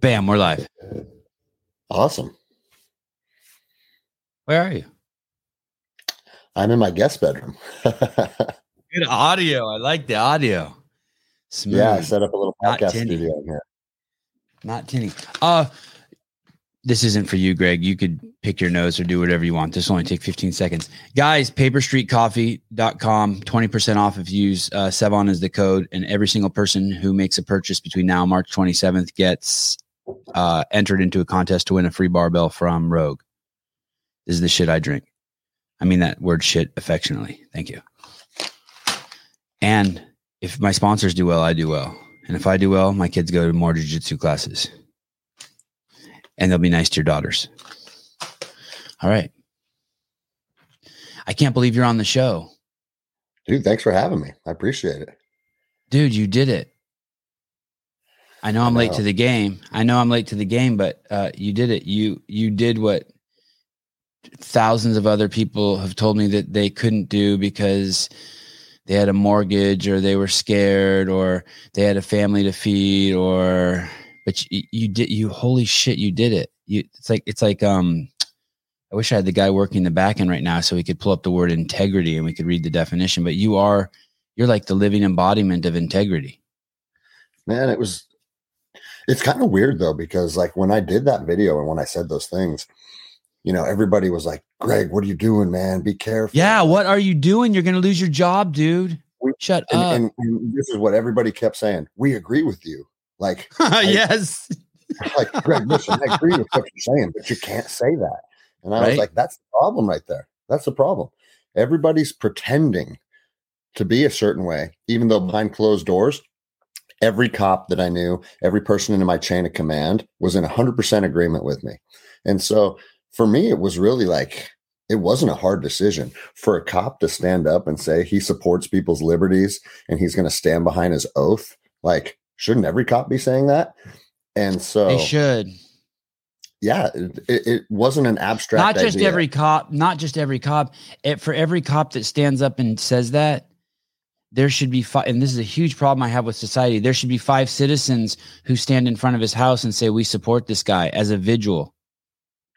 Bam, we're live. Awesome. Where are you? I'm in my guest bedroom. Good audio. I like the audio. Smooth. yeah, I set up a little podcast studio here. Not tinny. Uh this isn't for you, Greg. You could pick your nose or do whatever you want. This will only take 15 seconds. Guys, paperstreetcoffee.com, 20% off if you use uh, Sevan as the code. And every single person who makes a purchase between now and March 27th gets uh, entered into a contest to win a free barbell from Rogue. This is the shit I drink. I mean that word shit affectionately. Thank you. And if my sponsors do well, I do well. And if I do well, my kids go to more jiu-jitsu classes. And they'll be nice to your daughters. All right. I can't believe you're on the show. Dude, thanks for having me. I appreciate it. Dude, you did it. I know I I'm late know. to the game. I know I'm late to the game, but uh, you did it. You you did what thousands of other people have told me that they couldn't do because they had a mortgage or they were scared or they had a family to feed or but you, you did you holy shit you did it. You it's like it's like um I wish I had the guy working the back end right now so we could pull up the word integrity and we could read the definition, but you are you're like the living embodiment of integrity. Man, it was it's kind of weird though, because like when I did that video and when I said those things, you know, everybody was like, Greg, what are you doing, man? Be careful. Yeah, what are you doing? You're going to lose your job, dude. We- Shut And, up. and, and this is what everybody kept saying. We agree with you. Like, ah, yes. like Greg, listen, I agree with what you're saying, but you can't say that. And I was like, that's the problem right there. That's the problem. Everybody's pretending to be a certain way, even though mm. behind closed doors, every cop that I knew, every person in my chain of command was in 100% agreement with me. And so for me, it was really like, it wasn't a hard decision for a cop to stand up and say he supports people's liberties and he's going to stand behind his oath. Like, shouldn't every cop be saying that? And so, They should. yeah, it, it, wasn't an abstract. Not just idea. every cop, not just every cop. It, for every cop that stands up and says that, there should be five. And this is a huge problem I have with society. There should be five citizens who stand in front of his house and say, We support this guy as a vigil.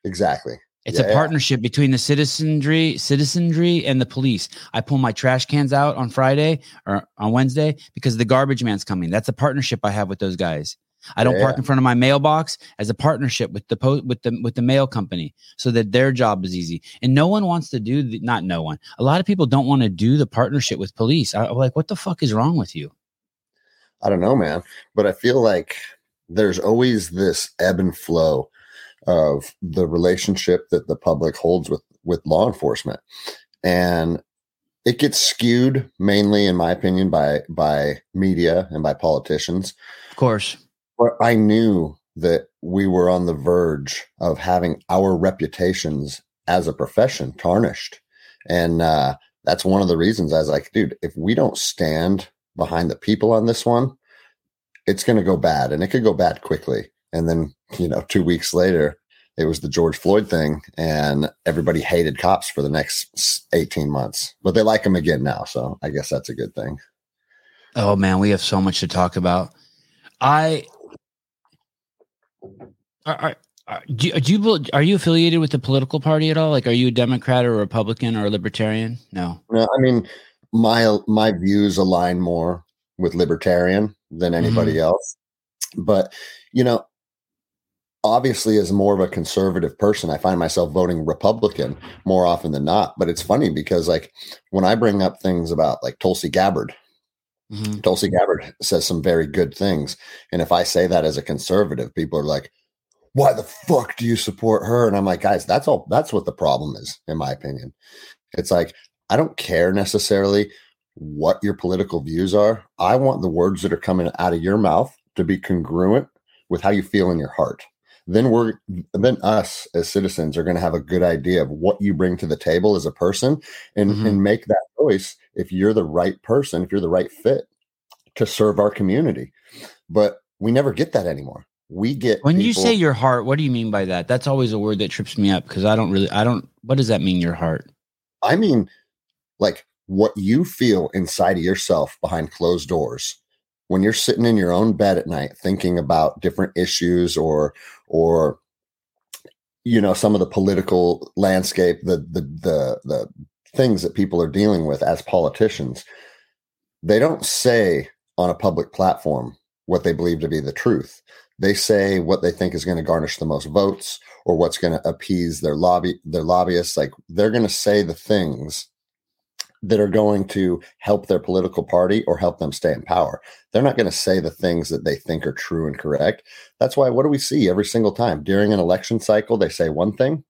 exactly. It's Yeah, a yeah. partnership between the citizenry, citizenry, and the police. I pull my trash cans out on Friday or on Wednesday because the garbage man's coming. That's a partnership I have with those guys. I don't Yeah, park in front of my mailbox as a partnership with the po- with the with the mail company so that their job is easy. And no one wants to do the, not no one. A lot of people don't want to do the partnership with police. I, I'm like, what the fuck is wrong with you? I don't know, man, but I feel like there's always this ebb and flow of the relationship that the public holds with with law enforcement, and it gets skewed mainly, in my opinion, by by media and by politicians. Of course, I knew that we were on the verge of having our reputations as a profession tarnished, and uh, that's one of the reasons I was like, dude, if we don't stand behind the people on this one, it's going to go bad and it could go bad quickly. And then, you know, two weeks later, it was the George Floyd thing and everybody hated cops for the next 18 months, but they like them again now. So I guess that's a good thing. Oh man, we have so much to talk about. I are, are, do, you- do you are you affiliated with the political party at all? Like, are you a Democrat or a Republican or a Libertarian? No. No, I mean, my, my views align more with libertarian than mm-hmm. anybody else. But, you know, obviously as more of a conservative person i find myself voting republican more often than not but it's funny because like when i bring up things about like tulsi gabbard Mhm. tulsi gabbard says some very good things and if i say that as a conservative people are like why the fuck do you support her? And i'm like guys that's all that's what the problem is in my opinion. It's like i don't care necessarily what your political views are. I want the words that are coming out of your mouth to be congruent with how you feel in your heart then we're then us as citizens are going to have a good idea of what you bring to the table as a person and Mhm. and make that choice if you're the right person if you're the right fit to serve our community but we never get that anymore we get When you say your heart, what do you mean by that? That's always a word that trips me up because I don't really, I don't. What does that mean? Your heart? i mean like what you feel inside of yourself behind closed doors when you're sitting in your own bed at night thinking about different issues or or you know some of the political landscape the the the the things that people are dealing with as politicians they don't say on a public platform what they believe to be the truth. They say what they think is going to garnish the most votes or what's going to appease their lobby their lobbyists. Like they're going to say the things that are going to help their political party or help them stay in power. They're not going to say the things that they think are true and correct. That's why what do we see every single time during an election cycle they say one thing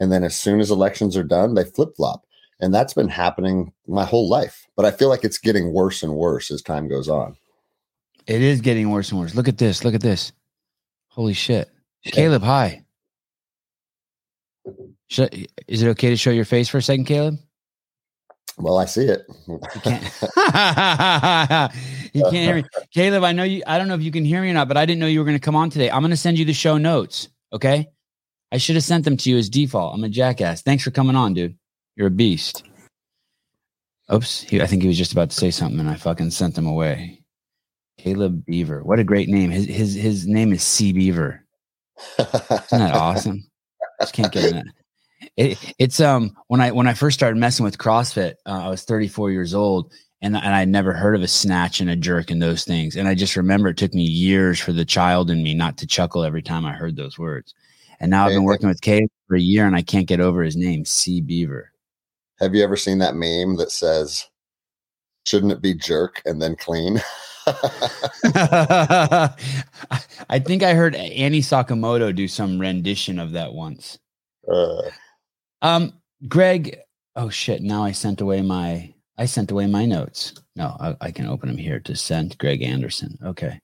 and then as soon as elections are done they flip-flop. And that's been happening my whole life. But I feel like it's getting worse and worse as time goes on. It is getting worse and worse. Look at this. Look at this. Holy shit. Caleb, hi. Should, is it okay to show your face for a second, Caleb? Well, I see it. You can't, you can't hear me. Caleb, I know you, I don't know if you can hear me or not, but I didn't know you were going to come on today. I'm going to send you the show notes. Okay. I should have sent them to you as default. I'm a jackass. Thanks for coming on, dude. You're a beast. Oops. He, I think he was just about to say something and I fucking sent him away. Caleb Beaver. What a great name. His, his, his name is C Beaver. Isn't that awesome? I just can't get in it. It, it's um when I when I first started messing with CrossFit, uh, I was 34 years old, and and I never heard of a snatch and a jerk and those things. And I just remember it took me years for the child in me not to chuckle every time I heard those words. And now I've been working with Kate for a year, and I can't get over his name, C Beaver. Have you ever seen that meme that says, "Shouldn't it be jerk and then clean"? I think I heard Annie Sakamoto do some rendition of that once. Uh, um, Greg. Oh shit! Now I sent away my I sent away my notes. No, I, I can open them here to send Greg Anderson. Okay,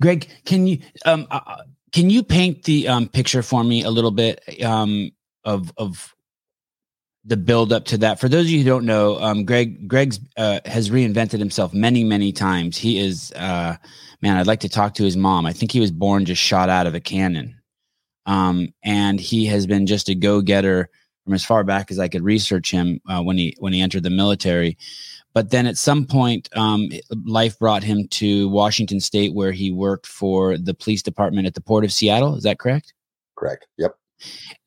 Greg, can you um uh, uh, can you paint the um picture for me a little bit um of of the build up to that. For those of you who don't know, um, Greg Greg's uh, has reinvented himself many many times. He is uh, man. I'd like to talk to his mom. I think he was born just shot out of a cannon, um, and he has been just a go getter from as far back as I could research him uh, when he when he entered the military. But then at some point, um, life brought him to Washington State, where he worked for the police department at the Port of Seattle. Is that correct? Correct. Yep.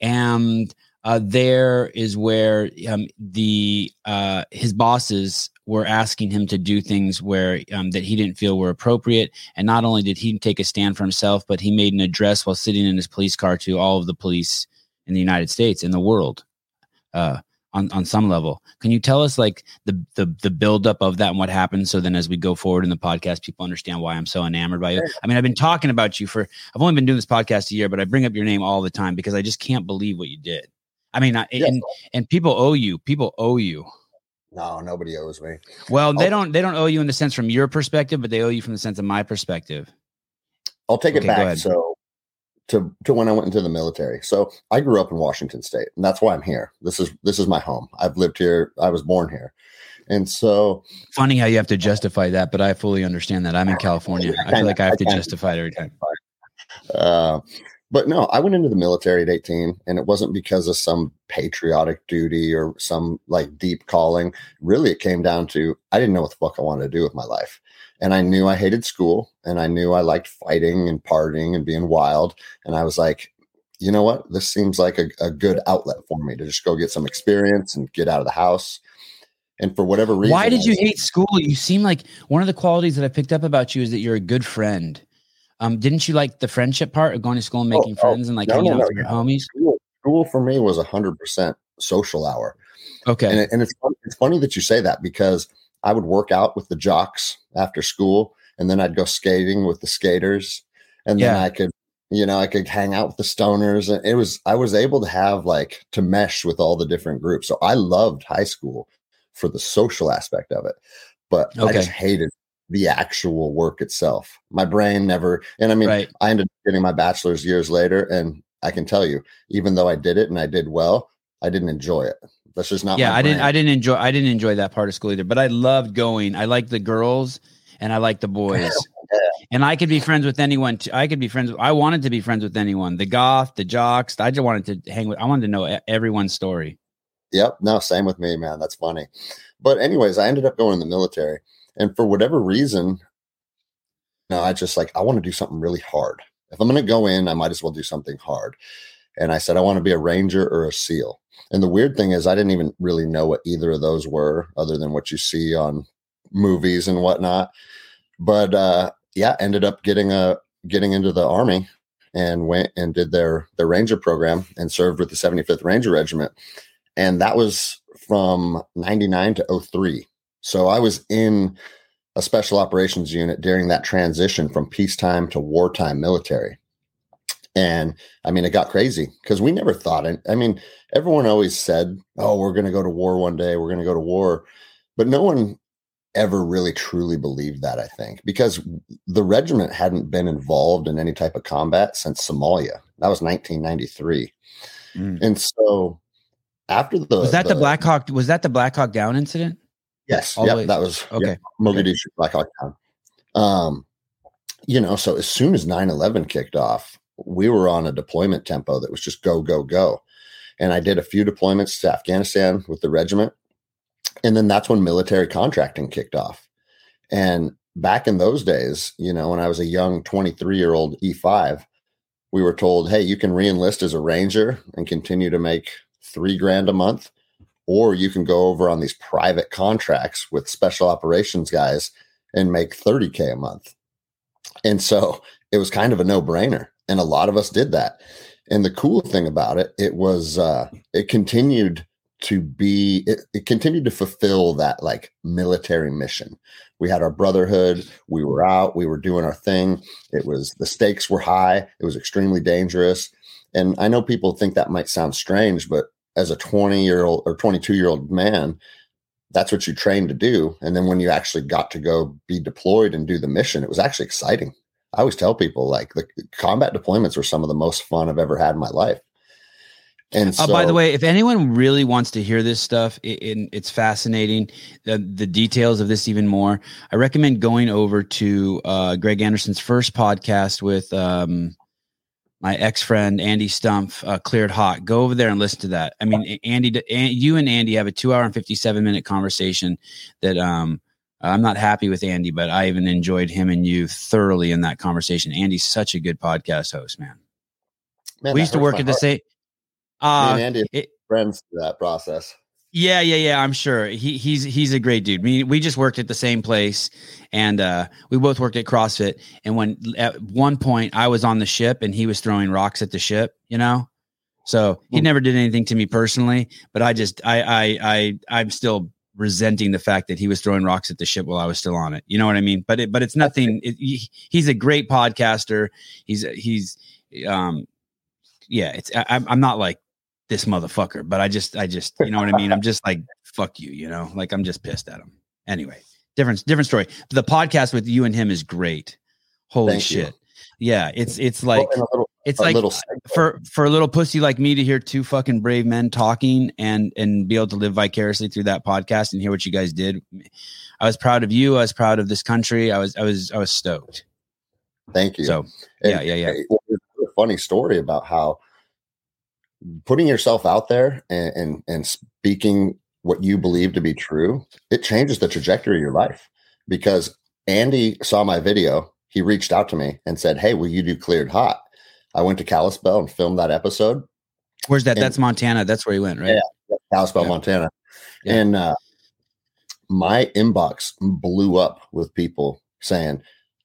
And uh, there is where um, the uh, his bosses were asking him to do things where um, that he didn't feel were appropriate. And not only did he take a stand for himself, but he made an address while sitting in his police car to all of the police in the United States in the world. Uh, on, on some level, can you tell us like the the the buildup of that and what happened? So then, as we go forward in the podcast, people understand why I'm so enamored by you. I mean, I've been talking about you for I've only been doing this podcast a year, but I bring up your name all the time because I just can't believe what you did. I mean, yes. and and people owe you. People owe you. No, nobody owes me. Well, they don't. They don't owe you in the sense from your perspective, but they owe you from the sense of my perspective. I'll take okay, it back. So, to to when I went into the military. So I grew up in Washington State, and that's why I'm here. This is this is my home. I've lived here. I was born here, and so funny how you have to justify that, but I fully understand that. I'm in California. I feel like I have to justify it every time. Uh, but no, I went into the military at 18 and it wasn't because of some patriotic duty or some like deep calling. Really, it came down to I didn't know what the fuck I wanted to do with my life. And I knew I hated school and I knew I liked fighting and partying and being wild. And I was like, you know what? This seems like a, a good outlet for me to just go get some experience and get out of the house. And for whatever reason, why did you hate school? You seem like one of the qualities that I picked up about you is that you're a good friend. Um, didn't you like the friendship part of going to school and oh, making oh, friends and like no, hanging no, out no, with your homies? School, school, for me was a hundred percent social hour. Okay, and, it, and it's it's funny that you say that because I would work out with the jocks after school, and then I'd go skating with the skaters, and then yeah. I could you know i could hang out with the stoners and it was i was able to have like to mesh with all the different groups so i loved high school for the social aspect of it but okay. i just hated the actual work itself. My brain never, and I mean, right. I ended up getting my bachelor's years later, and I can tell you, even though I did it and I did well, I didn't enjoy it. That's just not. Yeah, I didn't. I didn't enjoy. I didn't enjoy that part of school either. But I loved going. I liked the girls, and I liked the boys. And I could be friends with anyone. Too. I could be friends. I wanted to be friends with anyone. The goth, the jocks. I just wanted to hang with. I wanted to know everyone's story. Yep. No, same with me, man. That's funny. But anyways, I ended up going in the military and for whatever reason, know, I just like, I want to do something really hard. If I'm going to go in, I might as well do something hard. And I said, I want to be a ranger or a SEAL. And the weird thing is, I didn't even really know what either of those were, other than what you see on movies and whatnot. But uh, yeah, ended up getting a getting into the army and went and did their their ranger program and served with the 75th Ranger Regiment. And that was from 99 to 03. So I was in a special operations unit during that transition from peacetime to wartime military. And I mean, it got crazy because we never thought it. I mean, everyone always said, oh, we're going to go to war one day, we're going to go to war. But no one ever really truly believed that, I think, because the regiment hadn't been involved in any type of combat since Somalia. That was 1993. Mm. And so after the Was that the, the Black Hawk was that the Black Hawk Down incident? Yes. Yeah, that was okay. Yep, Mogadishu okay. Black Hawk Down. Um, you know, so as soon as 9-11 kicked off, we were on a deployment tempo that was just go, go, go. And I did a few deployments to Afghanistan with the regiment and then that's when military contracting kicked off. And back in those days, you know, when I was a young 23 year old E5, we were told, hey, you can reenlist as a ranger and continue to make three grand a month, or you can go over on these private contracts with special operations guys and make 30K a month. And so it was kind of a no brainer. And a lot of us did that. And the cool thing about it, it was, uh, it continued to be it, it, continued to fulfill that like military mission. We had our brotherhood we were out we were doing our thing. It was the stakes were high it was extremely dangerous. And i know people think that might sound strange but as a 20 year old or 22 year old man that's what you trained to do. And then when you actually got to go be deployed and do the mission it was actually exciting i always tell people like the combat deployments were some of the most fun i've ever had in my life and so, uh, by the way, if anyone really wants to hear this stuff, it, it, it's fascinating. The, the, details of this even more. I recommend going over to uh, Greg Anderson's first podcast with um, my ex friend Andy Stumpf, uh, Cleared Hot. Go over there and listen to that. I mean, Andy, you and Andy have a two hour and fifty seven minute conversation that um, I'm not happy with Andy, but I even enjoyed him and you thoroughly in that conversation. Andy's such a good podcast host, man. man we used to work at the same uh, and Andy it, friends through that process. Yeah, yeah, yeah. I'm sure he he's he's a great dude. We we just worked at the same place, and uh, we both worked at CrossFit. And when at one point I was on the ship and he was throwing rocks at the ship, you know, so he hmm. never did anything to me personally. But I just I I I I'm still resenting the fact that he was throwing rocks at the ship while I was still on it. You know what I mean? But it, but it's nothing. It, he, he's a great podcaster. He's he's um yeah. It's I, I'm not like this motherfucker. But I just, I just, you know what I mean? I'm just like, fuck you, you know, like I'm just pissed at him. Anyway, different, different story. The podcast with you and him is great. Holy Thank shit. You. Yeah. It's, it's like, well, it's like uh, for, for a little pussy like me to hear two fucking brave men talking and, and be able to live vicariously through that podcast and hear what you guys did. I was proud of you. I was proud of this country. I was, I was, I was stoked. Thank you. So and, yeah, yeah, yeah. a funny story about how putting yourself out there and, and, and speaking what you believe to be true, it changes the trajectory of your life. Because Andy saw my video, he reached out to me and said, "Hey, will you do Cleared Hot?" I went to Kalispell and filmed that episode. Where's that? And, That's Montana. That's where he went, right? Yeah, Kalispell, yeah. Montana. Yeah. And uh, my inbox blew up with people saying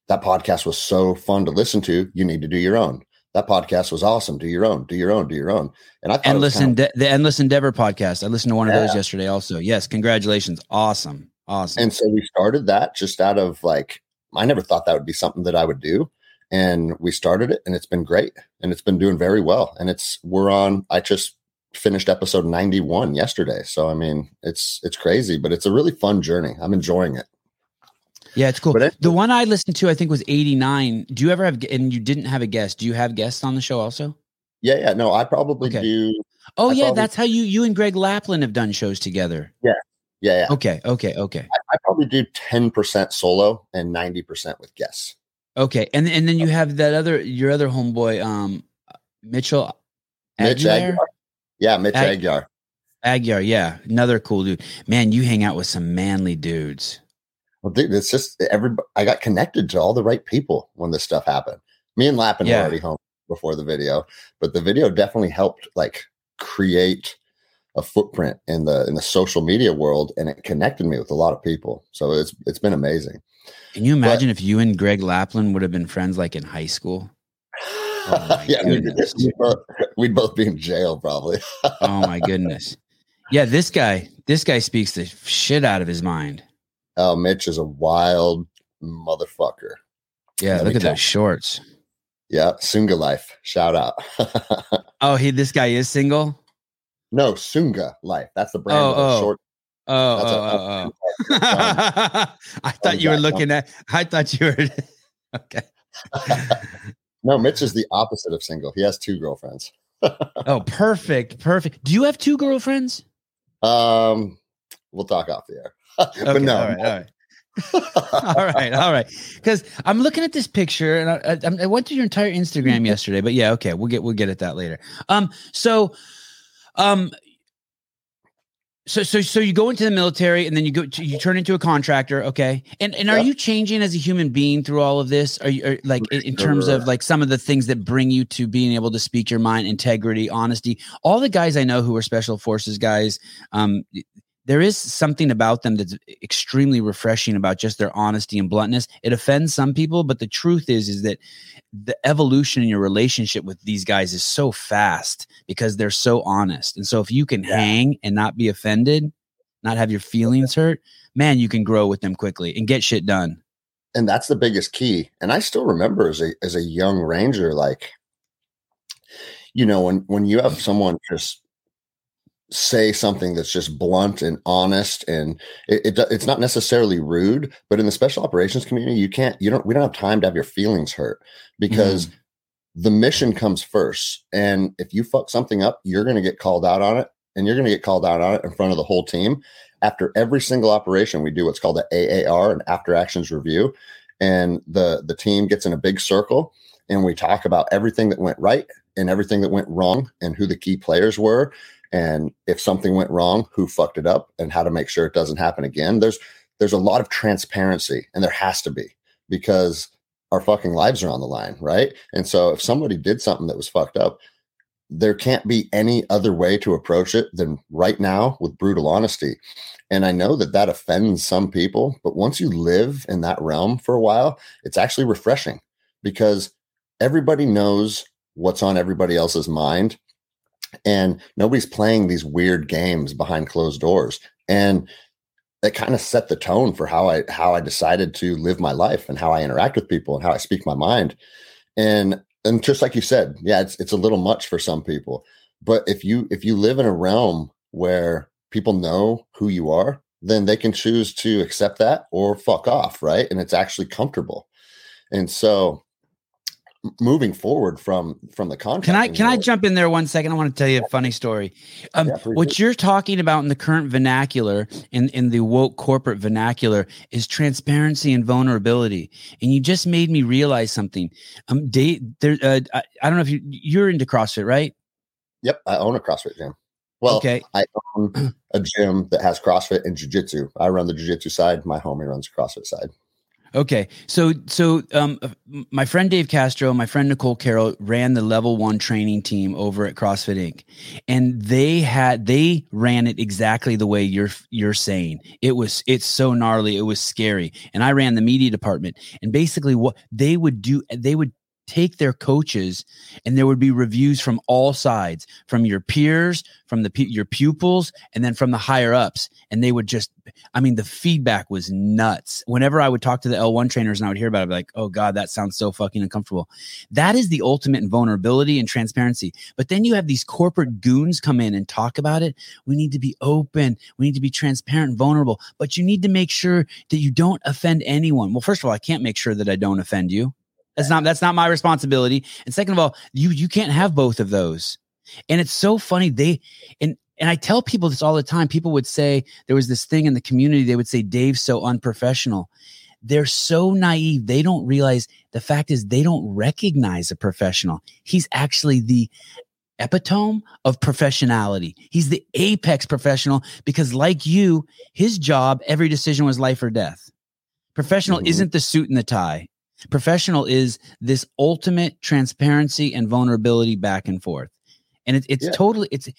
that podcast was so fun to listen to. You need to do your own that podcast was awesome. Do your own, do your own, do your own. And I and listen kind of, the Endless Endeavor podcast. I listened to one yeah. of those yesterday also. Yes, congratulations. Awesome. Awesome. And so we started that just out of like, I never thought that would be something that I would do. And we started it and it's been great and it's been doing very well. And it's, we're on, I just finished episode 91 yesterday. So, I mean, it's, it's crazy, but it's a really fun journey. I'm enjoying it. Yeah, it's cool. It, the one I listened to, I think, was 89. Do you ever have, and you didn't have a guest? Do you have guests on the show also? Yeah, yeah. No, I probably okay. do. Oh, I yeah. Probably, that's how you, you and Greg Lapland have done shows together. Yeah. Yeah. yeah. Okay. Okay. Okay. I, I probably do 10% solo and 90% with guests. Okay. And, and then you have that other, your other homeboy, um, Mitchell. Mitch Aguiar? Yeah. Mitch Ag- Aguiar. Aguiar. Yeah. Another cool dude. Man, you hang out with some manly dudes. Well, dude, it's just every. I got connected to all the right people when this stuff happened. Me and Lappin Yeah. were already home before the video, but the video definitely helped like create a footprint in the in the social media world, and it connected me with a lot of people. So it's it's been amazing. Can you imagine if you and Greg Lapland would have been friends like in high school? Oh yeah, we'd, we'd both, we'd both be in jail probably. Oh my goodness. Yeah, this guy, this guy speaks the shit out of his mind. Oh, Mitch is a wild motherfucker. Yeah, Let look at those shorts. Yeah, Sunga Life. Shout out. Oh, he this guy is single? no, Sunga Life. That's the brand Oh, of the oh. short. Oh, That's oh, oh, oh. I thought you were looking at I thought you were okay. no, Mitch is the opposite of single. He has two girlfriends. Oh, perfect. Perfect. Do you have two girlfriends? Um, we'll talk off the air. Okay, but no, all right, all right. all right, all right. Because I'm looking at this picture, and I, I, I went through your entire Instagram yesterday. But yeah, okay, we'll get we'll get at that later. Um, so, um, so so so you go into the military, and then you go to, you turn into a contractor, okay? And and are Yeah. you changing as a human being through all of this? Are you are, like in, in terms of like some of the things that bring you to being able to speak your mind, integrity, honesty? All the guys I know who are special forces guys, um, there is something about them that's extremely refreshing about just their honesty and bluntness. It offends some people, but the truth is is that the evolution in your relationship with these guys is so fast because they're so honest. And so if you can Yeah. hang and not be offended, not have your feelings hurt, man, you can grow with them quickly and get shit done. and that's the biggest key. And I still remember as a as a young ranger, like, you know, when when you have someone just say something that's just blunt and honest and it, it, it's not necessarily rude but in the special operations community you can't you don't we don't have time to have your feelings hurt because mm-hmm. the mission comes first. And if you fuck something up you're going to get called out on it and you're going to get called out on it in front of the whole team after every single operation. We do what's called an aar an after actions review. And the the team gets in a big circle and we talk about everything that went right and everything that went wrong and who the key players were and if something went wrong who fucked it up and how to make sure it doesn't happen again? There's there's a lot of transparency and there has to be because our fucking lives are on the line right? And so if somebody did something that was fucked up there can't be any other way to approach it than right now with brutal honesty. And i know that that offends some people but once you live in that realm for a while it's actually refreshing because everybody knows what's on everybody else's mind and nobody's playing these weird games behind closed doors and that kind of set the tone for how i how i decided to live my life and how i interact with people and how i speak my mind. And and just like you said yeah it's it's a little much for some people but if you if you live in a realm where people know who you are then they can choose to accept that or fuck off right? And it's actually comfortable. And so moving forward from from the contract Can I can I jump in there one second? I want to tell you a funny story. Um, Yeah, what you're talking about in the current vernacular, in in the woke corporate vernacular, is transparency and vulnerability. And you just made me realize something. Um, Dave, there, uh, I, I don't know if you you're into CrossFit, right? Yep, I own a CrossFit gym. Well, okay, I own a gym that has CrossFit and Jiu-Jitsu. I run the Jiu-Jitsu side. My homie runs CrossFit side. Okay, so so um, uh, my friend Dave Castro, my friend Nicole Carroll ran the level one training team over at CrossFit Inc. And they had they ran it exactly the way you're you're saying. It was it's so gnarly, it was scary. And I ran the media department. And basically, what they would do, they would take their coaches and there would be reviews from all sides from your peers from the your pupils and then from the higher ups and they would just I mean, the feedback was nuts. Whenever I would talk to the L1 trainers and I would hear about it, I'd be like, oh God, that sounds so fucking uncomfortable. That is the ultimate in vulnerability and transparency. But then you have these corporate goons come in and talk about it. We need to be open. We need to be transparent and vulnerable. But you need to make sure that you don't offend anyone. Well, first of all, I can't make sure that I don't offend you. That's not that's not my responsibility. And second of all, you you can't have both of those. And it's so funny. They and and I tell people this all the time. People would say there was this thing in the community. They would say Dave's so unprofessional. They're so naive. They don't realize the fact is they don't recognize a professional. He's actually the epitome of professionality. He's the apex professional because, like you, his job, every decision was life or death. Professional Mhm. isn't the suit and the tie. Professional is this ultimate transparency and vulnerability back and forth. And it, it's Yeah. totally it's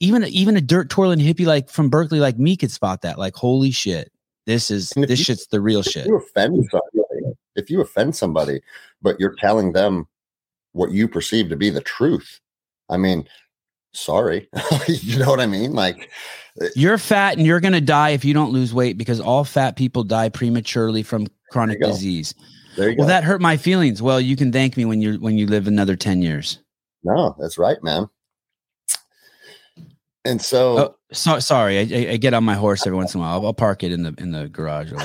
even even a dirt twirling hippie like from Berkeley like me could spot that. Like, holy shit, this is this you- shit's the real if shit. you offend somebody, if you offend somebody, but you're telling them what you perceive to be the truth, I mean, sorry, you know what I mean? Like, uh, You're fat and you're gonna die if you don't lose weight because all fat people die prematurely from chronic disease go. There you Well, go. that hurt my feelings. Well, you can thank me when you when you live another ten years. no, that's right, man. And so, Oh, so, sorry, I, I, get on my horse every once in a while. I'll, I'll park it in the in the garage.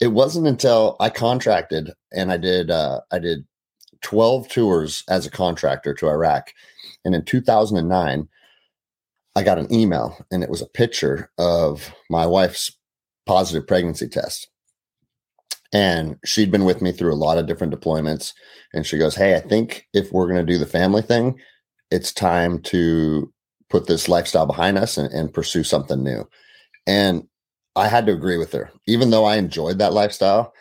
It wasn't until I contracted and I did uh, I did 12 tours as a contractor to Iraq. And in 2009, I got an email and it was a picture of my wife's positive pregnancy test. And she'd been with me through a lot of different deployments. And she goes, Hey, I think if we're going to do the family thing, it's time to put this lifestyle behind us and, and pursue something new. And I had to agree with her. Even though I enjoyed that lifestyle,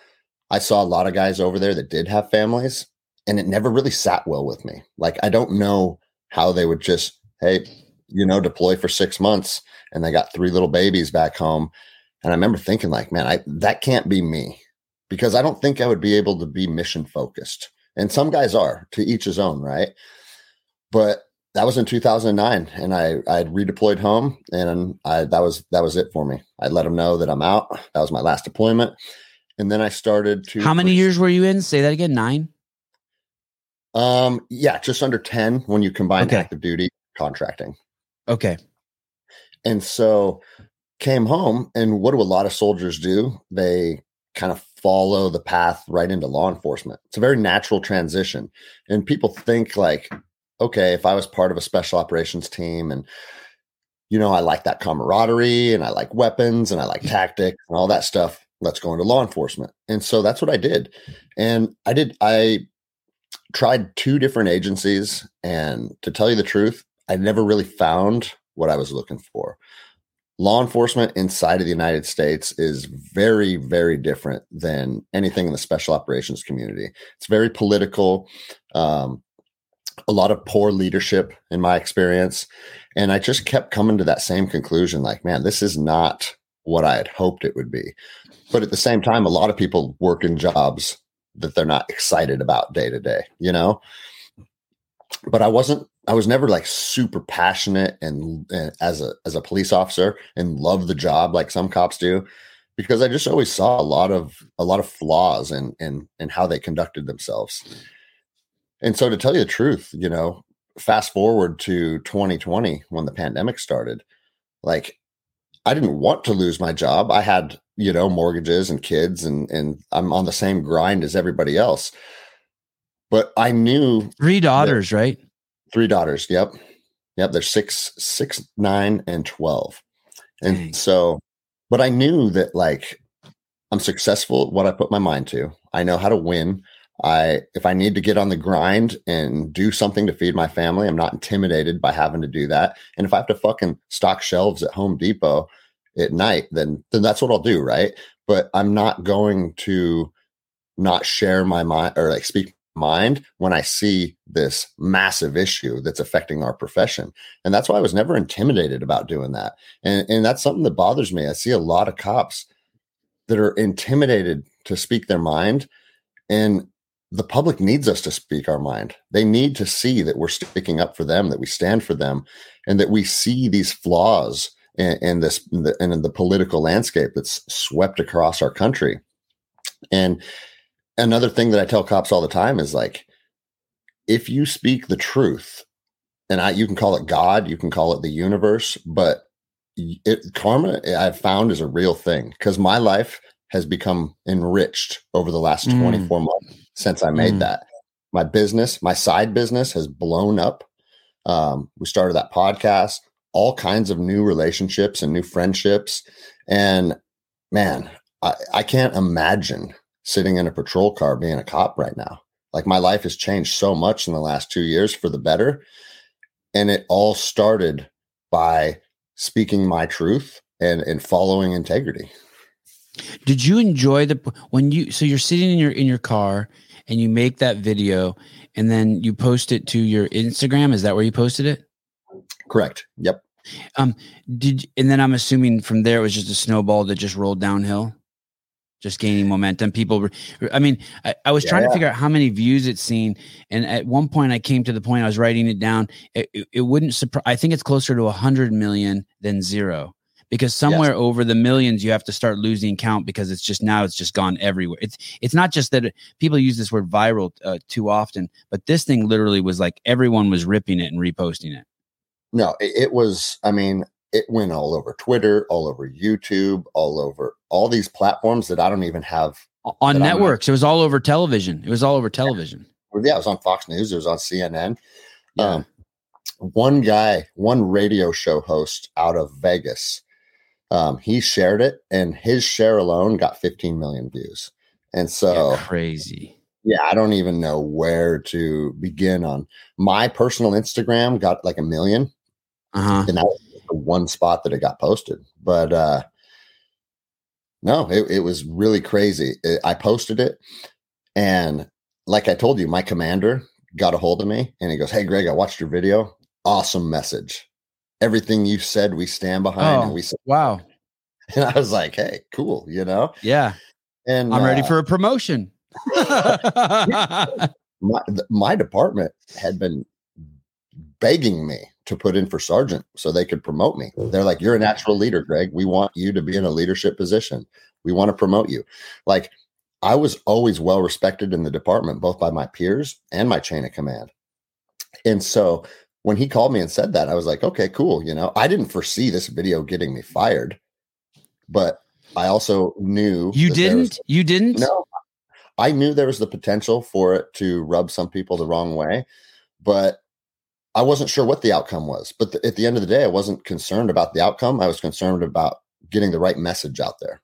I saw a lot of guys over there that did have families, and it never really sat well with me. Like, I don't know how they would just, hey, you know, deploy for six months and they got three little babies back home. And I remember thinking, like, man, I that can't be me because I don't think I would be able to be mission focused. And some guys are to each his own, right? But that was in 2009 and I I had redeployed home and I that was that was it for me. I let them know that I'm out. That was my last deployment. And then I started to How many years were you in? Say that again. Nine. Um yeah, just under 10 when you combine Okay. active duty contracting. Okay. And so came home and what do a lot of soldiers do? They kind of follow the path right into law enforcement. It's a very natural transition. And people think like, okay, if I was part of a special operations team and you know, I like that camaraderie and I like weapons and I like mm-hmm. tactics and all that stuff, let's go into law enforcement. And so that's what I did. And I did I tried two different agencies and to tell you the truth, I never really found what I was looking for. Law enforcement inside of the United States is very, very different than anything in the special operations community. It's very political, um, a lot of poor leadership in my experience. And I just kept coming to that same conclusion like, man, this is not what I had hoped it would be. But at the same time, a lot of people work in jobs that they're not excited about day to day, you know? But I wasn't I was never like super passionate and, and as a as a police officer and love the job like some cops do because I just always saw a lot of a lot of flaws in in in how they conducted themselves. And so to tell you the truth, you know, fast forward to 2020 when the pandemic started, like I didn't want to lose my job. I had, you know, mortgages and kids and and I'm on the same grind as everybody else. But I knew Three daughters, right? Three daughters. Yep. Yep. They're six, six, nine, and 12. And Dang. so, but I knew that like I'm successful at what I put my mind to. I know how to win. I, if I need to get on the grind and do something to feed my family, I'm not intimidated by having to do that. And if I have to fucking stock shelves at Home Depot at night, then, then that's what I'll do. Right. But I'm not going to not share my mind or like speak mind when I see this massive issue that's affecting our profession. And that's why I was never intimidated about doing that. And and that's something that bothers me. I see a lot of cops that are intimidated to speak their mind and the public needs us to speak our mind. They need to see that we're sticking up for them, that we stand for them, and that we see these flaws in, in this in in the political landscape that's swept across our country. And another thing that I tell cops all the time is like, if you speak the truth, and I, you can call it God, you can call it the universe, but it, karma I've found is a real thing because my life has become enriched over the last Mm. 24 months since I made Mm. that. My business, my side business has blown up. Um, we started that podcast, all kinds of new relationships and new friendships. And man, I, I can't imagine sitting in a patrol car being a cop right now. Like my life has changed so much in the last two years for the better. And it all started by speaking my truth and, and following integrity. Did you enjoy the when you so you're sitting in your in your car and you make that video and then you post it to your Instagram? Is that where you posted it? Correct. Yep. Um, did and then I'm assuming from there it was just a snowball that just rolled downhill, just gaining momentum. People, I mean, I, I was trying Yeah. to figure out how many views it's seen, and at one point I came to the point I was writing it down. It, it, it wouldn't surprise. I think it's closer to a hundred million than zero. Because somewhere over the millions, you have to start losing count because it's just now it's just gone everywhere. It's it's not just that it, people use this word viral uh, too often, but this thing literally was like everyone was ripping it and reposting it. No, it, it was, I mean, it went all over Twitter, all over YouTube, all over all these platforms that I don't even have. on But I'm not- networks. It was all over television. It was all over television. Yeah, it was on Fox News, it was on CNN. Yeah. Um, one guy, one radio show host out of Vegas, um, he shared it, and his share alone got 15 million views. And so, Yeah, crazy. yeah, I don't even know where to begin on. My personal Instagram got like a million, Uh huh. and that was the one spot that it got posted. But uh no, it, it was really crazy. It- I posted it, and like I told you, my commander got a hold of me, and he goes, "Hey, Greg, I watched your video. Awesome message. Everything you said, we stand behind, and Oh. we." s-" Wow. And I was like, "Hey, cool," you know. Yeah. And I'm ready uh, for a promotion. my my department had been begging me to put in for sergeant so they could promote me. Mm. They're like, "You're a natural leader, Greg. We want you to be in a leadership position. We want to promote you." Like I was always well respected in the department, both by my peers and my chain of command. And so when he called me and said that, I was like, "Okay, cool." You know, I didn't foresee this video getting me fired, but I also knew you there was- didn't? You didn't? no, I knew there was the potential for it to rub some people the wrong way, but I wasn't sure what the outcome was. But th- at the end of the day, I wasn't concerned about the outcome. I was concerned about getting the right message out there.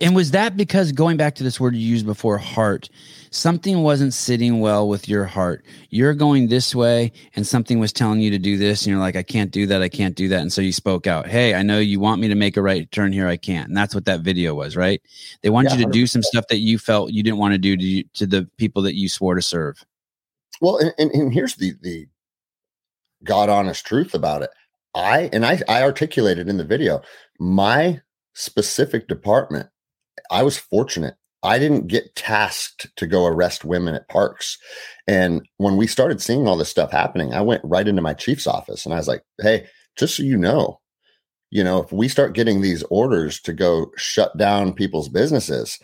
And was that because going back to this word you used before, heart, something wasn't sitting well with your heart? You're going this way, and something was telling you to do this, and you're like, I can't do that. I can't do that. And so you spoke out, Hey, I know you want me to make a right turn here. I can't. And that's what that video was, right? They want Yeah, you to do some stuff that you felt you didn't want to do to, you, to the people that you swore to serve. Well, and, and, and here's the the God honest truth about it. I and I I articulated in the video my specific department. I was fortunate. I didn't get tasked to go arrest women at parks. And when we started seeing all this stuff happening, I went right into my chief's office and I was like, "Hey, just so you know, you know, if we start getting these orders to go shut down people's businesses,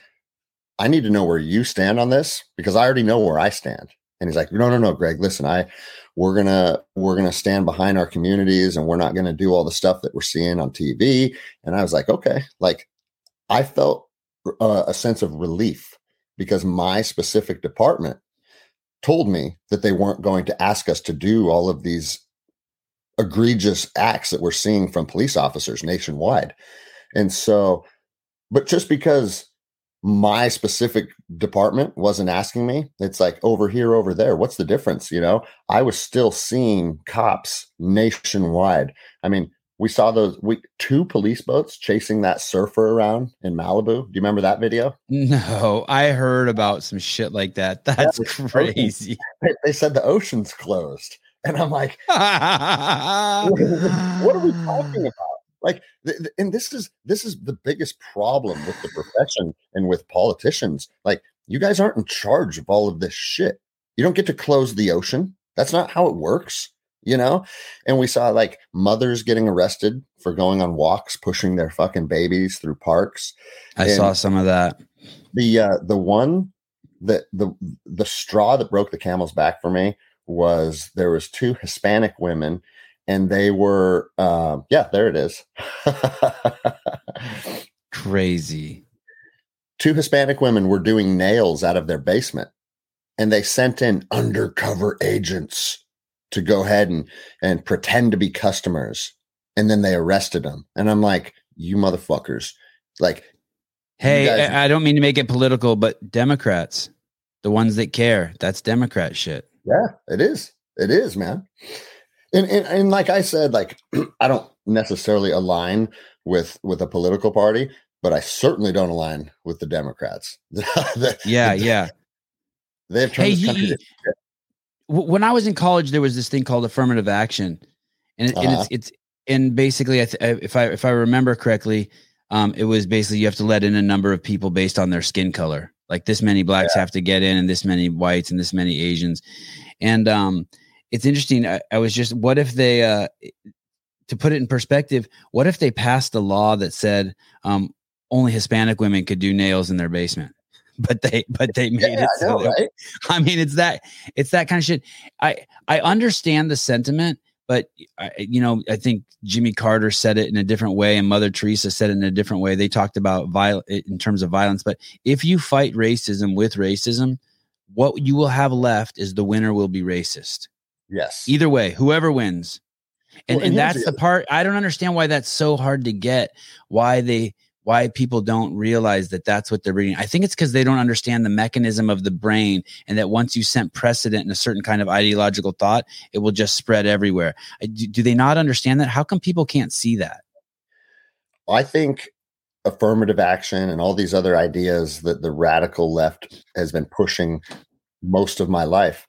I need to know where you stand on this because I already know where I stand." And he's like, "No, no, no, Greg, listen, I we're to we're to stand behind our communities and we're not to do all the stuff that we're seeing on TV." And I was like, "Okay." Like I felt uh, a sense of relief because my specific department told me that they weren't going to ask us to do all of these egregious acts that we're seeing from police officers nationwide. And so, but just because my specific department wasn't asking me, it's like over here, over there. What's the difference? You know, I was still seeing cops nationwide. I mean, we saw those we two police boats chasing that surfer around in Malibu. Do you remember that video? No, I heard about some shit like that. That's it's crazy. They, they said the ocean's closed, and I'm like, what are we talking about? Like, th- th- and this is this is the biggest problem with the profession and with politicians. Like, you guys aren't in charge of all of this shit. You don't get to close the ocean. That's not how it works, you know. And we saw like mothers getting arrested for going on walks, pushing their fucking babies through parks. I And- saw some of that. The uh, the one that the the straw that broke the camel's back for me was there was two Hispanic women, and they were uh, yeah, there it is. Crazy. two Hispanic women were doing nails out of their basement, and they sent in undercover agents to go ahead and and pretend to be customers, and then they arrested them. And I'm like, you motherfuckers, like Hey, guys- I I don't mean to make it political, but Democrats, the ones that care, that's Democrat shit. Yeah, it is. It is, man. And, and and like I said, like I don't necessarily align with with a political party, but I certainly don't align with the Democrats. the, yeah, the, yeah. They have turned hey, this country. He, when I was in college, there was this thing called affirmative action, and, it, uh-huh. and it's it's and basically, I th- if I if I remember correctly, um, it was basically you have to let in a number of people based on their skin color. Like this many blacks yeah. have to get in, and this many whites, and this many Asians, and um, it's interesting. I, I was just, what if they, uh, to put it in perspective, what if they passed a law that said um, only Hispanic women could do nails in their basement? But they, but they made yeah, it. I, know, right? I mean, it's that, it's that kind of shit. I, I understand the sentiment, but I, you know, I think Jimmy Carter said it in a different way, and Mother Teresa said it in a different way. They talked about violence in terms of violence, but if you fight racism with racism, what you will have left is the winner will be racist. Yes. Either way, whoever wins. And, well, and, and that's the, part I don't understand why that's so hard to get. Why they why people don't realize that that's what they're reading. I think it's because they don't understand the mechanism of the brain and that once you set precedent in a certain kind of ideological thought, it will just spread everywhere. Do, do they not understand that? How come people can't see that? I think affirmative action and all these other ideas that the radical left has been pushing most of my life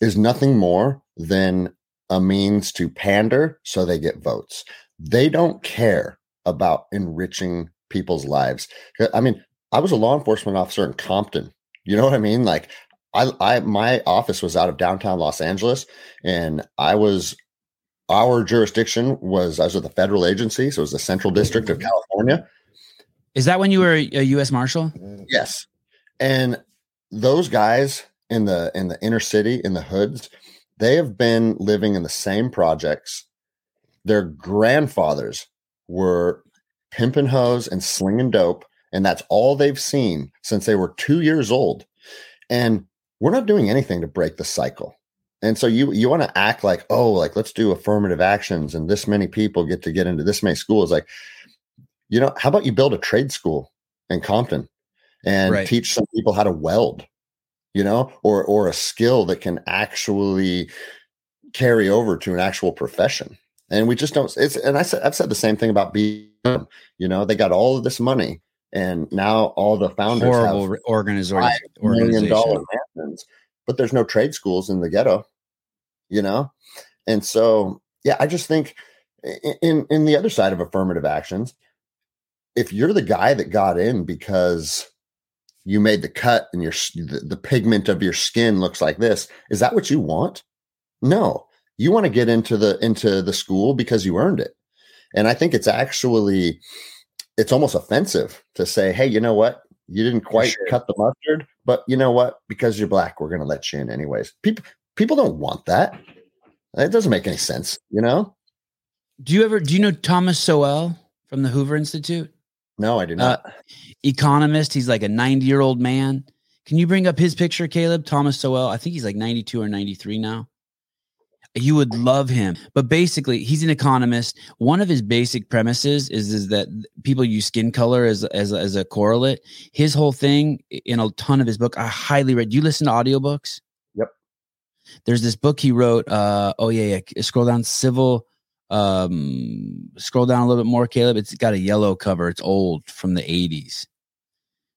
is nothing more than a means to pander so they get votes. They don't care about enriching people's lives. Uh, I mean, I was a law enforcement officer in Compton. You know what I mean? Like I I my office was out of downtown Los Angeles and I was our jurisdiction was I was with a federal agency, so it was the Central District of mm-hmm. California. Is that when you were a U.S. Marshal? Yes, and those guys in the in the inner city in the hoods, they have been living in the same projects. Their grandfathers were pimping hoes and slinging dope, and that's all they've seen since they were two years old. And we're not doing anything to break the cycle. And so you you want to act like, oh, like let's do affirmative actions, and this many people get to get into this many schools. Like, you know, how about you build a trade school in Compton and right. teach some people how to weld you know, or or a skill that can actually carry over to an actual profession. And we just don't. It's and I said I've said the same thing about BLM. You know, they got all of this money, and now all the founders horrible have organization, million dollar mansions, but there's no trade schools in the ghetto. You know, and so yeah, I just think in in the other side of affirmative actions, if you're the guy that got in because you made the cut and your the, the pigment of your skin looks like this. Is that what you want? No. You want to get into the into the school because you earned it. And i think it's actually it's almost offensive to say hey you know what? You didn't quite sure. cut the mustard but you know what? Because you're black we're going to let you in anyways. People people don't want that. It doesn't make any sense you know? Do you ever do you know thomas sowell from the hoover institute no, I do uh, not. Uh, economist. He's like a 90 year old man. Can you bring up his picture, Caleb? Thomas Sowell. I think he's like 92 or 93 now. You would love him. But basically, he's an economist. One of his basic premises is, is that people use skin color as, as, as a correlate. His whole thing in a ton of his book, I highly read. Do you listen to audiobooks? Yep. There's this book he wrote. Uh, oh, yeah, yeah. Scroll down Civil um, scroll down a little bit more, Caleb. It's got a yellow cover. It's old from the 80s.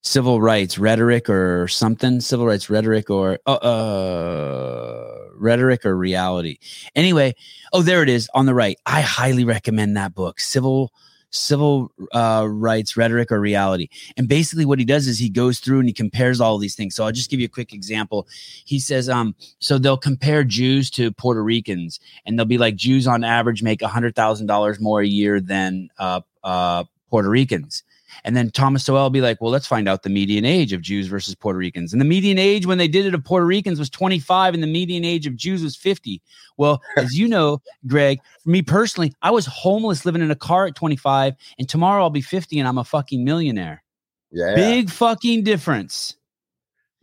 Civil rights rhetoric or something. Civil rights rhetoric or uh, uh, rhetoric or reality. Anyway, oh, there it is on the right. I highly recommend that book. Civil civil uh, rights rhetoric or reality. And basically, what he does is he goes through and he compares all these things. So I'll just give you a quick example. He says, um, so they'll compare Jews to Puerto Ricans, and they'll be like Jews on average make hundred thousand dollars more a year than uh, uh, Puerto Ricans. And then Thomas Sowell will be like, well, let's find out the median age of Jews versus Puerto Ricans. And the median age when they did it of Puerto Ricans was 25, and the median age of Jews was 50. Well, as you know, Greg, for me personally, I was homeless living in a car at 25, and tomorrow I'll be 50 and I'm a fucking millionaire. Yeah. Big fucking difference.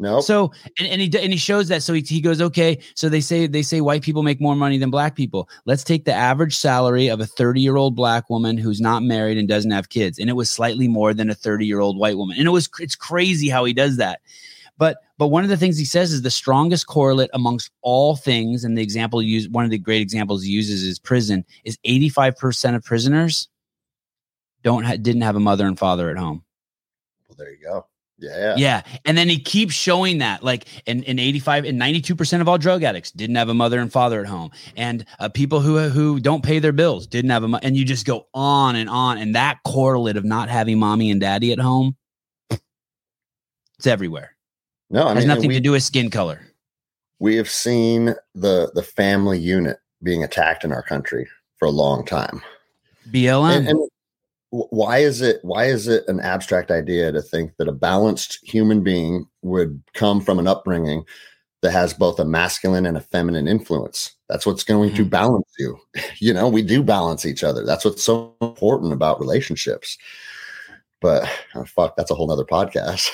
No. So and, and he and he shows that. So he, he goes, okay. So they say they say white people make more money than black people. Let's take the average salary of a 30 year old black woman who's not married and doesn't have kids, and it was slightly more than a 30 year old white woman. And it was it's crazy how he does that. But but one of the things he says is the strongest correlate amongst all things, and the example used one of the great examples he uses is prison is 85% of prisoners don't ha- didn't have a mother and father at home. Well, there you go. Yeah. Yeah. And then he keeps showing that like in, in 85 and 92% of all drug addicts didn't have a mother and father at home. And uh, people who, who don't pay their bills didn't have a, mo- and you just go on and on. And that correlate of not having mommy and daddy at home, it's everywhere. No, I It has nothing we, to do with skin color. we have seen the the family unit being attacked in our country for a long time. BLM. And, and why is it why is it an abstract idea to think that a balanced human being would come from an upbringing that has both a masculine and a feminine influence? That's what's going to Mhm. balance you. You know, we do balance each other. That's what's so important about relationships. But oh, fuck, that's a whole nother podcast.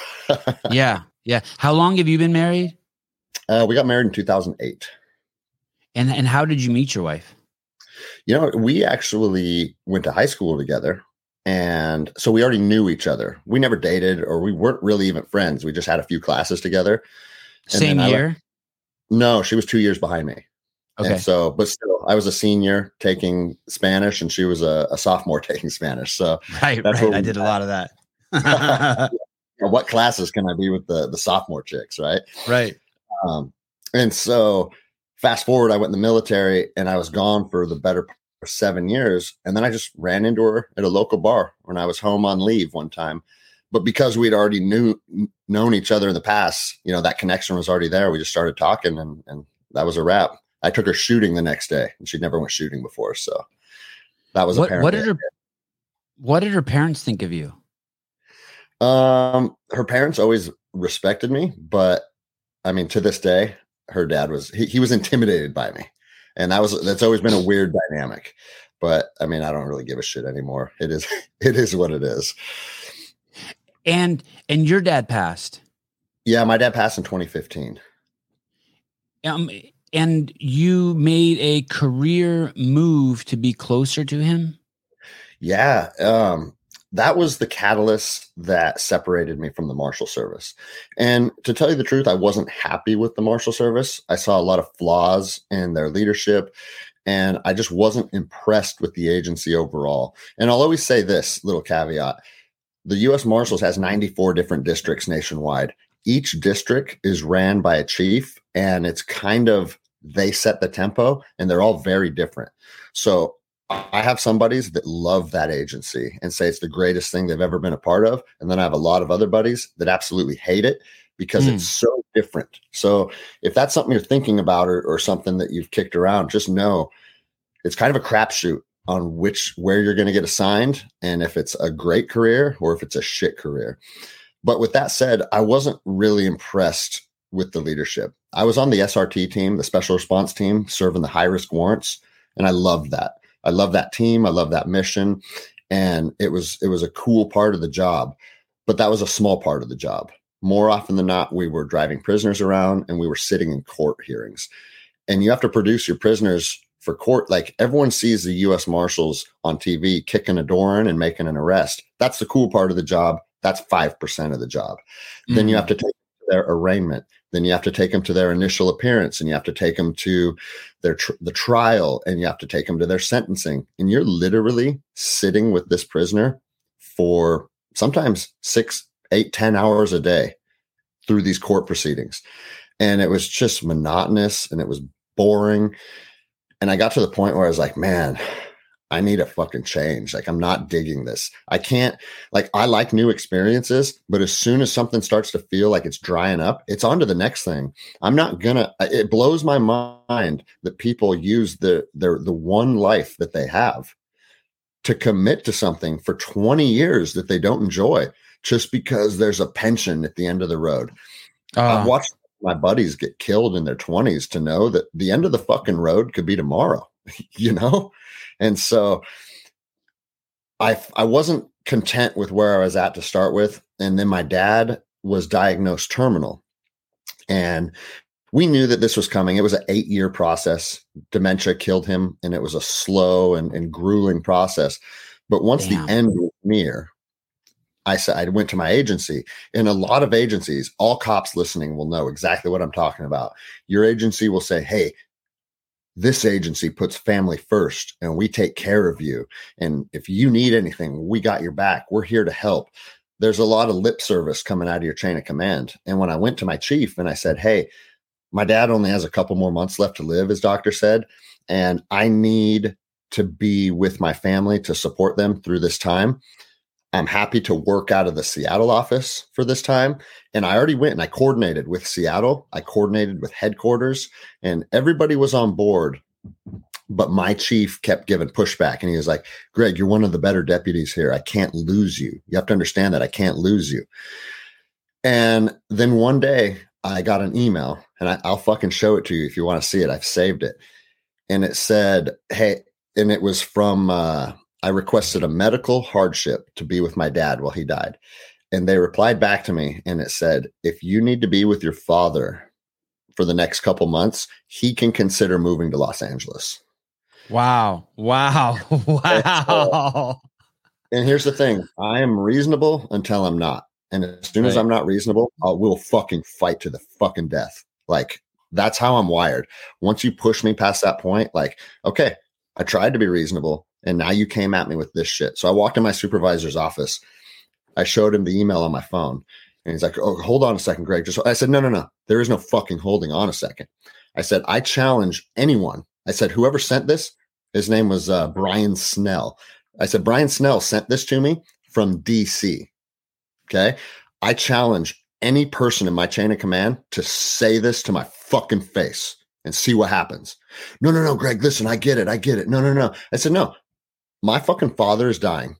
yeah. Yeah. How long have you been married? uh, we got married in 2008. And, and how did you meet your wife? You know, we actually went to high school together. And so we already knew each other. We never dated or we weren't really even friends. We just had a few classes together. And Same year? No, she was two years behind me. Okay. And so, but still, I was a senior taking Spanish and she was a, a sophomore taking Spanish. So, right. that's Right. I did a lot of that. what classes can I be with the, the sophomore chicks? Right. right. Um, and so, fast forward, I went in the military and I was gone for the better of seven years. And then I just ran into her at a local bar when I was home on leave one time. But because we'd already knew known each other in the past, you know, that connection was already there. We just started talking and, and that was a wrap. I took her shooting the next day and she'd never went shooting before. So that was What, what did her, what did her parents think of you? Um, her parents always respected me, but I mean, to this day, her dad was he, he was intimidated by me, and that was that's always been a weird dynamic. But I mean, I don't really give a shit anymore. It is it is what it is. And, and your dad passed. Yeah, my dad passed in 2015. Um, and you made a career move to be closer to him. Yeah, um, that was the catalyst that separated me from the Marshal Service. And to tell you the truth, I wasn't happy with the Marshal Service. I saw a lot of flaws in their leadership, and I just wasn't impressed with the agency overall. And I'll always say this little caveat the US Marshals has 94 different districts nationwide. Each district is ran by a chief, and it's kind of they set the tempo, and they're all very different. So I have some buddies that love that agency and say it's the greatest thing they've ever been a part of. And then I have a lot of other buddies that absolutely hate it because Mm. it's so different. So if that's something you're thinking about or, or something that you've kicked around, just know it's kind of a crapshoot on which where you're going to get assigned and if it's a great career or if it's a shit career. But with that said, I wasn't really impressed with the leadership. I was on the SRT team, the special response team, serving the high risk warrants, and I loved that. I love that team. I love that mission, and it was it was a cool part of the job. But that was a small part of the job. More often than not, we were driving prisoners around and we were sitting in court hearings. And you have to produce your prisoners for court. Like everyone sees the U.S. Marshals on TV kicking a door in and making an arrest. That's the cool part of the job. That's five percent of the job. Then you Mm. have to take their arraignment. Then you have to take them to their initial appearance, and you have to take them to their tr- the trial, and you have to take them to their sentencing. And you're literally sitting with this prisoner for sometimes six, eight, ten hours a day through these court proceedings, and it was just monotonous and it was boring. And I got to the point where I was like, man, I need a fucking change. Like, I'm not digging this. I can't, like, I like new experiences, but as soon as something starts to feel like it's drying up, it's on to the next thing. I'm not gonna, it blows my mind that people use the, their, the one life that they have to commit to something for 20 years that they don't enjoy just because there's a pension at the end of the road. Uh, I've watched my buddies get killed in their 20s to know that the end of the fucking road could be tomorrow, you know? And so I I wasn't content with where I was at to start with and then my dad was diagnosed terminal. And we knew that this was coming. It was an 8-year process. Dementia killed him and it was a slow and, and grueling process. But once Damn. the end was near, I said I went to my agency. In a lot of agencies, all cops listening will know exactly what I'm talking about. Your agency will say, "Hey, this agency puts family first, and we take care of you. And if you need anything, we got your back. We're here to help." there's a lot of lip service coming out of your chain of command. And when I went to my chief and I said, Hey, my dad only has a couple more months left to live, as doctor said, and I need to be with my family to support them through this time. I'm happy to work out of the Seattle office for this time. And I already went and I coordinated with Seattle. I coordinated with headquarters, and everybody was on board. But my chief kept giving pushback. And he was like, Greg, you're one of the better deputies here. I can't lose you. You have to understand that I can't lose you. And then one day I got an email, and I, will fucking show it to you if you want to see it. I've saved it. And it said, Hey, and it was from, uh, I requested a medical hardship to be with my dad while he died. And they replied back to me and it said, if you need to be with your father for the next couple months, he can consider moving to Los Angeles. Wow. Wow. Wow. And here's the thing I am reasonable until I'm not. And as soon right. as I'm not reasonable, I will fucking fight to the fucking death. Like, that's how I'm wired. Once you push me past that point, like, okay, I tried to be reasonable and now you came at me with this shit. So I walked in my supervisor's office. I showed him the email on my phone. And he's like, Oh, hold on a second, Greg. Just I said, No, no, no. There is no fucking holding on a second. I said, I challenge anyone. I said, whoever sent this, his name was uh, Brian Snell. I said, Brian Snell sent this to me from DC. Okay. I challenge any person in my chain of command to say this to my fucking face and see what happens. No, no, no, Greg, listen, I get it. I get it. No, no, no. I said, no, my fucking father is dying.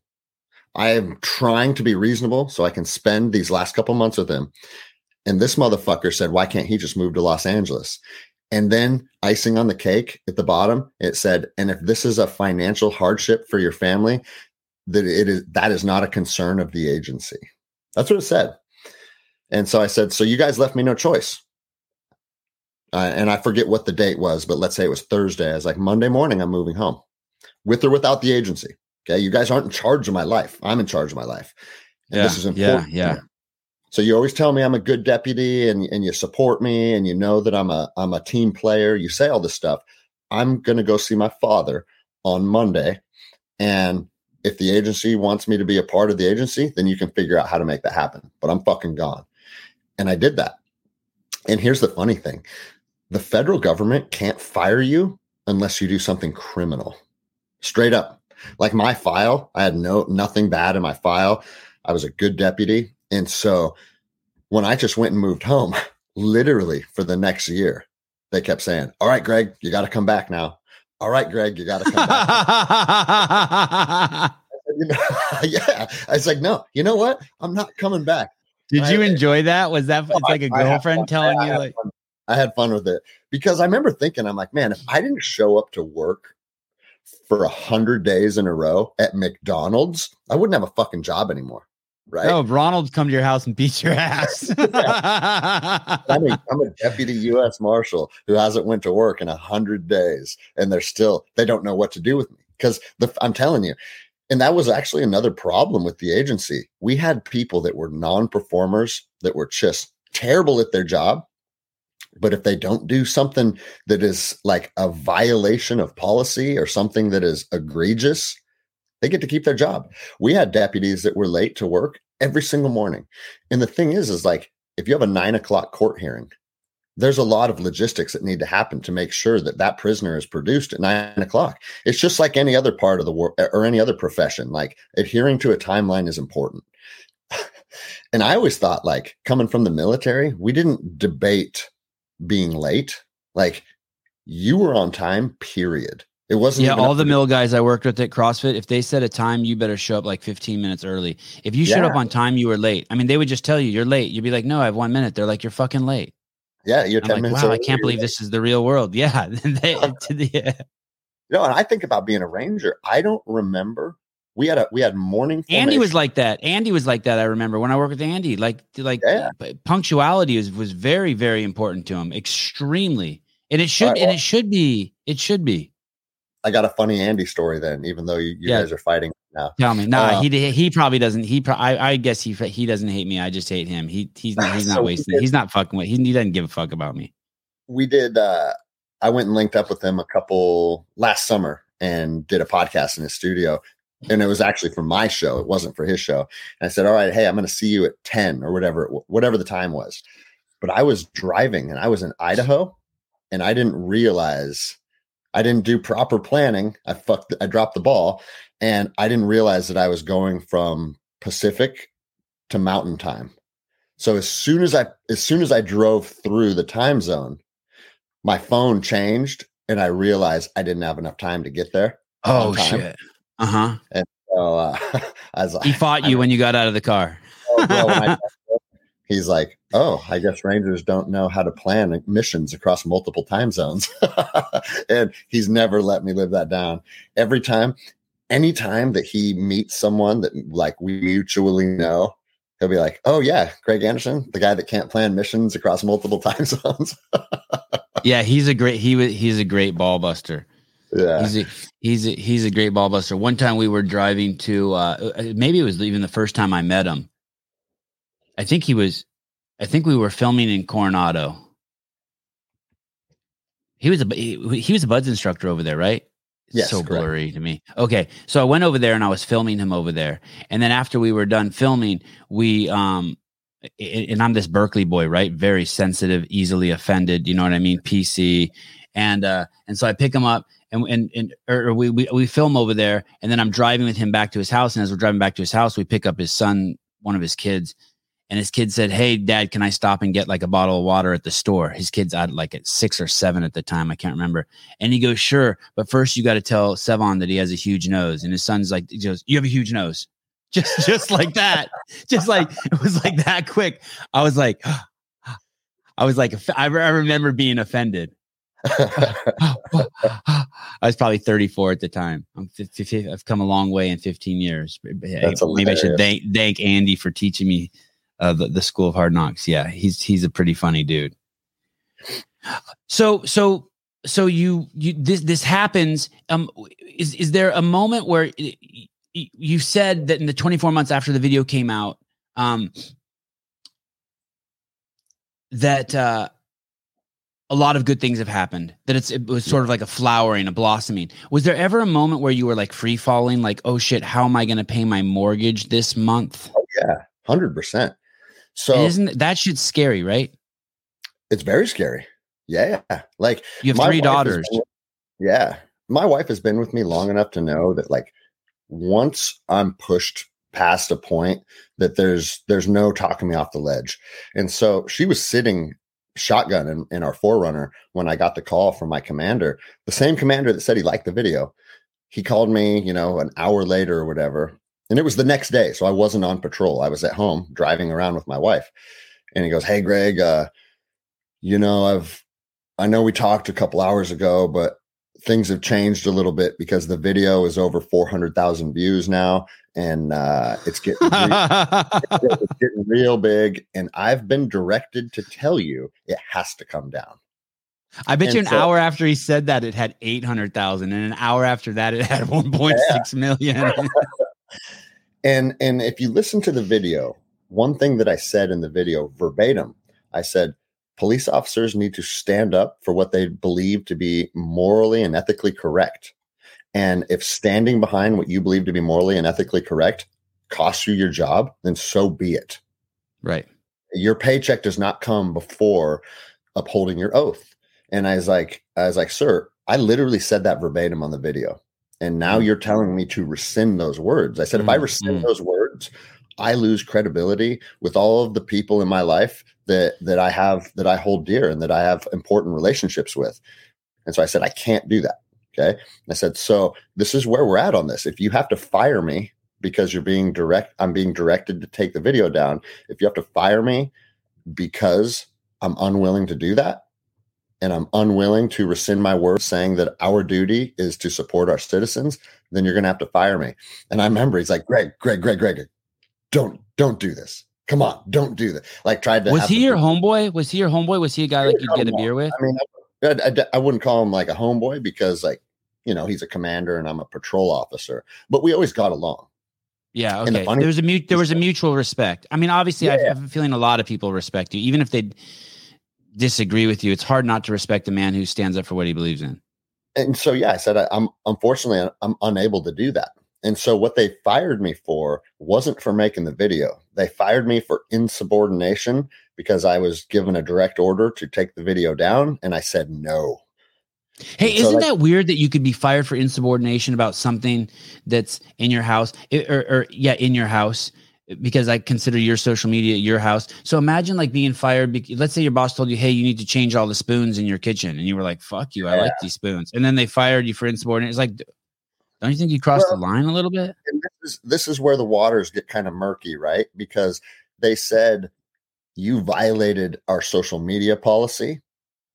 I am trying to be reasonable so I can spend these last couple months with him. And this motherfucker said, why can't he just move to Los Angeles? And then icing on the cake at the bottom, it said, and if this is a financial hardship for your family, that it is that is not a concern of the agency. That's what it said. And so I said, so you guys left me no choice. Uh, and I forget what the date was, but let's say it was Thursday. I was like, Monday morning, I'm moving home with or without the agency. Okay. You guys aren't in charge of my life. I'm in charge of my life. And yeah, this is important. Yeah. Yeah. So you always tell me I'm a good deputy and, and you support me and you know that I'm a I'm a team player. You say all this stuff. I'm gonna go see my father on Monday. And if the agency wants me to be a part of the agency, then you can figure out how to make that happen. But I'm fucking gone. And I did that. And here's the funny thing the federal government can't fire you unless you do something criminal straight up. Like my file, I had no nothing bad in my file. I was a good deputy. And so when I just went and moved home, literally for the next year, they kept saying, All right, Greg, you got to come back now. All right, Greg, you got to come back. you know, yeah. I was like, no, you know what? I'm not coming back. Did I, you enjoy that? Was that oh, like a girlfriend telling I, you like fun. I had fun with it because I remember thinking, I'm like, man, if I didn't show up to work for a hundred days in a row at McDonald's, I wouldn't have a fucking job anymore. Right. Oh, Ronald come to your house and beat your ass. I'm, a, I'm a deputy U.S. Marshal who hasn't went to work in a hundred days, and they're still they don't know what to do with me because I'm telling you, and that was actually another problem with the agency. We had people that were non-performers that were just terrible at their job, but if they don't do something that is like a violation of policy or something that is egregious, they get to keep their job. We had deputies that were late to work every single morning. And the thing is, is like if you have a nine o'clock court hearing, there's a lot of logistics that need to happen to make sure that that prisoner is produced at nine o'clock. It's just like any other part of the work or any other profession. Like adhering to a timeline is important. and I always thought, like coming from the military, we didn't debate being late. Like you were on time, period. It wasn't. Yeah, all the mill guys I worked with at CrossFit, if they set a time, you better show up like 15 minutes early. If you yeah. showed up on time, you were late. I mean, they would just tell you you're late. You'd be like, no, I have one minute. They're like, you're fucking late. Yeah, you're 10 like, minutes. Wow, I can't believe late. this is the real world. Yeah. they, yeah. You know, and I think about being a ranger. I don't remember. We had a we had morning. Formation. Andy was like that. Andy was like that. I remember when I worked with Andy. Like like yeah. punctuality was was very very important to him. Extremely, and it should right, well, and it should be. It should be. I got a funny Andy story then, even though you, you yeah. guys are fighting now. Tell me, nah, uh, he he probably doesn't. He pro- I, I guess he he doesn't hate me. I just hate him. He he's not, he's not so wasting. He's not fucking with. He, he doesn't give a fuck about me. We did. uh I went and linked up with him a couple last summer and did a podcast in his studio. And it was actually for my show. It wasn't for his show. And I said, "All right, hey, I'm going to see you at 10 or whatever whatever the time was." But I was driving and I was in Idaho and I didn't realize I didn't do proper planning. I fucked I dropped the ball and I didn't realize that I was going from Pacific to mountain time. So as soon as I as soon as I drove through the time zone, my phone changed and I realized I didn't have enough time to get there. Oh shit. Uh-huh. And so uh, I was like, He fought you when you got out of the car. oh, he's like, "Oh, I guess Rangers don't know how to plan missions across multiple time zones," and he's never let me live that down. Every time, anytime that he meets someone that like we mutually know, he'll be like, "Oh yeah, Greg Anderson, the guy that can't plan missions across multiple time zones." yeah, he's a great he was he's a great ball buster. Yeah, He's a, he's a, he's a great ball buster. One time we were driving to uh maybe it was even the first time I met him. I think he was I think we were filming in Coronado. He was a he, he was a BUD/S instructor over there, right? Yes, so correct. blurry to me. Okay, so I went over there and I was filming him over there, and then after we were done filming, we um, and I'm this Berkeley boy, right? Very sensitive, easily offended. You know what I mean? PC, and uh, and so I pick him up and and and or we, we we film over there, and then I'm driving with him back to his house, and as we're driving back to his house, we pick up his son, one of his kids, and his kid said, "Hey, Dad, can I stop and get like a bottle of water at the store?" His kid's at like at six or seven at the time, I can't remember. And he goes, "Sure, but first you got to tell Sevan that he has a huge nose." And his son's like, "He goes, you have a huge nose." Just, just like that, just like it was like that quick. I was like, I was like, I remember being offended. I was probably 34 at the time. I'm 50, I've come a long way in 15 years. Maybe That's I should thank thank Andy for teaching me uh, the the School of Hard Knocks. Yeah, he's he's a pretty funny dude. So so so you you this this happens. Um, is is there a moment where you said that in the 24 months after the video came out, um, that uh a lot of good things have happened that it's it was sort of like a flowering a blossoming was there ever a moment where you were like free falling like oh shit how am i going to pay my mortgage this month oh, yeah, hundred percent. So And isn't that shit scary right it's very scary. Yeah, like you have three daughters been- yeah. My wife has been with me long enough to know that like once I'm pushed past a point that there's there's no talking me off the ledge. And so she was sitting shotgun in, in our 4Runner when I got the call from my commander, the same commander that said he liked the video. He called me, you know, an hour later or whatever. And it was the next day. So I wasn't on patrol. I was at home driving around with my wife. And he goes, Hey Greg, uh, you know, I've I know we talked a couple hours ago, but things have changed a little bit because the video is over 400,000 views now and uh, it's getting re- it's getting real big and I've been directed to tell you it has to come down. i bet you an so- hour after he said that it had 800000 and an hour after that it had 1.6 million And and if you listen to the video, one thing that I said in the video verbatim, I said police officers need to stand up for what they believe to be morally and ethically correct. And if standing behind what you believe to be morally and ethically correct costs you your job, then so be it. right Your paycheck does not come before upholding your oath. And I was like, I was like, sir, I literally said that verbatim on the video. And now you're telling me to rescind those words. I said, if I Mm, rescind mm. those words, I lose credibility with all of the people in my life that that I have that I hold dear and that I have important relationships with. And so I said, I can't do that. Okay. And I said, so this is where we're at on this. If you have to fire me because you're being direct, I'm being directed to take the video down. If you have to fire me because I'm unwilling to do that, and I'm unwilling to rescind my word saying that our duty is to support our citizens, then you're going to have to fire me. And I remember he's like, Greg, Greg, Greg, Greg, don't, don't do this. Come on, don't do that. Like tried to. was he your homeboy was he your homeboy was he a guy like you'd get a beer with I mean, I, I, I wouldn't call him like a homeboy because like, you know, he's a commander and I'm a patrol officer, but we always got along. Yeah, And the okay. funny There was a mute. There was a mutual respect. I mean, obviously, I Yeah. have a feeling a lot of people respect you, even if they disagree with you. It's hard not to respect a man who stands up for what he believes in. And so, yeah, I said, I, I'm unfortunately, I'm unable to do that. And so what they fired me for wasn't for making the video. They fired me for insubordination because I was given a direct order to take the video down and I said no. Hey, and isn't so like, that weird that you could be fired for insubordination about something that's in your house or, or yeah, in your house because I consider your social media your house. So imagine like being fired. Let's say your boss told you, "Hey, you need to change all the spoons in your kitchen," and you were like, "Fuck you, I yeah. like these spoons," and then they fired you for insubordination. It's like, don't you think you crossed well, the line a little bit? This is, this is where the waters get kind of murky, right? Because they said you violated our social media policy.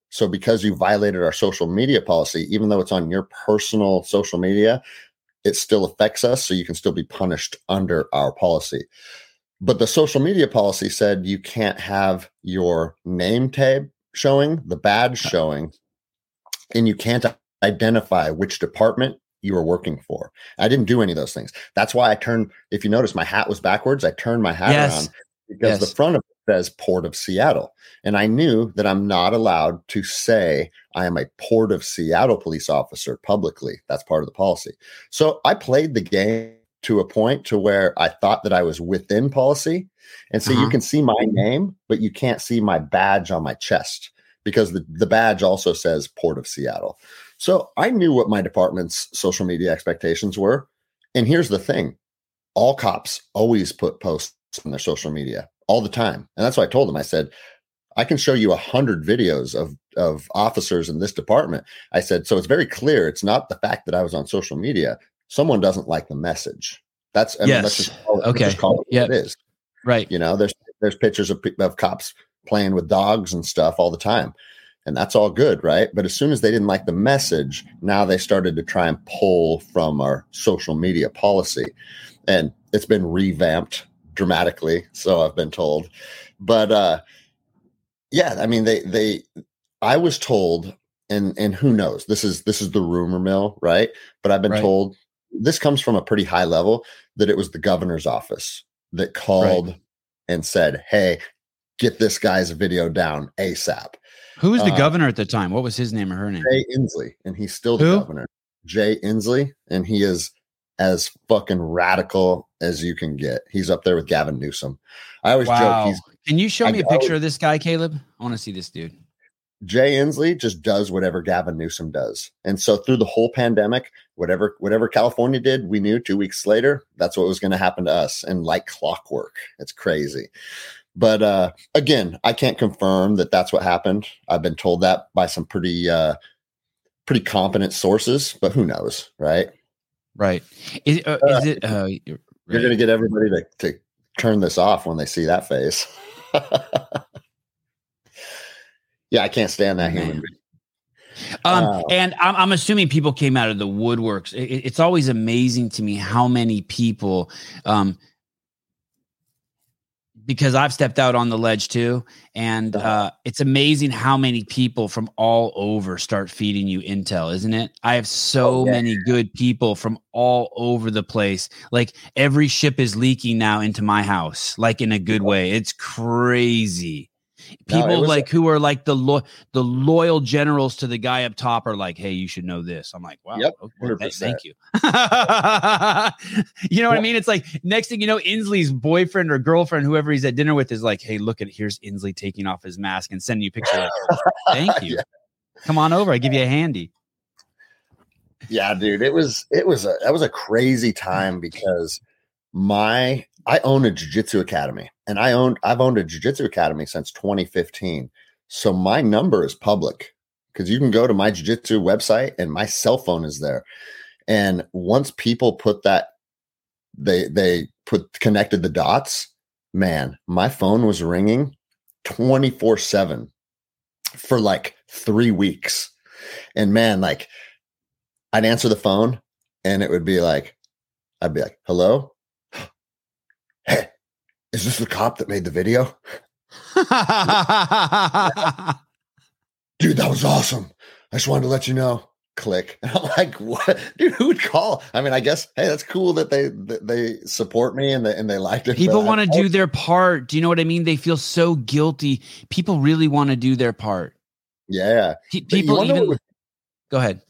So because you violated our social media policy, even though it's on your personal social media, it still affects us. So you can still be punished under our policy. But the social media policy said you can't have your name tag showing, the badge showing, and you can't identify which department you were working for. I didn't do any of those things. That's why I turned, if you notice, my hat was backwards. I turned my hat yes. around because yes. the front of it says Port of Seattle. And I knew that I'm not allowed to say I am a Port of Seattle police officer publicly. That's part of the policy. So I played the game to a point to where I thought that I was within policy. And so uh-huh. you can see my name, but you can't see my badge on my chest because the, the badge also says Port of Seattle. So I knew what my department's social media expectations were. And here's the thing all cops always put posts on their social media all the time. And that's why I told them, I said, I can show you a hundred videos of, of officers in this department. I said, so it's very clear. It's not the fact that I was on social media. Someone doesn't like the message. That's, I yes. mean, let's just call it, okay. Just call it yep. what it is. Right. You know, there's, there's pictures of, of cops playing with dogs and stuff all the time and that's all good, right? But as soon as they didn't like the message, now they started to try and pull from our social media policy. And it's been revamped dramatically, so I've been told. But uh yeah, I mean they they I was told and and who knows, this is this is the rumor mill, right? But I've been right. told this comes from a pretty high level that it was the governor's office that called right. and said, "Hey, get this guy's video down ASAP." Who was the uh, governor at the time? What was his name or her name? Jay Inslee, and he's still the Who? governor. Jay Inslee, and he is as fucking radical as you can get. He's up there with Gavin Newsom. I always wow. joke he's. Can you show me a picture always, of this guy, Caleb? I want to see this dude. Jay Inslee just does whatever Gavin Newsom does. And so through the whole pandemic, whatever whatever California did, we knew 2 weeks later that's what was going to happen to us and like clockwork. It's crazy. But uh, again, I can't confirm that that's what happened. I've been told that by some pretty uh, pretty competent sources, but who knows, right? Right. Is, uh, is it? Uh, right. You're going to get everybody to, to turn this off when they see that face. yeah, I can't stand that human being. Um, uh, and I'm, I'm, assuming people came out of the woodworks. It, it's always amazing to me how many people um, because I've stepped out on the ledge too. And uh-huh. uh, it's amazing how many people from all over start feeding you intel, isn't it? I have so oh, yeah. many good people from all over the place. Like every ship is leaking now into my house, like in a good way. It's crazy people no, like who are like the lo- the loyal generals to the guy up top are like, hey, you should know this. I'm like, wow, yep, okay, thank you. you know what I mean? It's like next thing you know, Inslee's boyfriend or girlfriend, whoever he's at dinner with, is like, hey, look at here's Inslee taking off his mask and sending you a picture. Like, thank you. yeah. Come on over. I give you a handy. Yeah, dude, it was it was a that was a crazy time because my I own a jiu-jitsu academy and I own I've owned a jiu-jitsu academy since 2015. So my number is public because you can go to my jiu-jitsu website and my cell phone is there. And once people put that they they put connected the dots, man, my phone was ringing 24/7 for like 3 weeks. And man, like I'd answer the phone and it would be like I'd be like, "Hello? Hey, is this the cop that made the video? Dude, that was awesome. I just wanted to let you know. Click. And I'm like, what? Dude, who would call? I mean, I guess, hey, that's cool that they that they support me and they and they liked it. People want to do their part. Do you know what I mean? They feel so guilty. People really want to do their part. Yeah. P- people even was, go ahead.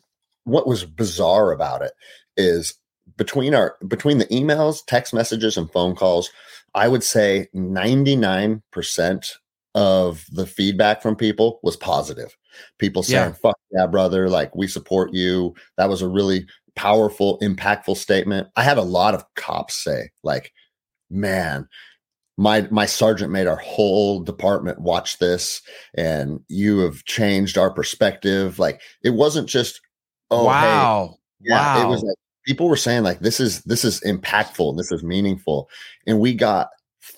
What was bizarre about it is between our between the emails, text messages, and phone calls, I would say 99% of the feedback from people was positive. People saying, yeah. fuck yeah, brother, like we support you. That was a really powerful, impactful statement. I had a lot of cops say, like, man, my my sergeant made our whole department watch this and you have changed our perspective. Like it wasn't just oh wow. Hey. Yeah, wow. it was like people were saying like this is this is impactful, this is meaningful. And we got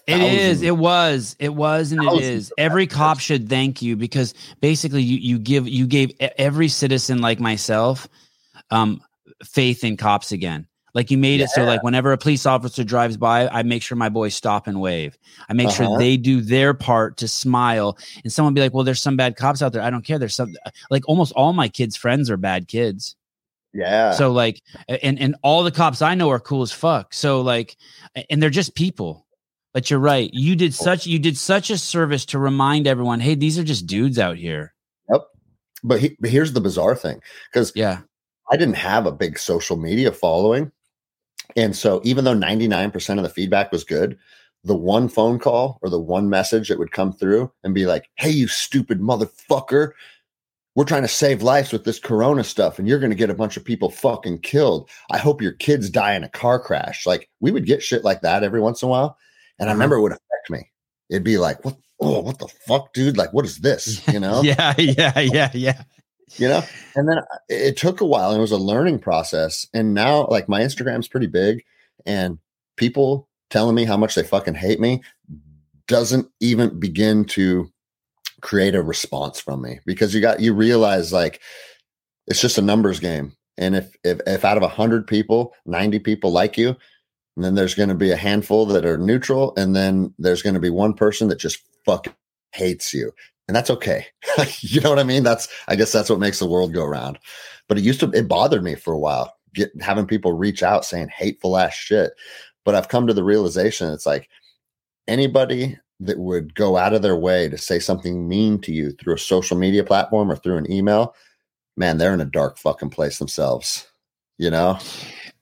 it is. It was. It was, and it is. Every cop should thank you because basically, you you give you gave every citizen like myself, um, faith in cops again. Like you made yeah. it so like whenever a police officer drives by, I make sure my boys stop and wave. I make uh-huh. sure they do their part to smile. And someone be like, "Well, there's some bad cops out there." I don't care. There's some like almost all my kids' friends are bad kids. Yeah. So like, and and all the cops I know are cool as fuck. So like, and they're just people. But you're right. You did such you did such a service to remind everyone, hey, these are just dudes out here. Yep. But, he, but here's the bizarre thing, because yeah, I didn't have a big social media following, and so even though 99% of the feedback was good, the one phone call or the one message that would come through and be like, "Hey, you stupid motherfucker." We're trying to save lives with this corona stuff, and you're going to get a bunch of people fucking killed. I hope your kids die in a car crash. Like, we would get shit like that every once in a while and I uh-huh. remember it would affect me. It'd be like, what? Oh, what the fuck, dude? Like, what is this? You know? yeah, yeah, yeah, yeah. You know? And then uh, it took a while and it was a learning process. And now, like, my Instagram's pretty big and people telling me how much they fucking hate me doesn't even begin to create a response from me because you got, you realize like it's just a numbers game. And if, if, if out of a hundred people, 90 people like you, and then there's going to be a handful that are neutral, and then there's going to be one person that just fucking hates you, and that's okay. you know what I mean? That's I guess that's what makes the world go round. But it used to it bothered me for a while, get having people reach out saying hateful ass shit. But I've come to the realization it's like anybody that would go out of their way to say something mean to you through a social media platform or through an email, man, they're in a dark fucking place themselves. You know?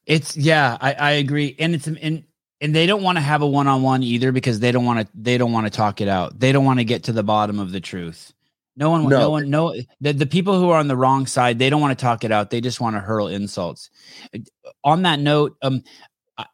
It's yeah, I, I agree, and it's and and they don't want to have a one on one either because they don't want to they don't want to talk it out. They don't want to get to the bottom of the truth. No one, no, no one, no. The, the people who are on the wrong side, they don't want to talk it out. They just want to hurl insults. On that note, um,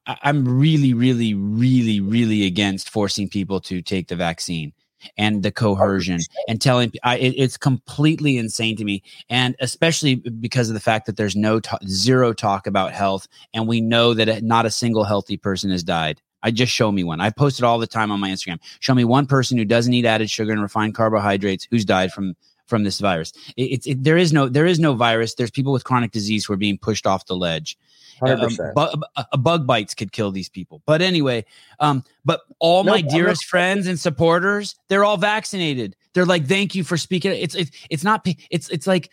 I, I'm really, really, really, really against forcing people to take the vaccine and the coercion and telling I, it, it's completely insane to me and especially because of the fact that there's no ta- zero talk about health and we know that not a single healthy person has died I just show me one. I post it all the time on my Instagram. Show me one person who doesn't eat added sugar and refined carbohydrates who's died from from this virus. It's it, it, there is no there is no virus. There's people with chronic disease who are being pushed off the ledge. Um, bu- a bug bites could kill these people. But anyway, um, but all my dearest friends and supporters, they're all vaccinated. They're like, thank you for speaking. It's it's it's not it's it's like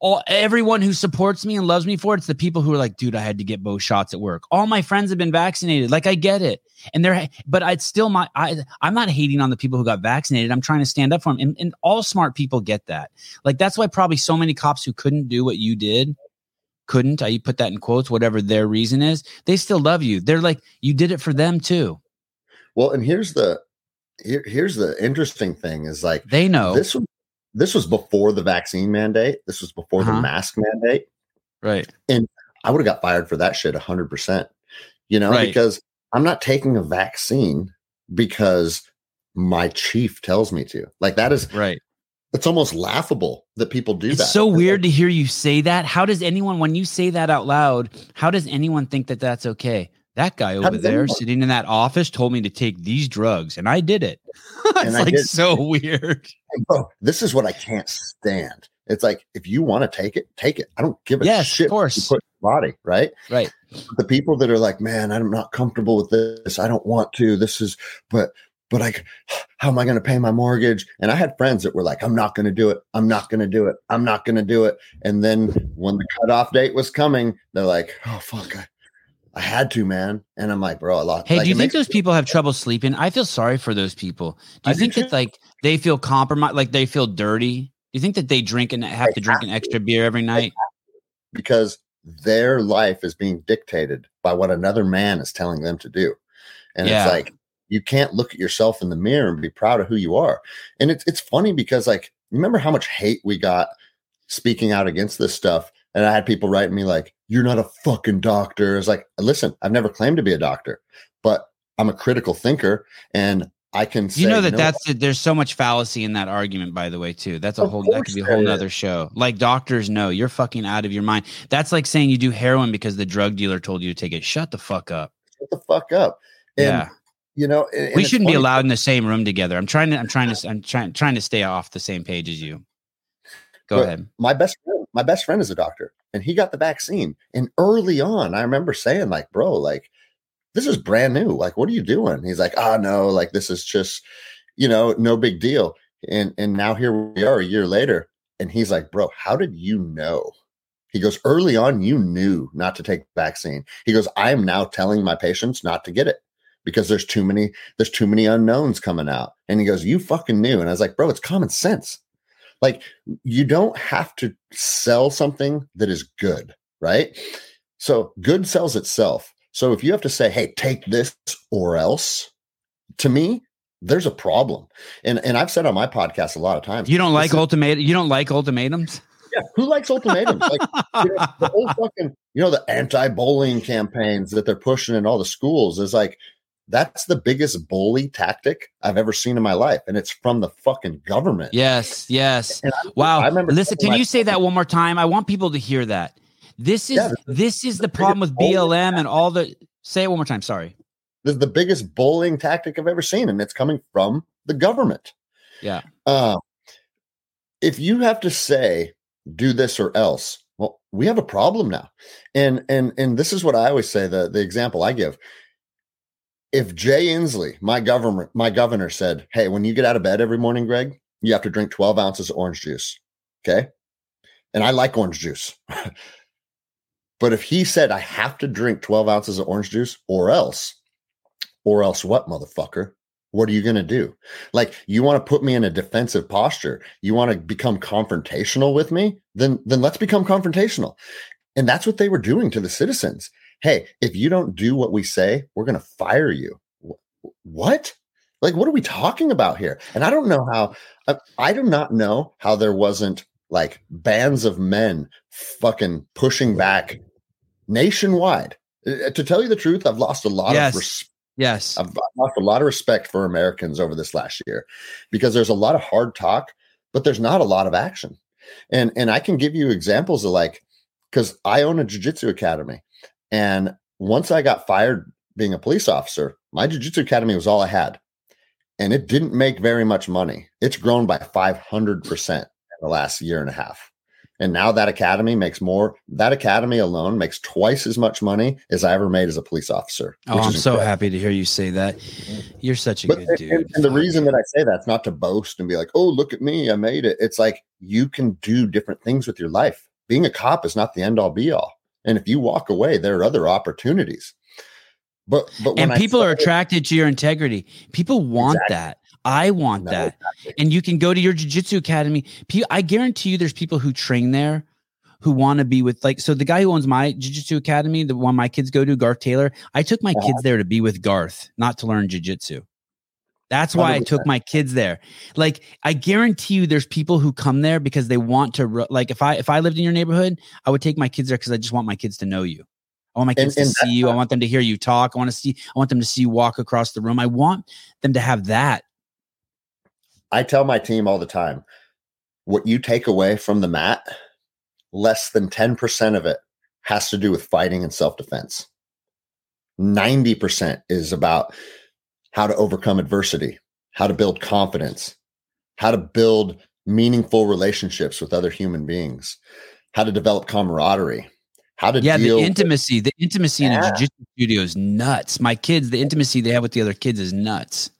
all everyone who supports me and loves me for it, it's the people who are like, dude, I had to get both shots at work. All my friends have been vaccinated. Like I get it. And they're but I'd still my I I'm not hating on the people who got vaccinated. I'm trying to stand up for them. And, and all smart people get that. Like that's why probably so many cops who couldn't do what you did couldn't, I put that in quotes, whatever their reason is, they still love you. They're like, you did it for them too. Well, and here's the here, here's the interesting thing is like they know this was this was before the vaccine mandate. This was before uh-huh. the mask mandate. Right. And I would have got fired for that shit hundred percent. You know, right. because I'm not taking a vaccine because my chief tells me to. Like that is right it's almost laughable that people do it's that. so weird to hear you say that. How does anyone, when you say that out loud, how does anyone think that that's okay? That guy over there anyone? sitting in that office told me to take these drugs, and I did it. it's like did. so weird. Bro, this is what I can't stand. It's like if you want to take it, take it. I don't give a yes, shit. Of course, you put body right, right. The people that are like, man, I'm not comfortable with this. I don't want to. This is, but but like, how am I going to pay my mortgage? And I had friends that were like, I'm not going to do it. I'm not going to do it. I'm not going to do it. And then when the cutoff date was coming, they're like, oh, fuck. I, I had to, man. And I'm like, bro, a lot. Hey, like, do you think those people have trouble sleeping? I feel sorry for those people. Do you I think do that like they feel compromised, like they feel dirty? Do you think that they drink and have to drink an extra beer every night? Because their life is being dictated by what another man is telling them to do. And yeah. it's like you can't look at yourself in the mirror and be proud of who you are. And it's it's funny because like remember how much hate we got speaking out against this stuff. And I had people write me like, "You're not a fucking doctor." It's like, listen, I've never claimed to be a doctor, but I'm a critical thinker, and I can. you know that that's there's so much fallacy in that argument. By the way, too, that's a whole that could be a whole other show. Like doctors know you're fucking out of your mind. That's like saying you do heroin because the drug dealer told you to take it. Shut the fuck up. Shut the fuck up. And, yeah. You know, and, we shouldn't be allowed in the same room together. I'm trying to. I'm trying to. I'm trying trying to stay off the same page as you. Go but ahead. My best friend, my best friend is a doctor, and he got the vaccine. And early on, I remember saying, like, bro, like, this is brand new. Like, what are you doing? He's like, oh no, like this is just, you know, no big deal. And and now here we are a year later, and he's like, bro, how did you know? He goes, early on, you knew not to take the vaccine. He goes, I am now telling my patients not to get it because there's too many, there's too many unknowns coming out. And he goes, You fucking knew. And I was like, bro, it's common sense. Like you don't have to sell something that is good, right? So good sells itself. So if you have to say, hey, take this or else, to me, there's a problem. And and I've said on my podcast a lot of times. You don't like ultimatum. You don't like ultimatums. Yeah, who likes ultimatums? Like you know, the whole fucking, you know, the anti-bullying campaigns that they're pushing in all the schools is like that's the biggest bully tactic I've ever seen in my life, and it's from the fucking government. Yes, yes. I, wow. I remember. Listen, can you say that one more time? I want people to hear that. This is yeah, this is the, the problem with BLM and all the. Say it one more time. Sorry. This is the biggest bullying tactic I've ever seen, and it's coming from the government. Yeah. Uh, if you have to say do this or else, well, we have a problem now, and and and this is what I always say. The the example I give if Jay Inslee, my government, my governor said, Hey, when you get out of bed every morning, Greg, you have to drink 12 ounces of orange juice. Okay. And I like orange juice. but if he said, I have to drink 12 ounces of orange juice or else, or else what, motherfucker? What are you going to do? Like, you want to put me in a defensive posture? You want to become confrontational with me? Then, then let's become confrontational. And that's what they were doing to the citizens hey, if you don't do what we say, we're going to fire you. What? Like, what are we talking about here? And I don't know how, I, I do not know how there wasn't like bands of men fucking pushing back nationwide. Uh, to tell you the truth, I've lost a lot yes. of respect. Yes. I've lost a lot of respect for Americans over this last year because there's a lot of hard talk, but there's not a lot of action. And and I can give you examples of like because I own a jiu-jitsu academy and once I got fired being a police officer, my jiu-jitsu academy was all I had. And it didn't make very much money. It's grown by 500% in the last year and a half. And now that academy makes more, that academy alone makes twice as much money as I ever made as a police officer. Oh, I'm so happy to hear you say that. Mm-hmm. You're such a but, good dude. And, and the reason that I say that's not to boast and be like, oh, look at me, I made it. It's like you can do different things with your life. Being a cop is not the end all be all. And if you walk away, there are other opportunities. But but and people are attracted to your integrity. People want exactly. that. I want no, that. Exactly. And you can go to your jiu-jitsu academy. I guarantee you there's people who train there who want to be with like so the guy who owns my jiu-jitsu academy, the one my kids go to, Garth Taylor, I took my uh-huh. kids there to be with Garth, not to learn jiu-jitsu. That's why 100%. I took my kids there. Like I guarantee you, there's people who come there because they want to. Like if I if I lived in your neighborhood, I would take my kids there because I just want my kids to know you. I want my kids and, to and see you. I want them to hear you talk. I want to see. I want them to see you walk across the room. I want them to have that. I tell my team all the time, what you take away from the mat, less than ten percent of it has to do with fighting and self defense. Ninety percent is about how to overcome adversity, how to build confidence, how to build meaningful relationships with other human beings, how to develop camaraderie, how to yeah, the intimacy, with, the intimacy yeah. in a jiu-jitsu studio is nuts. My kids, the intimacy they have with the other kids is nuts.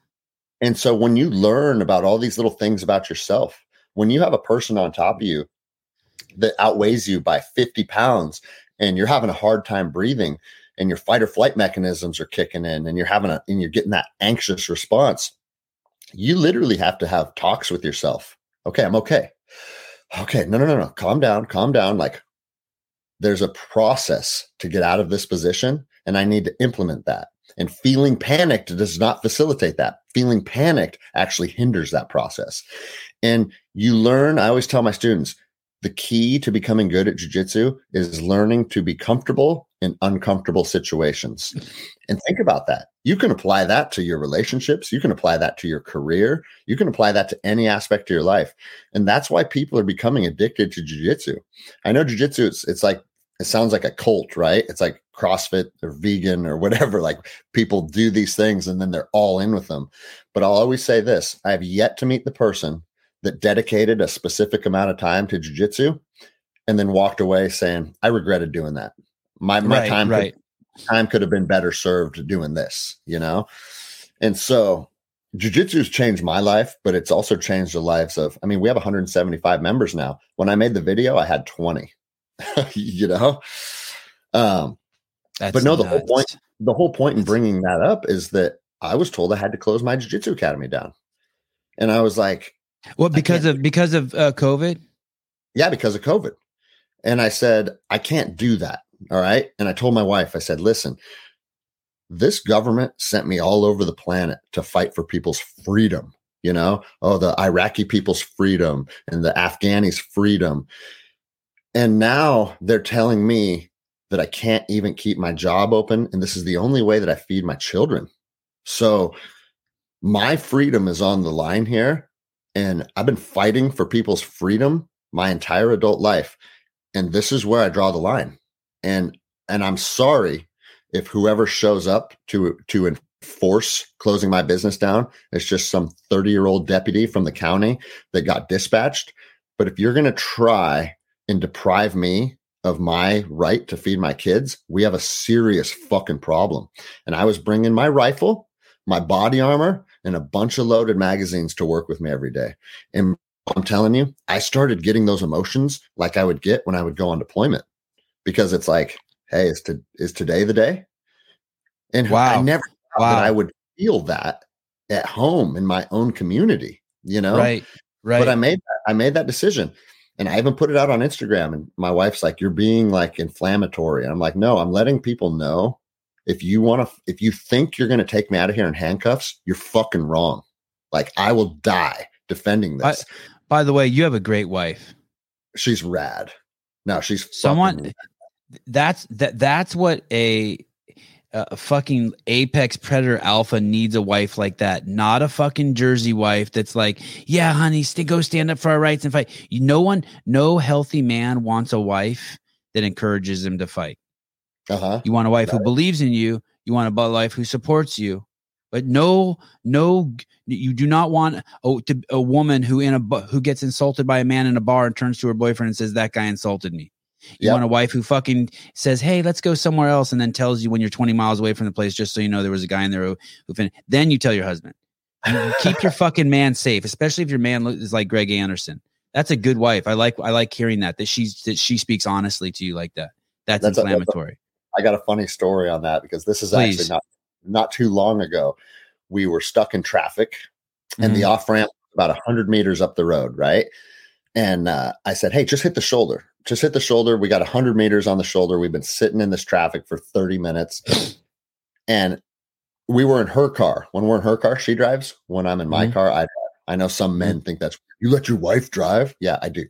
And so when you learn about all these little things about yourself, when you have a person on top of you that outweighs you by 50 pounds and you're having a hard time breathing, and your fight or flight mechanisms are kicking in and you're having a and you're getting that anxious response you literally have to have talks with yourself okay i'm okay okay no no no no calm down calm down like there's a process to get out of this position and I need to implement that. And feeling panicked does not facilitate that. Feeling panicked actually hinders that process. And you learn, I always tell my students, the key to becoming good at jujitsu is learning to be comfortable in uncomfortable situations. And think about that. You can apply that to your relationships. You can apply that to your career. You can apply that to any aspect of your life. And that's why people are becoming addicted to jujitsu. I know jujitsu, it's, it's like, it sounds like a cult, right? It's like CrossFit or vegan or whatever. Like people do these things and then they're all in with them. But I'll always say this I have yet to meet the person that dedicated a specific amount of time to jujitsu and then walked away saying, I regretted doing that. My my Right, time right. could, time could have been better served doing this, you know? And so jujitsu's changed my life, but it's also changed the lives of I mean, we have 175 members now. When I made the video, I had 20. you know? Um That's But no, the whole point- the whole point in bringing that up is that I was told I had to close my jiu-jitsu academy down. And I was like, I because of because of uh, COVID? yeah, because of COVID. And I said, I can't do that. All right. And I told my wife, I said, listen, this government sent me all over the planet to fight for people's freedom. You know, oh, the Iraqi people's freedom and the Afghanis' freedom. And now they're telling me that I can't even keep my job open. And this is the only way that I feed my children. So my freedom is on the line here. And I've been fighting for people's freedom my entire adult life. And this is where I draw the line. And and I'm sorry if whoever shows up to to enforce closing my business down is just some 30 year old deputy from the county that got dispatched. But if you're to try and deprive me of my right to feed my kids, we have a serious fucking problem. And I was bringing my rifle, my body armor, and a bunch of loaded magazines to work with me every day. And I'm telling you, I started getting those emotions like I would get when I would go on deployment because it's like, hey, is, to, is today the day? And I never thought Wow. that I would feel that at home in my own community, you know? Right. Right. But I made that, I made that decision. And I even put it out on Instagram. And my wife's like, You're being like inflammatory. And I'm like, No, I'm letting people know if you want to, if you think you're going to take me out of here in handcuffs, you're fucking wrong. Like, I will die defending I- this. By the way, you have a great wife. she's rad. No, she's Someone rad. that's that that's what a a fucking apex predator alpha needs a wife like that not a fucking jersey wife that's like yeah honey stay, go stand up for our rights and fight you, no one no healthy man wants a wife that encourages him to fight Uh-huh. you want a wife who believes in you you want a wife who supports you but no no you do not want a, to, a woman who in a who gets insulted by a man in a bar and turns to her boyfriend and says that guy insulted me you Yep. want a wife who fucking says, "Hey, let's go somewhere else," and then tells you when you're 20 miles away from the place, just so you know there was a guy in there who, who fin- Then you tell your husband. Keep your fucking man safe, especially if your man is like Greg Anderson. That's a good wife. I like I like hearing that that she's that she speaks honestly to you like that. That's, That's inflammatory. I got a funny story on that because this is Please. actually not not too long ago. We were stuck in traffic and the Mhm. off ramp about 100 meters up the road, right? And uh, I said, Hey, just hit the shoulder. Just hit the shoulder. We got 100 meters on the shoulder. We've been sitting in this traffic for 30 minutes. And we were in her car. When we're in her car, she drives. When I'm in my Mhm. car, I drive. I know some men think that's you let your wife drive. Yeah, I do.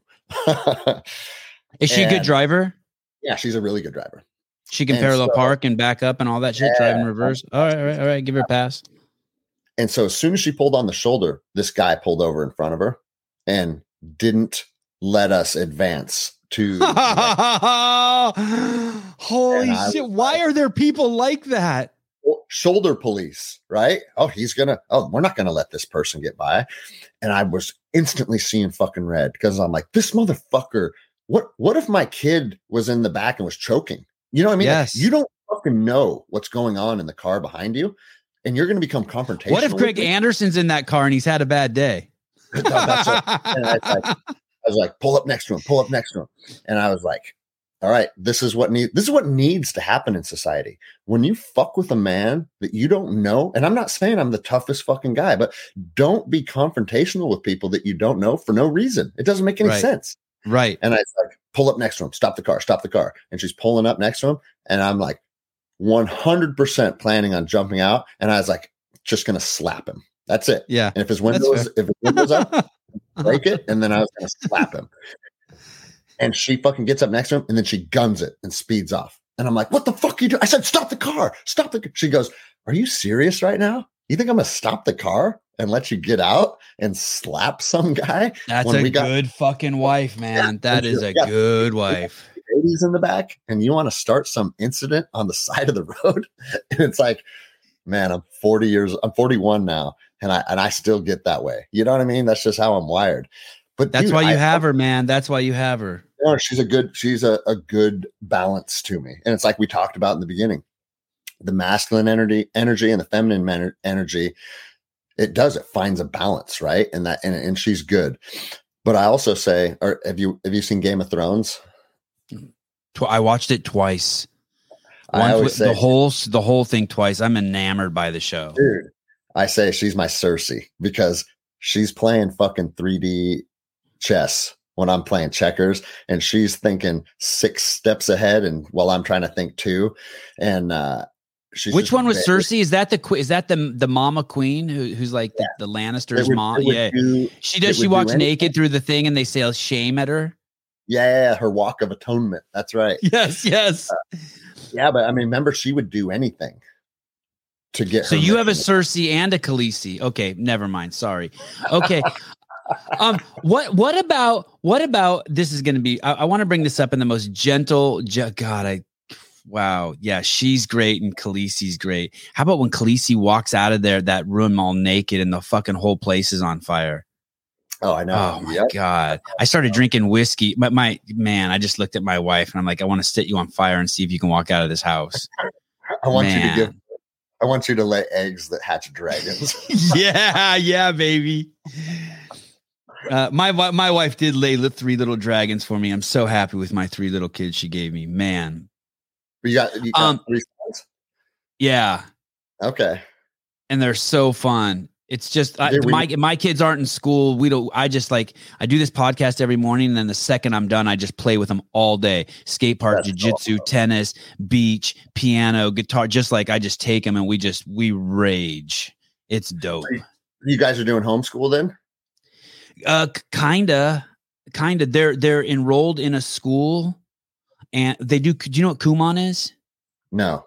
Is she a good driver? yeah, she's a really good driver. She can and parallel so- park and back up and all that shit, drive in reverse. All right, all right, all right. Give her a pass. And so as soon as she pulled on the shoulder, this guy pulled over in front of her and didn't let us advance to Holy I shit! Why are there people like that? shoulder police, right? Oh, he's gonna, oh, we're not gonna let this person get by. And I was instantly seeing fucking red because I'm like, this motherfucker, what what if my kid was in the back and was choking? You know what I mean? Like, Yes. you don't fucking know what's going on in the car behind you, and you're gonna become confrontational. What if Greg? Anderson's in that car and he's had a bad day? No, that's what- and I, was like, I was like, pull up next to him, pull up next to him. And I was like, all right, this is what need this is what needs to happen in society. When you fuck with a man that you don't know, and I'm not saying I'm the toughest fucking guy, but don't be confrontational with people that you don't know for no reason. It doesn't make any Right. sense. Right. And I was like pull up next to him, stop the car, stop the car. And she's pulling up next to him. And I'm like 100% planning on jumping out. And I was like, just going to slap him. That's it. Yeah. And if his window is, if his window's up, break it. And then I was going to slap him. And she fucking gets up next to him and then she guns it and speeds off. And I'm like, what the fuck are you doing? I said, stop the car. Stop the car. She goes, are you serious right now? You think I'm going to stop the car and let you get out and slap some guy? That's a got- good fucking wife, man. That is a good wife. Ladies in the back, and you want to start some incident on the side of the road. And it's like, man, I'm 40 years, I'm 41 now, and I and I still get that way. You know what I mean? That's just how I'm wired. But that's dude, why you I, have her, man. That's why you have her. You know, she's a good, she's a, a good balance to me. And it's like we talked about in the beginning. The masculine energy, energy and the feminine man- energy, it does, it finds a balance, right? And that and, and she's good. But I also say, or have you have you seen Game of Thrones? I watched it twice. Once say, the whole the whole thing twice. I'm enamored by the show. Dude, I say she's my Cersei because she's playing fucking 3D chess when I'm playing checkers, and she's thinking six steps ahead, and while I'm trying to think two, and uh, which one was Cersei? Is that the is that the the mama queen who, who's like the, yeah. the Lannisters' would, mom? Yeah, do, she does. She walks naked through the thing, and they say shame at her. Yeah, her walk of atonement. That's right. Yes, yes. Uh, yeah, but I mean, remember, she would do anything to get. So you have a Cersei and a Khaleesi. Okay, never mind. Sorry. Okay. um what what about what about this is going to be i, I want to bring this up in the most gentle god i wow yeah she's great and Khaleesi's great how about when Khaleesi walks out of there that room all naked and the fucking whole place is on fire Oh, I know. Oh my yep. god! I started drinking whiskey. But my man, I just looked at my wife and I'm like, I want to set you on fire and see if you can walk out of this house. I want man. you to give. I want you to lay eggs that hatch dragons. yeah, yeah, baby. Uh, my my wife did lay three little dragons for me. I'm so happy with my three little kids she gave me. Man, you got, you got um, three sons. Yeah. Okay. And they're so fun. It's just I, my my kids aren't in school. We don't. I just like I do this podcast every morning, and then the second I'm done, I just play with them all day. Skate park, jujitsu, awesome. tennis, beach, piano, guitar. Just like I just take them and we just we rage. It's dope. You guys are doing homeschool then? Uh, kinda, kinda. They're they're enrolled in a school, and they do. Do you know what Kumon is? No.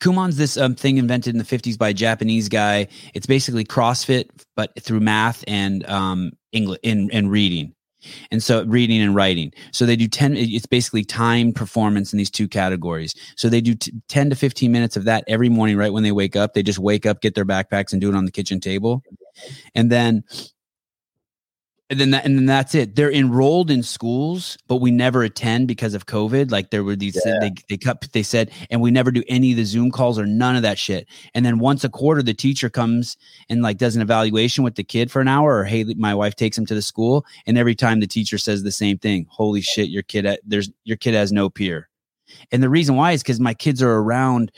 Kumon's this um, thing invented in the 50s by a Japanese guy. It's basically CrossFit, but through math and um, English and, and reading. And so reading and writing. So they do 10, it's basically time performance in these two categories. So they do t- 10 to 15 minutes of that every morning, right when they wake up. They just wake up, get their backpacks and do it on the kitchen table. And then and then that, and then that's it. They're enrolled in schools, but we never attend because of COVID. Like there were these, yeah. they they cut, they said, and we never do any of the Zoom calls or none of that shit. And then once a quarter, the teacher comes and like does an evaluation with the kid for an hour, or hey, my wife takes him to the school, and every time the teacher says the same thing: "Holy shit, your kid, uh, there's your kid has no peer." And the reason why is because my kids are around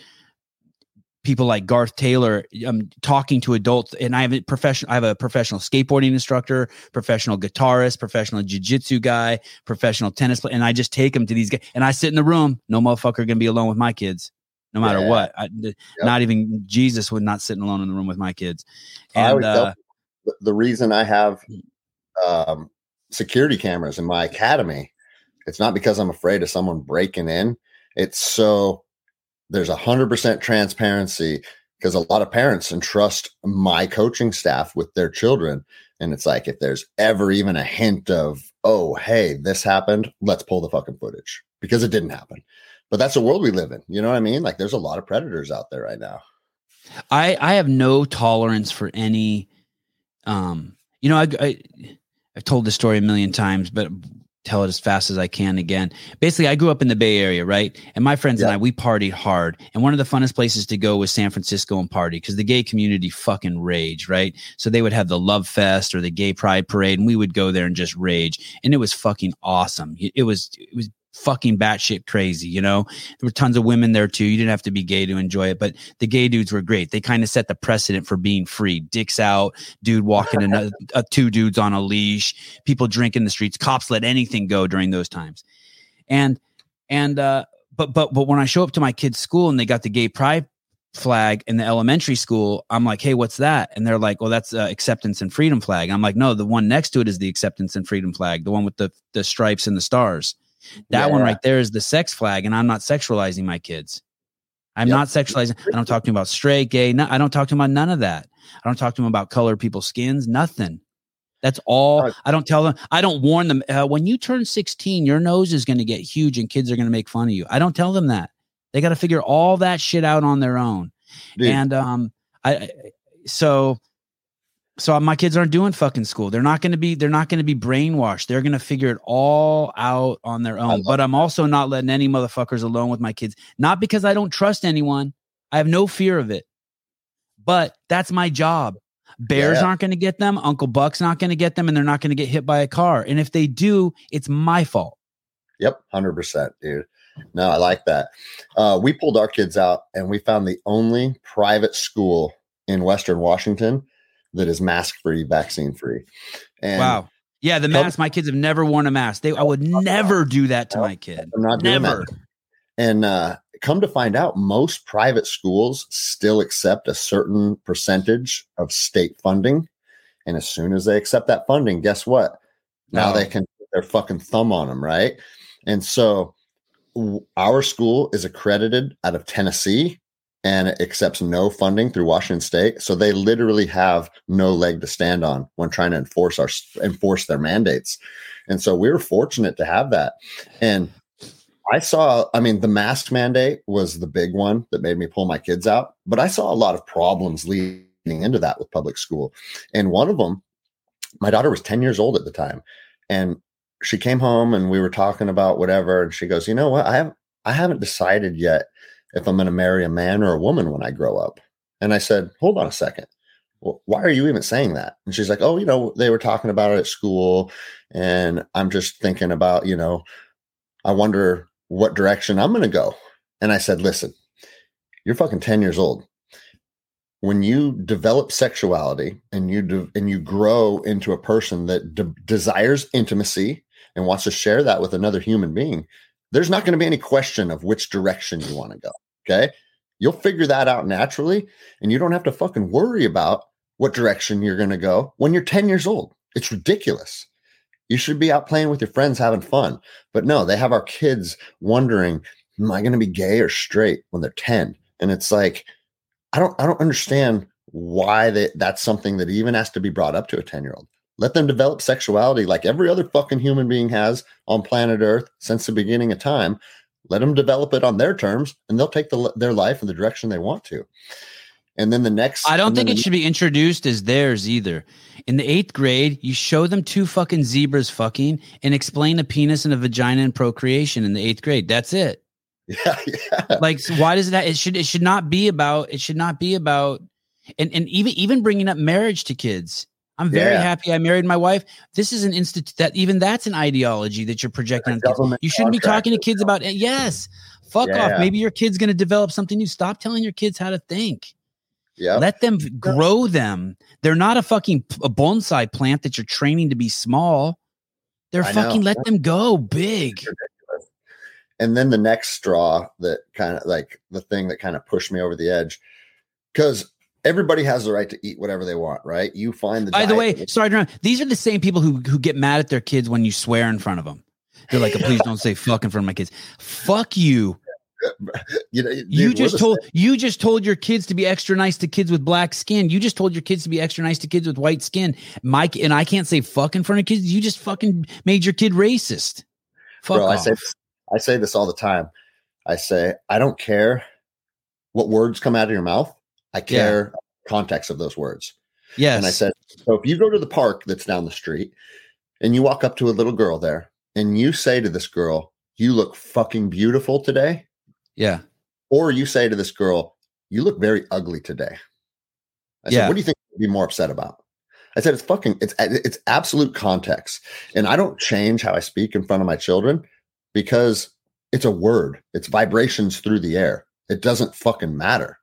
people like Garth Taylor um, talking to adults and I have a professional I have a professional skateboarding instructor, professional guitarist, professional jiu-jitsu guy, professional tennis player and I just take them to these guys and I sit in the room, no motherfucker going to be alone with my kids no matter yeah. what. I, yep. Not even Jesus would not sitting alone in the room with my kids. And uh, the reason I have um, security cameras in my academy, it's not because I'm afraid of someone breaking in. It's so there's a hundred percent transparency because a lot of parents entrust my coaching staff with their children. And it's like, if there's ever even a hint of, oh, hey, this happened, let's pull the fucking footage because it didn't happen. But that's the world we live in. You know what I mean? Like there's a lot of predators out there right now. I I have no tolerance for any um you know I, I I've told this story a million times, but tell it as fast as I can again. Basically, I grew up in the Bay Area, right? And my friends yeah. and I, we partied hard. And one of the funnest places to go was San Francisco and party because the gay community fucking rage, right? So they would have the Love Fest or the Gay Pride Parade, and we would go there and just rage. And it was fucking awesome. It was, it was fucking batshit crazy. You know, there were tons of women there too. You didn't have to be gay to enjoy it, but the gay dudes were great. They kind of set the precedent for being free. Dicks out, dude walking, another, uh, two dudes on a leash, people drinking the streets. Cops let anything go during those times, and and uh, but but but when I show up to my kid's school and they got the gay pride flag in the elementary school, I'm like, hey, what's that? And they're like, well, that's uh, acceptance and freedom flag. I'm like, no, the one next to it is the acceptance and freedom flag, the one with the the stripes and the stars. That yeah. one right there is the sex flag, and I'm not sexualizing my kids. I'm yep. not sexualizing. I don't talk to them about straight, gay. No, I don't talk to them about none of that. I don't talk to them about color people's skins. Nothing. That's all. I don't tell them. I don't warn them. Uh, when you turn 16, your nose is going to get huge and kids are going to make fun of you. I don't tell them that. They got to figure all that shit out on their own. Dude. And um, I so so my kids aren't doing fucking school. They're not going to be. They're not going to be brainwashed. They're going to figure it all out on their own. But I'm also not letting any motherfuckers alone with my kids. Not because I don't trust anyone. I have no fear of it. But that's my job. Bears yeah. aren't going to get them. Uncle Buck's not going to get them, and they're not going to get hit by a car. And if they do, it's my fault. Yep, hundred percent, dude. No, I like that. Uh, we pulled our kids out, and we found the only private school in Western Washington that is mask free, vaccine free. And wow. Yeah, the mask. My kids have never worn a mask. They, I would never do that to my kid. I'm not doing never. And uh, come to find out, most private schools still accept a certain percentage of state funding. And as soon as they accept that funding, guess what? Now no. they can put their fucking thumb on them, right? And so our school is accredited out of Tennessee and accepts no funding through Washington State. So they literally have no leg to stand on when trying to enforce our enforce their mandates. And so we were fortunate to have that. And I saw, I mean, the mask mandate was the big one that made me pull my kids out, but I saw a lot of problems leading into that with public school. And one of them, my daughter was 10 years old at the time. And she came home and we were talking about whatever. And she goes, you know what? I have I haven't decided yet if I'm going to marry a man or a woman when I grow up. And I said, hold on a second. Why are you even saying that? And she's like, oh, you know, they were talking about it at school. And I'm just thinking about, you know, I wonder what direction I'm going to go. And I said, listen, you're fucking 10 years old. When you develop sexuality and you de- and you grow into a person that de- desires intimacy and wants to share that with another human being, there's not going to be any question of which direction you want to go. Okay. You'll figure that out naturally. And you don't have to fucking worry about what direction you're going to go when you're 10 years old. It's ridiculous. You should be out playing with your friends, having fun. But no, they have our kids wondering, am I going to be gay or straight when they're 10? And it's like, I don't, I don't understand why they, that's something that even has to be brought up to a 10 year old. Let them develop sexuality like every other fucking human being has on planet Earth since the beginning of time. Let them develop it on their terms, and they'll take the, their life in the direction they want to. And then the next, I don't think it should be introduced as theirs either. In the eighth grade, you show them two fucking zebras fucking and explain a penis and a vagina and procreation in the eighth grade. That's it. Yeah, yeah. Like, so why does that? It should it should not be about. It should not be about. And and even even bringing up marriage to kids. I'm very yeah. happy I married my wife. This is an institute that even that's an ideology that you're projecting on kids. You shouldn't be talking to kids about it. Yes. Fuck yeah. off. Maybe your kid's going to develop something new. Stop telling your kids how to think. Yeah. Let them grow them. They're not a fucking a bonsai plant that you're training to be small. They're I fucking know. let them go big. And then the next straw that kind of like the thing that kind of pushed me over the edge because everybody has the right to eat whatever they want, right? You find the. By the way, sorry, these are the same people who who get mad at their kids when you swear in front of them. They're like, "Please don't say fuck in front of my kids." Fuck you. you, know, dude, you just told same. you just told your kids to be extra nice to kids with black skin. You just told your kids to be extra nice to kids with white skin. Mike and I can't say fuck in front of kids. You just fucking made your kid racist. Fuck Bro, off. I say I say this all the time. I say I don't care what words come out of your mouth. I care yeah. context of those words. Yes. And I said, so if you go to the park that's down the street and you walk up to a little girl there and you say to this girl, you look fucking beautiful today. Yeah. Or you say to this girl, you look very ugly today. I yeah. said, what do you think you'd be more upset about? I said, it's fucking, it's, it's absolute context. And I don't change how I speak in front of my children because it's a word. It's vibrations through the air. It doesn't fucking matter.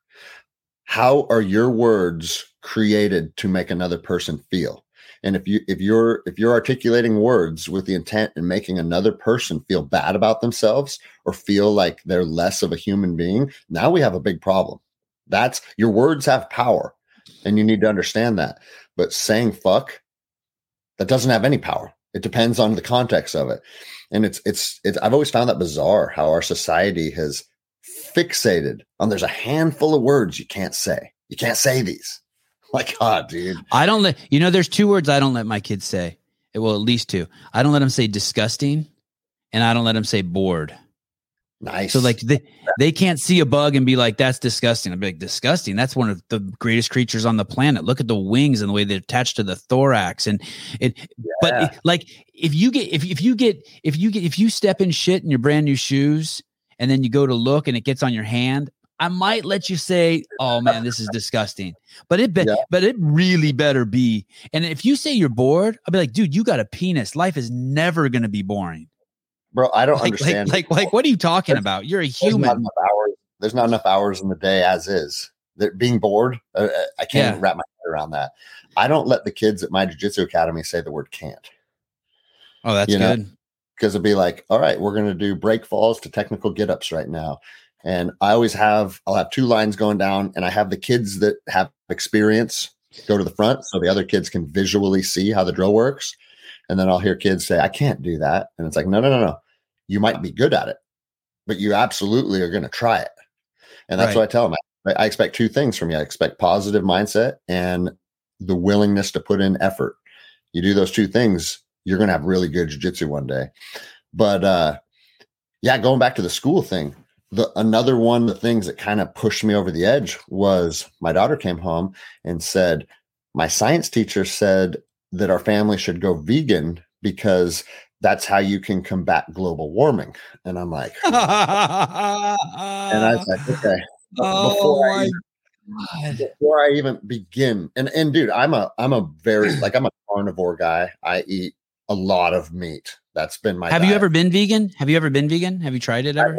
How are your words created to make another person feel? And if you if you're if you're articulating words with the intent and making another person feel bad about themselves or feel like they're less of a human being, now we have a big problem. That's your words have power and you need to understand that. But saying fuck that doesn't have any power. It depends on the context of it. And it's it's it's I've always found that bizarre how our society has fixated on there's a handful of words you can't say. You can't say these. My God, dude. I don't let you know. There's two words I don't let my kids say. Well, at least two. I don't let them say disgusting, and I don't let them say bored. Nice. So like they they can't see a bug and be like that's disgusting. I'm like disgusting. That's one of the greatest creatures on the planet. Look at the wings and the way they're attached to the thorax and it. Yeah. But it, like if you get if if you get if you get if you step in shit in your brand new shoes and then you go to look and it gets on your hand, I might let you say, "Oh man, this is disgusting," but it be- yeah. but it really better be. And if you say you're bored, I'll be like, "Dude, you got a penis. Life is never going to be boring." bro. I don't like, understand. Like, like, like, what are you talking there's, about? You're a human. There's not, hours, there's not enough hours in the day as is. They're being bored, uh, uh I can't yeah. wrap my head around that. I don't let the kids at my jiu-jitsu academy say the word can't. Oh, that's you good. Because it'd be like, all right, we're going to do break falls to technical get ups right now. And I always have, I'll have two lines going down, and I have the kids that have experience go to the front so the other kids can visually see how the drill works. And then I'll hear kids say, I can't do that. And it's like, no, no, no, no. You might be good at it, but you absolutely are going to try it. And that's right. what I tell them. I, I expect two things from you. I expect positive mindset and the willingness to put in effort. You do those two things, you're going to have really good jiu-jitsu one day. But uh yeah, going back to the school thing, the another one of the things that kind of pushed me over the edge was my daughter came home and said, My science teacher said that our family should go vegan because that's how you can combat global warming. And I'm like, and I was like, okay. Oh before, I even, before I even begin, and and dude, I'm a I'm a very like I'm a carnivore guy. I eat a lot of meat. That's been my. Have diet. you ever been vegan? Have you ever been vegan? Have you tried it ever?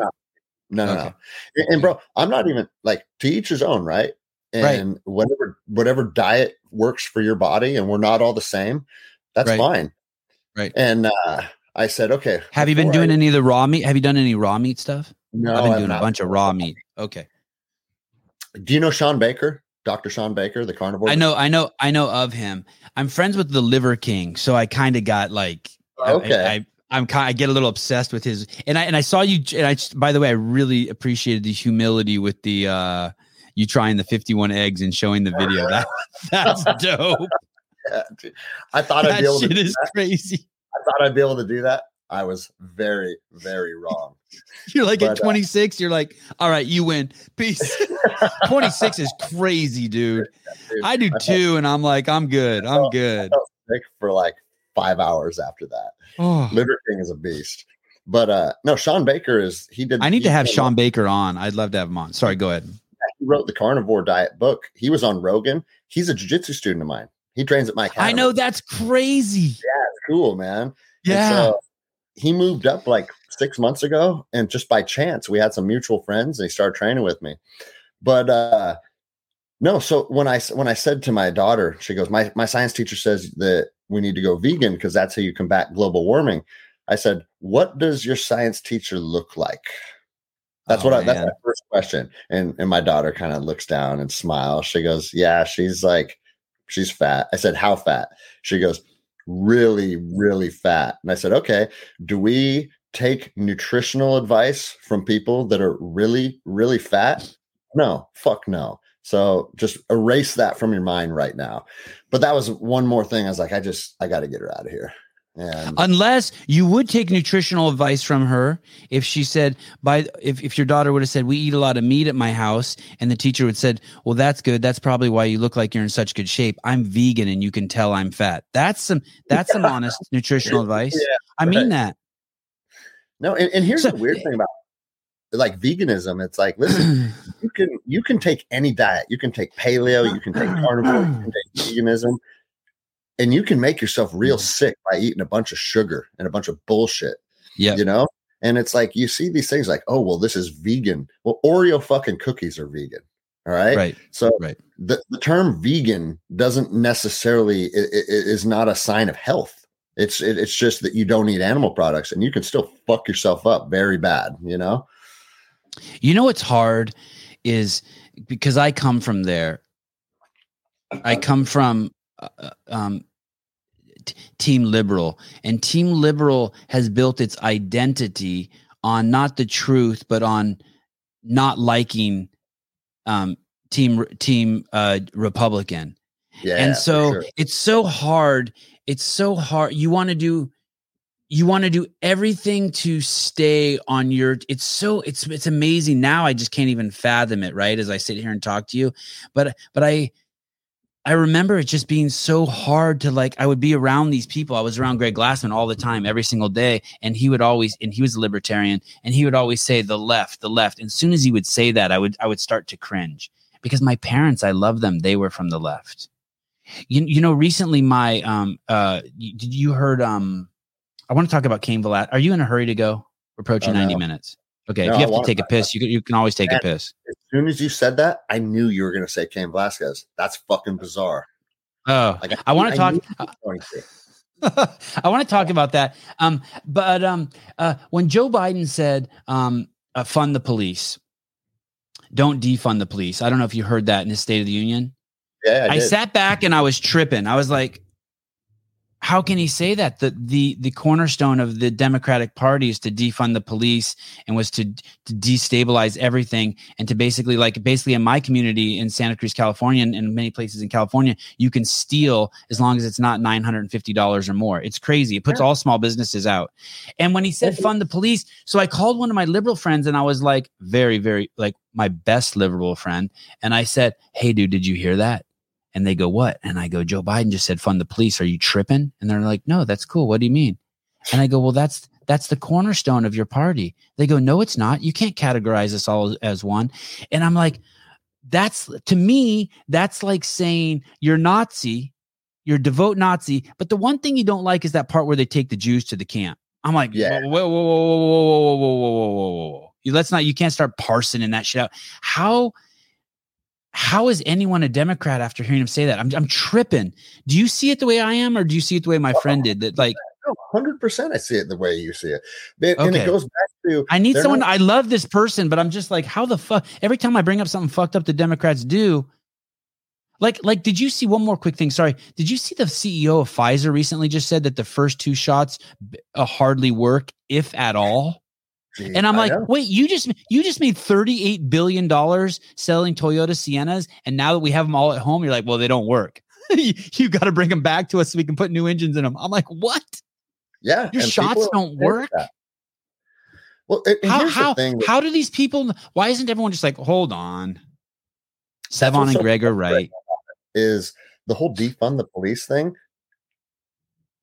No, no, okay. no. And, and, bro, I'm not even like to each his own, right? and right. whatever whatever diet works for your body and we're not all the same that's right. fine right and uh i said okay have you been doing I, any of the raw meat have you done any raw meat stuff no i've been doing a bunch of raw meat okay do you know Shawn baker dr Shawn baker the carnivore i know i know i know of him i'm friends with the liver king so i kind of got like okay I, I, I'm kind. I get a little obsessed with his, and I and I saw you. And I, by the way, I really appreciated the humility with the uh you trying the 51 eggs and showing the video. That that's dope. Yeah, I thought I'd be able shit to. is that. crazy. I thought I'd be able to do that. I was very, very wrong. You're like but, at 26, uh, you're like, all right, you win. Peace. 26 is crazy, dude. dude I do too, and I'm like, I'm good. I'm felt, good. sick for like five hours after that. Oh. Liver King is a beast. But uh no, Shawn Baker is he did. I need to have Shawn Baker on. I'd love to have him on. Sorry, go ahead he wrote the carnivore diet book. He was on Rogan. He's a jiu-jitsu student of mine. He trains at my academy. I know that's crazy. Yeah, it's cool, man. Yeah. So he moved up like six months ago, and just by chance, we had some mutual friends, and he started training with me. But uh no, so when I when I said to my daughter, she goes, "My my science teacher says that we need to go vegan because that's how you combat global warming." I said, "What does your science teacher look like?" That's oh, what I, that's my first question. And and my daughter kind of looks down and smiles. She goes, "Yeah, she's like she's fat." I said, "How fat?" She goes, "Really, really fat." And I said, "Okay, do we take nutritional advice from people that are really, really fat?" No, fuck no. So just erase that from your mind right now. But that was one more thing. I was like, I just I got to get her out of here. And Unless you would take nutritional advice from her if she said by if, if your daughter would have said we eat a lot of meat at my house and the teacher would said well that's good. That's probably why you look like you're in such good shape. I'm vegan and you can tell I'm fat. That's some that's some honest nutritional advice. Yeah, I mean right. that. No and, and here's so, the weird thing about like veganism. It's like listen you can you can take any diet. You can take paleo you can take carnivore you can take veganism and you can make yourself real mm. sick by eating a bunch of sugar and a bunch of bullshit. Yeah. You know? And it's like you see these things like, oh, well, this is vegan. Well, Oreo fucking cookies are vegan. All right. Right. So Right. the, the term vegan doesn't necessarily i- i- is not a sign of health. It's it, it's just that you don't eat animal products and you can still fuck yourself up very bad, you know? You know what's hard is because I come from there. I come from uh, uh, um, Team Liberal, and Team Liberal has built its identity on not the truth, but on not liking um, Team Team uh, Republican. Yeah. and so sure. it's so hard it's so hard you want to do you want to do everything to stay on your it's so it's it's amazing now i just can't even fathom it right as i sit here and talk to you but but i i remember it just being so hard to like i would be around these people. I was around greg glassman all the time every single day and he would always and he was a libertarian and he would always say the left the left. And as soon as he would say that i would i would start to cringe because my parents i love them. They were from the left. You, you know recently my um uh y- did you heard um i want to talk about Cain Velasquez. are you in a hurry to go? We're approaching Oh, no. 90 minutes okay No, if you have to take a talk piss you can, you can always take a piss as soon as you said that, I knew you were gonna say Cain Velasquez. That's fucking bizarre. oh Like I talk- you were going to. I want to talk about that. Um, but um, uh, when Joe Biden said, um, uh, "Fund the police," don't defund the police. I don't know if you heard that in his State of the Union. Yeah, I, I, sat back and I was tripping. I was like, how can he say that? The the the cornerstone of the Democratic Party is to defund the police and was to to destabilize everything and to basically like basically in my community in Santa Cruz, California, and in many places in California, you can steal as long as it's not nine hundred and fifty dollars or more. It's crazy. It puts all small businesses out. And when he said fund the police, so I called one of my liberal friends and I was like, very very like my best liberal friend, and I said, "Hey, dude, did you hear that?" And they go, What? And I go, Joe Biden just said fund the police. Are you tripping? And they're like, No, that's cool. What do you mean? And I go, Well, that's that's the cornerstone of your party. They go, No, it's not. You can't categorize us all as, one. And I'm like, that's to me, that's like saying you're Nazi, you're devout Nazi, but the one thing you don't like is that part where they take the Jews to the camp. I'm like, Yeah. whoa, whoa, whoa, whoa, whoa, whoa, whoa, whoa, whoa, whoa, whoa. You let's not you can't start parsing in that shit out. How how is anyone a Democrat after hearing him say that? I'm I'm tripping. Do you see it the way I am, or do you see it the way my friend did? That like No, hundred percent. I see it the way you see it, But- and Okay. it goes back to I need someone. not- I love this person, but I'm just like, how the fuck? Every time I bring up something fucked up the Democrats do, like, like, did you see one more quick thing? Sorry, did you see the CEO of Pfizer recently just said that the first two shots uh, hardly work, if at all? And I'm I like, know. wait, you just you just made 38 billion dollars selling Toyota Siennas, and now that we have them all at home, you're like, well, they don't work. you you got to bring them back to us so we can put new engines in them. I'm like, what? yeah, Your shots don't work? that. Well, and How how thing how do these people? Why isn't everyone just like, hold on? Sevan and Greg are right. is the whole defund the police thing.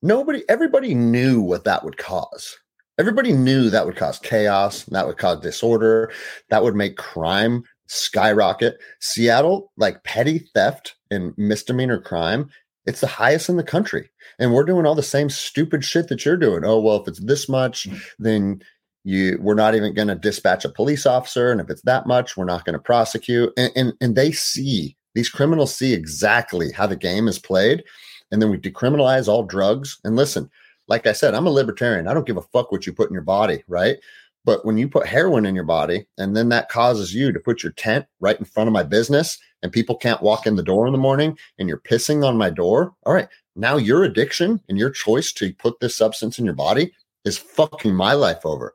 Nobody, everybody knew what that would cause. Everybody knew that would cause chaos, that would cause disorder, that would make crime skyrocket. Seattle, like petty theft and misdemeanor crime, it's the highest in the country. And we're doing all the same stupid shit that you're doing. Oh, well, if it's this much, mm. then you we're not even going to dispatch a police officer. And if it's that much, we're not going to prosecute. And, and and they see these criminals see exactly how the game is played. And then we decriminalize all drugs. And listen, like I said, I'm a libertarian. I don't give a fuck what you put in your body, right? But when you put heroin in your body and then that causes you to put your tent right in front of my business and people can't walk in the door in the morning and you're pissing on my door, all right, now your addiction and your choice to put this substance in your body is fucking my life over.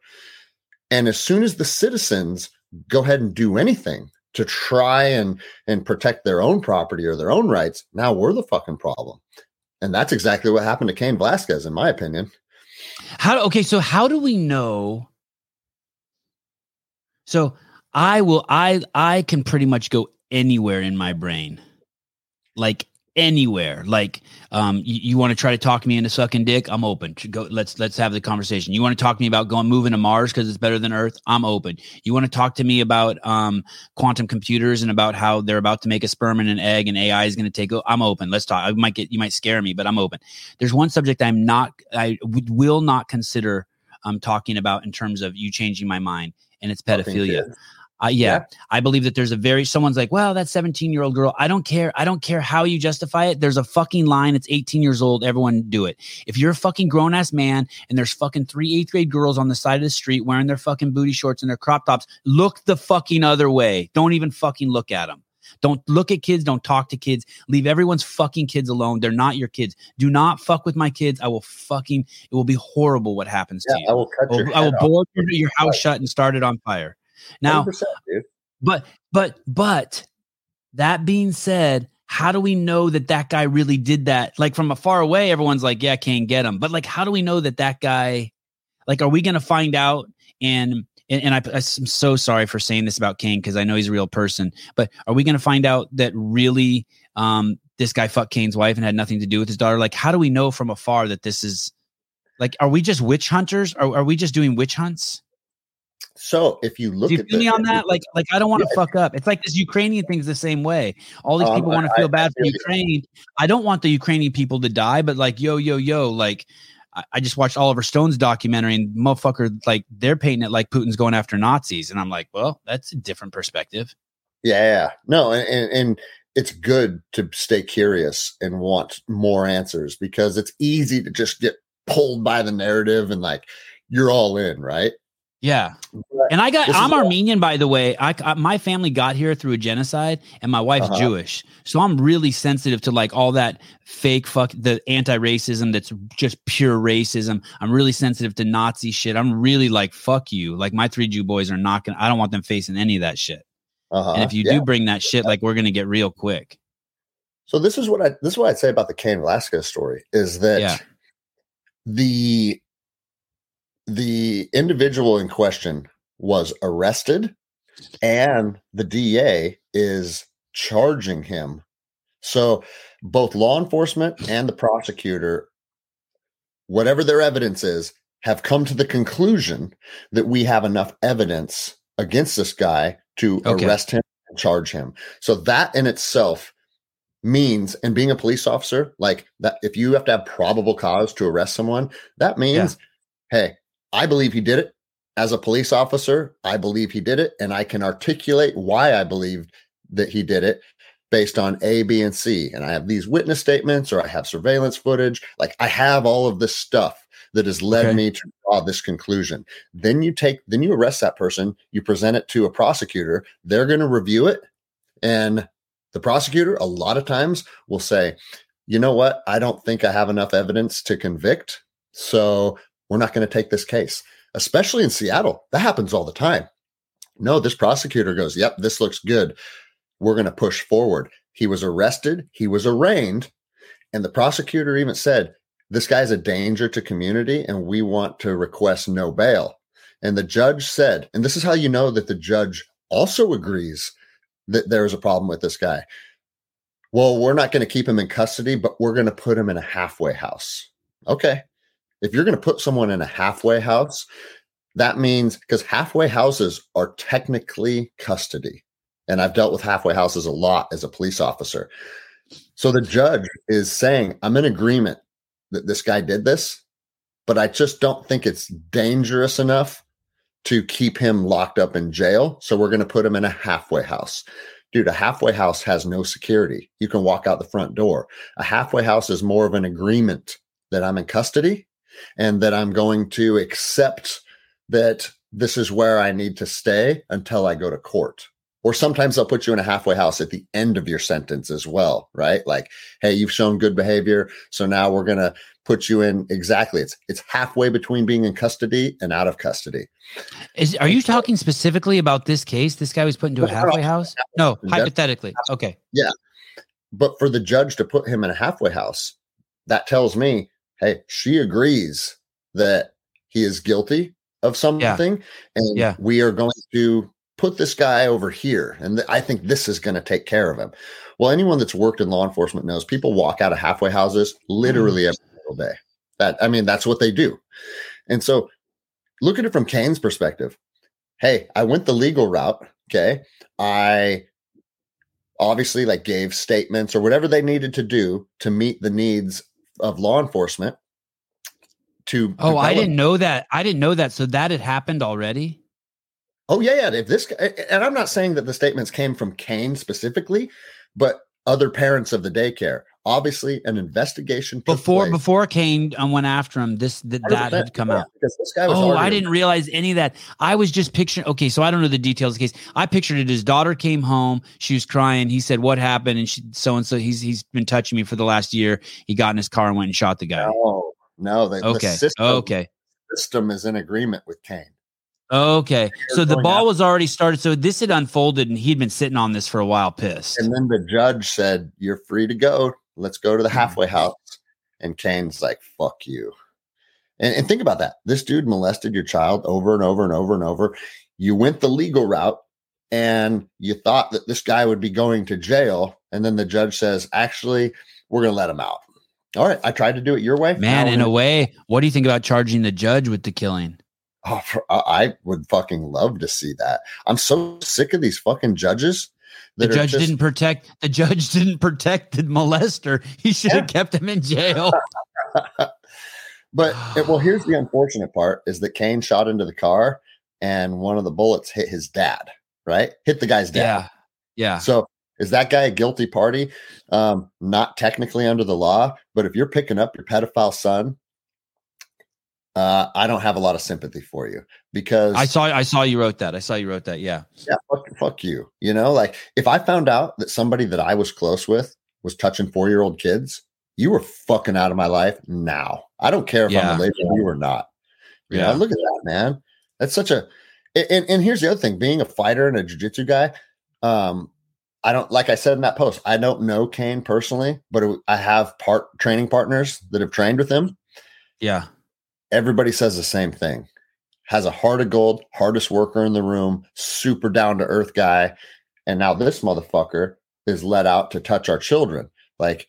And as soon as the citizens go ahead and do anything to try and and protect their own property or their own rights, now we're the fucking problem. And that's exactly what happened to Cain Velasquez, in my opinion. How okay, so how do we know? So I will I I can pretty much go anywhere in my brain. Like anywhere. Like um you, you want to try to talk me into sucking dick, I'm open. Go let's let's have the conversation. You want to talk to me about going moving to Mars because it's better than Earth, I'm open. You want to talk to me about um quantum computers and about how they're about to make a sperm and an egg and AI is going to take I'm open. Let's talk. I might get you might scare me, but I'm open. There's one subject I'm not I w- will not consider I'm talking about in terms of you changing my mind, and it's pedophilia. Uh, yeah, yeah, I believe that there's a very someone's like, well, that 17 year old girl. I don't care. I don't care how you justify it. There's a fucking line. It's 18 years old. Everyone do it. If you're a fucking grown ass man and there's fucking three eighth grade girls on the side of the street wearing their fucking booty shorts and their crop tops, look the fucking other way. Don't even fucking look at them. Don't look at kids. Don't talk to kids. Leave everyone's fucking kids alone. They're not your kids. Do not fuck with my kids. I will fucking. It will be horrible what happens yeah, to you. I will cut your. I will, I will bore your house shut and start it on fire. Now, but but but that being said, how do we know that that guy really did that? Like from afar away, everyone's like, "Yeah, can't get him." But like, how do we know that that guy? Like, are we going to find out? And and, and I, I'm so sorry for saying this about Cain because I know he's a real person. But are we going to find out that really um, this guy fucked Cain's wife and had nothing to do with his daughter? Like, how do we know from afar that this is like? Are we just witch hunters? Are, are we just doing witch hunts? So if you look Do you at feel me on that, like like I don't want to yeah. fuck up. It's like this Ukrainian thing's the same way. All these um, people want to feel I, bad I, for Ukraine. I don't want the Ukrainian people to die, but like yo yo yo, like I, I just watched Oliver Stone's documentary and motherfucker, like they're painting it like Putin's going after Nazis, and I'm like, well, that's a different perspective. Yeah, no, and, and it's good to stay curious and want more answers because it's easy to just get pulled by the narrative and like you're all in, right? Yeah. And I got, I'm Armenian, by the way. I, I, my family got here through a genocide and my wife's uh-huh. Jewish. So I'm really sensitive to like all that fake fuck, the anti racism that's just pure racism. I'm really sensitive to Nazi shit. I'm really like, fuck you. Like my three Jew boys are not going to, I don't want them facing any of that shit. Uh-huh. And if you yeah. do bring that shit, like we're going to get real quick. So this is what I, this is what I'd say about the Cain Velasquez story is that yeah. the the individual in question was arrested and the DA is charging him. So both law enforcement and the prosecutor, whatever their evidence is, have come to the conclusion that we have enough evidence against this guy to okay. arrest him and charge him. So that in itself means and being a police officer like that if you have to have probable cause to arrest someone that means yeah. hey I believe he did it. As a police officer, I believe he did it, and I can articulate why I believe that he did it based on A, B, and C. And I have these witness statements or I have surveillance footage. Like I have all of this stuff that has led okay. me to draw this conclusion. Then you take, then you arrest that person, you present it to a prosecutor, they're going to review it. And the prosecutor, a lot of times, will say, you know what? I don't think I have enough evidence to convict. So we're not going to take this case, especially in Seattle. That happens all the time. No, this prosecutor goes, Yep, this looks good. We're going to push forward. He was arrested, he was arraigned, and the prosecutor even said, This guy's a danger to community, and we want to request no bail. And the judge said, and this is how you know that the judge also agrees that there is a problem with this guy. Well, we're not going to keep him in custody, but we're going to put him in a halfway house. Okay. If you're going to put someone in a halfway house, that means because halfway houses are technically custody. And I've dealt with halfway houses a lot as a police officer. So the judge is saying, I'm in agreement that this guy did this, but I just don't think it's dangerous enough to keep him locked up in jail. So we're going to put him in a halfway house. Dude, a halfway house has no security. You can walk out the front door. A halfway house is more of an agreement that I'm in custody and that I'm going to accept that this is where I need to stay until I go to court. Or sometimes they'll put you in a halfway house at the end of your sentence as well, right? Like, hey, you've shown good behavior, so now we're going to put you in exactly. It's it's halfway between being in custody and out of custody. Is are you talking specifically about this case? This guy was put into a halfway house? No, hypothetically. Okay. Yeah. But for the judge to put him in a halfway house, that tells me hey, she agrees that he is guilty of something, yeah. and yeah. we are going to put this guy over here, and th- I think this is going to take care of him. Well, anyone that's worked in law enforcement knows people walk out of halfway houses literally mm. every single day. That I mean, that's what they do. And so, look at it from Cain's perspective. Hey, I went the legal route. Okay, I obviously like gave statements or whatever they needed to do to meet the needs of law enforcement. to Oh, I didn't know that. I didn't know that. So that had happened already. Oh yeah, yeah. If this, and I'm not saying that the statements came from Cain specifically, but other parents of the daycare. Obviously, an investigation Before place. before Cain uh, went after him, this that, that had come yeah, out. because this guy was. Oh, I didn't realize any of that. I was just picturing. Okay, so I don't know the details of the case. I pictured it. His daughter came home. She was crying. He said, "What happened?" And she, so and so. He's he's been touching me for the last year. He got in his car and went and shot the guy. No, no. The, the okay. system, Okay. system is in agreement with Cain. Okay. So the ball after- was already started. So this had unfolded, and he'd been sitting on this for a while, pissed. And then the judge said, You're free to go. Let's go to the Mm-hmm. halfway house. And Cain's like, Fuck you. And, and think about that. This dude molested your child over and over and over and over. You went the legal route and you thought that this guy would be going to jail. And then the judge says, Actually, we're going to let him out. All right. I tried to do it your way. Man, in a way, what do you think about charging the judge with the killing? Oh, I would fucking love to see that. I'm so sick of these fucking judges. The judge just- didn't protect the judge didn't protect the molester. He should have kept him in jail. But it- well, here's the unfortunate part: is that Cain shot into the car, and one of the bullets hit his dad. Right, hit the guy's dad. yeah. Yeah. So is that guy a guilty party? Um, not technically under the law, but if you're picking up your pedophile son, uh, I don't have a lot of sympathy for you because I saw I saw you wrote that. I saw you wrote that. Yeah. yeah, fuck, fuck you. You know, like if I found out that somebody that I was close with was touching four year old kids, you were fucking out of my life now. I don't care if Yeah. I'm related to you or not. You Yeah. know, look at that, man. That's such a. And, and here's the other thing: being a fighter and a jujitsu guy, um, I don't like I said in that post. I don't know Cain personally, but it, I have part training partners that have trained with him. Yeah. Everybody says the same thing. Has a heart of gold, hardest worker in the room, super down to earth guy, and now this motherfucker is let out to touch our children. Like,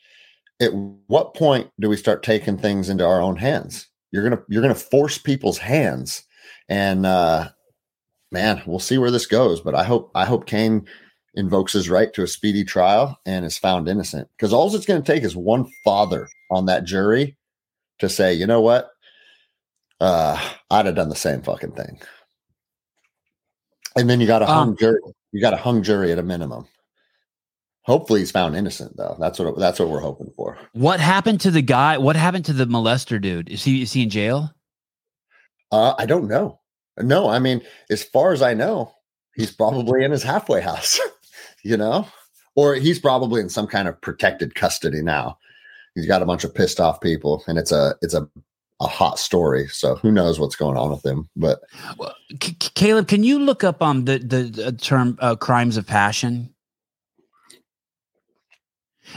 at what point do we start taking things into our own hands? You're gonna you're gonna force people's hands, and uh, man, we'll see where this goes. But I hope I hope Cain invokes his right to a speedy trial and is found innocent. Because all it's going to take is one father on that jury to say, you know what, uh, I'd have done the same fucking thing. And then you got a hung Um, jury. You got a hung jury at a minimum. Hopefully, he's found innocent though. That's what that's what we're hoping for. What happened to the guy? What happened to the molester dude? Is he is he in jail? Uh, I don't know. No, I mean, as far as I know, he's probably in his halfway house, you know, or he's probably in some kind of protected custody now. He's got a bunch of pissed off people, and it's a it's a a hot story. So who knows what's going on with them? But Well, C- Caleb, can you look up um the the, the term uh, crimes of passion?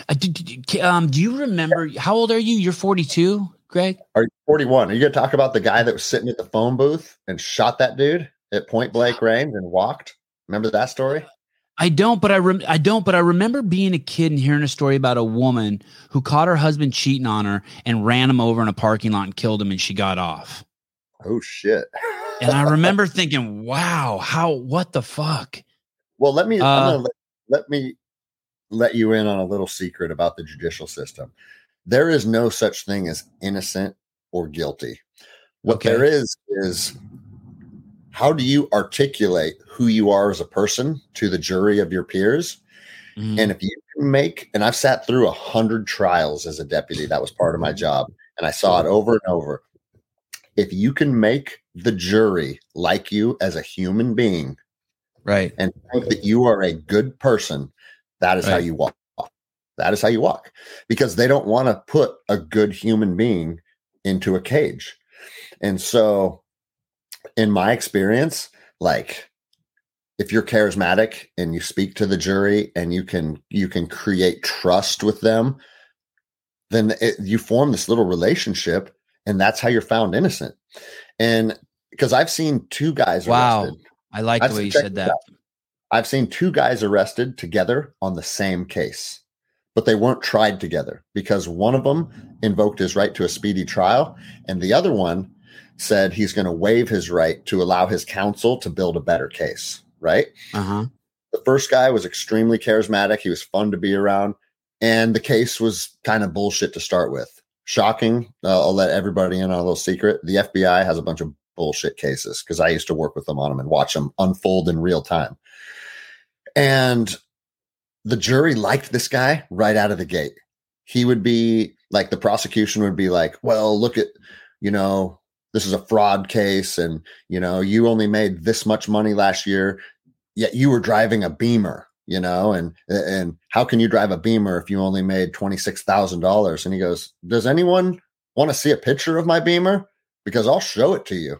Uh, do, do- do- um, do you remember how old are you? You're 42, Greg. are you 41? Are you going to talk about the guy that was sitting at the phone booth and shot that dude at point blank range and walked? Remember that story? I don't, but I rem- I don't, but I remember being a kid and hearing a story about a woman who caught her husband cheating on her and ran him over in a parking lot and killed him, and she got off. Oh shit! And I remember thinking, "Wow, how? What the fuck?" Well, let me Uh, let, let me let you in on a little secret about the judicial system. There is no such thing as innocent or guilty. What Okay. there is is how do you articulate who you are as a person to the jury of your peers? Mhm. And if you can make, and I've sat through a hundred trials as a deputy, that was part of my job, and I saw it over and over. If you can make the jury like you as a human being, right. and think that you are a good person, that is how you walk. That is how you walk because they don't want to put a good human being into a cage. And so, in my experience, like if you're charismatic and you speak to the jury and you can you can create trust with them then it, you form this little relationship and that's how you're found innocent and because i've seen two guys Wow. arrested I like I've the way you said that. out. I've seen two guys arrested together on the same case, but they weren't tried together because one of them invoked his right to a speedy trial, and the other one said he's going to waive his right to allow his counsel to build a better case. Right. Uh huh. The first guy was extremely charismatic. He was fun to be around, and the case was kind of bullshit to start with. shocking. Uh, I'll let everybody in on a little secret. The FBI has a bunch of bullshit cases because I used to work with them on them and watch them unfold in real time. And the jury liked this guy right out of the gate. He would be like, the prosecution would be like, well, look at, you know, this is a fraud case and, you know, you only made this much money last year, yet you were driving a Beamer you know and and how can you drive a beamer if you only made $26000 and he goes does anyone want to see a picture of my beamer? Because i'll show it to you.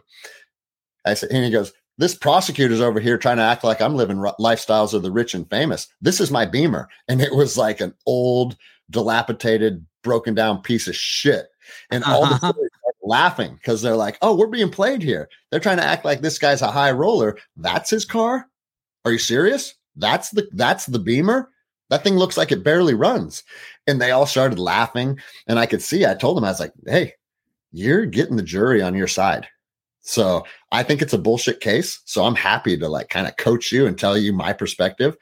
I said and he goes this prosecutor's over here trying to act like i'm living lifestyles of the rich and famous. This is my beamer. And it was like an old dilapidated broken down piece of shit. And all the laughing because they're like oh we're being played here they're trying to act like this guy's a high roller that's his car are you serious that's the that's the Beamer. That thing looks like it barely runs. And they all started laughing. And I could see, I told them, I was like, hey, you're getting the jury on your side. So I think it's a bullshit case. So I'm happy to like kind of coach you and tell you my perspective.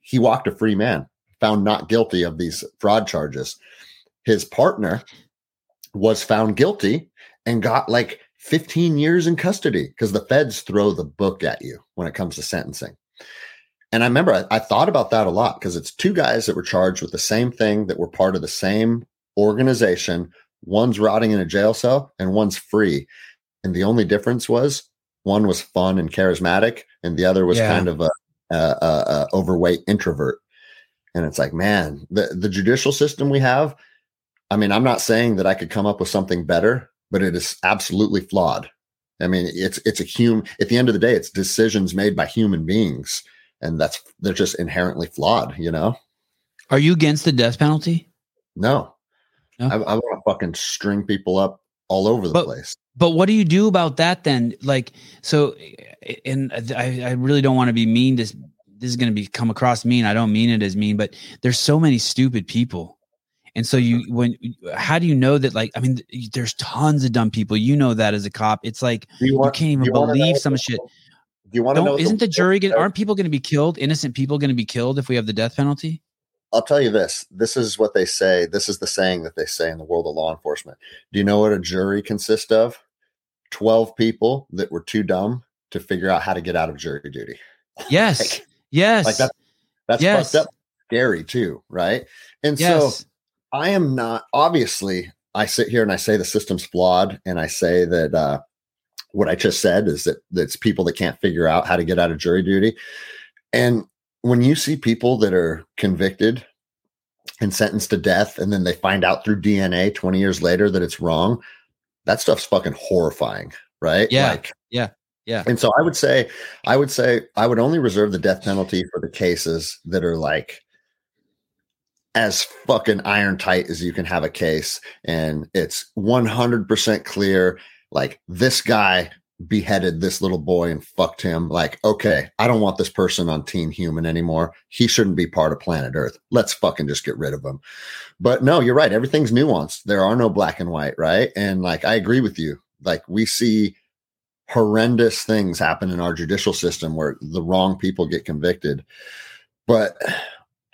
He walked a free man, found not guilty of these fraud charges. His partner was found guilty and got like 15 years in custody because the feds throw the book at you when it comes to sentencing. And I remember I, I thought about that a lot because it's two guys that were charged with the same thing that were part of the same organization. One's rotting in a jail cell and one's free. And the only difference was one was fun and charismatic, and the other was yeah. kind of a, a, a, a overweight introvert. And it's like, man, the, the judicial system we have. I mean, I'm not saying that I could come up with something better, but it is absolutely flawed. I mean, it's it's a human. At the end of the day, it's decisions made by human beings and that's they're just inherently flawed. You know. Are you against the death penalty? No, no? I, I want to fucking string people up all over the but, place. But what do you do about that then? Like, so, and I, I really don't want to be mean. This this is going to be come across mean. I don't mean it as mean, but there's so many stupid people. And so you when how do you know that like I mean there's tons of dumb people you know that as a cop it's like you, want, you can't even you believe some shit do you want to know? Isn't the, the jury going? Aren't people going to be killed? Innocent people going to be killed if we have the death penalty? I'll tell you this. This is what they say. This is the saying that they say in the world of law enforcement. Do you know what a jury consists of? Twelve people that were too dumb to figure out how to get out of jury duty. Yes. like, yes. Like that. That's yes. fucked up. Scary too, right? And yes. so I am not. Obviously, I sit here and I say the system's flawed, and I say that uh, what I just said is that it's people that can't figure out how to get out of jury duty. And when you see people that are convicted and sentenced to death, and then they find out through DNA 20 years later that it's wrong, that stuff's fucking horrifying, right? Yeah. Like, yeah. Yeah. And so I would say, I would say, I would only reserve the death penalty for the cases that are like as fucking iron tight as you can have a case. And it's 100% clear like this guy beheaded this little boy and fucked him. Like, okay, I don't want this person on Team Human anymore. He shouldn't be part of planet Earth. Let's fucking just get rid of him. But no, you're right. Everything's nuanced. There are no black and white, right? And like, I agree with you. Like, we see horrendous things happen in our judicial system where the wrong people get convicted. But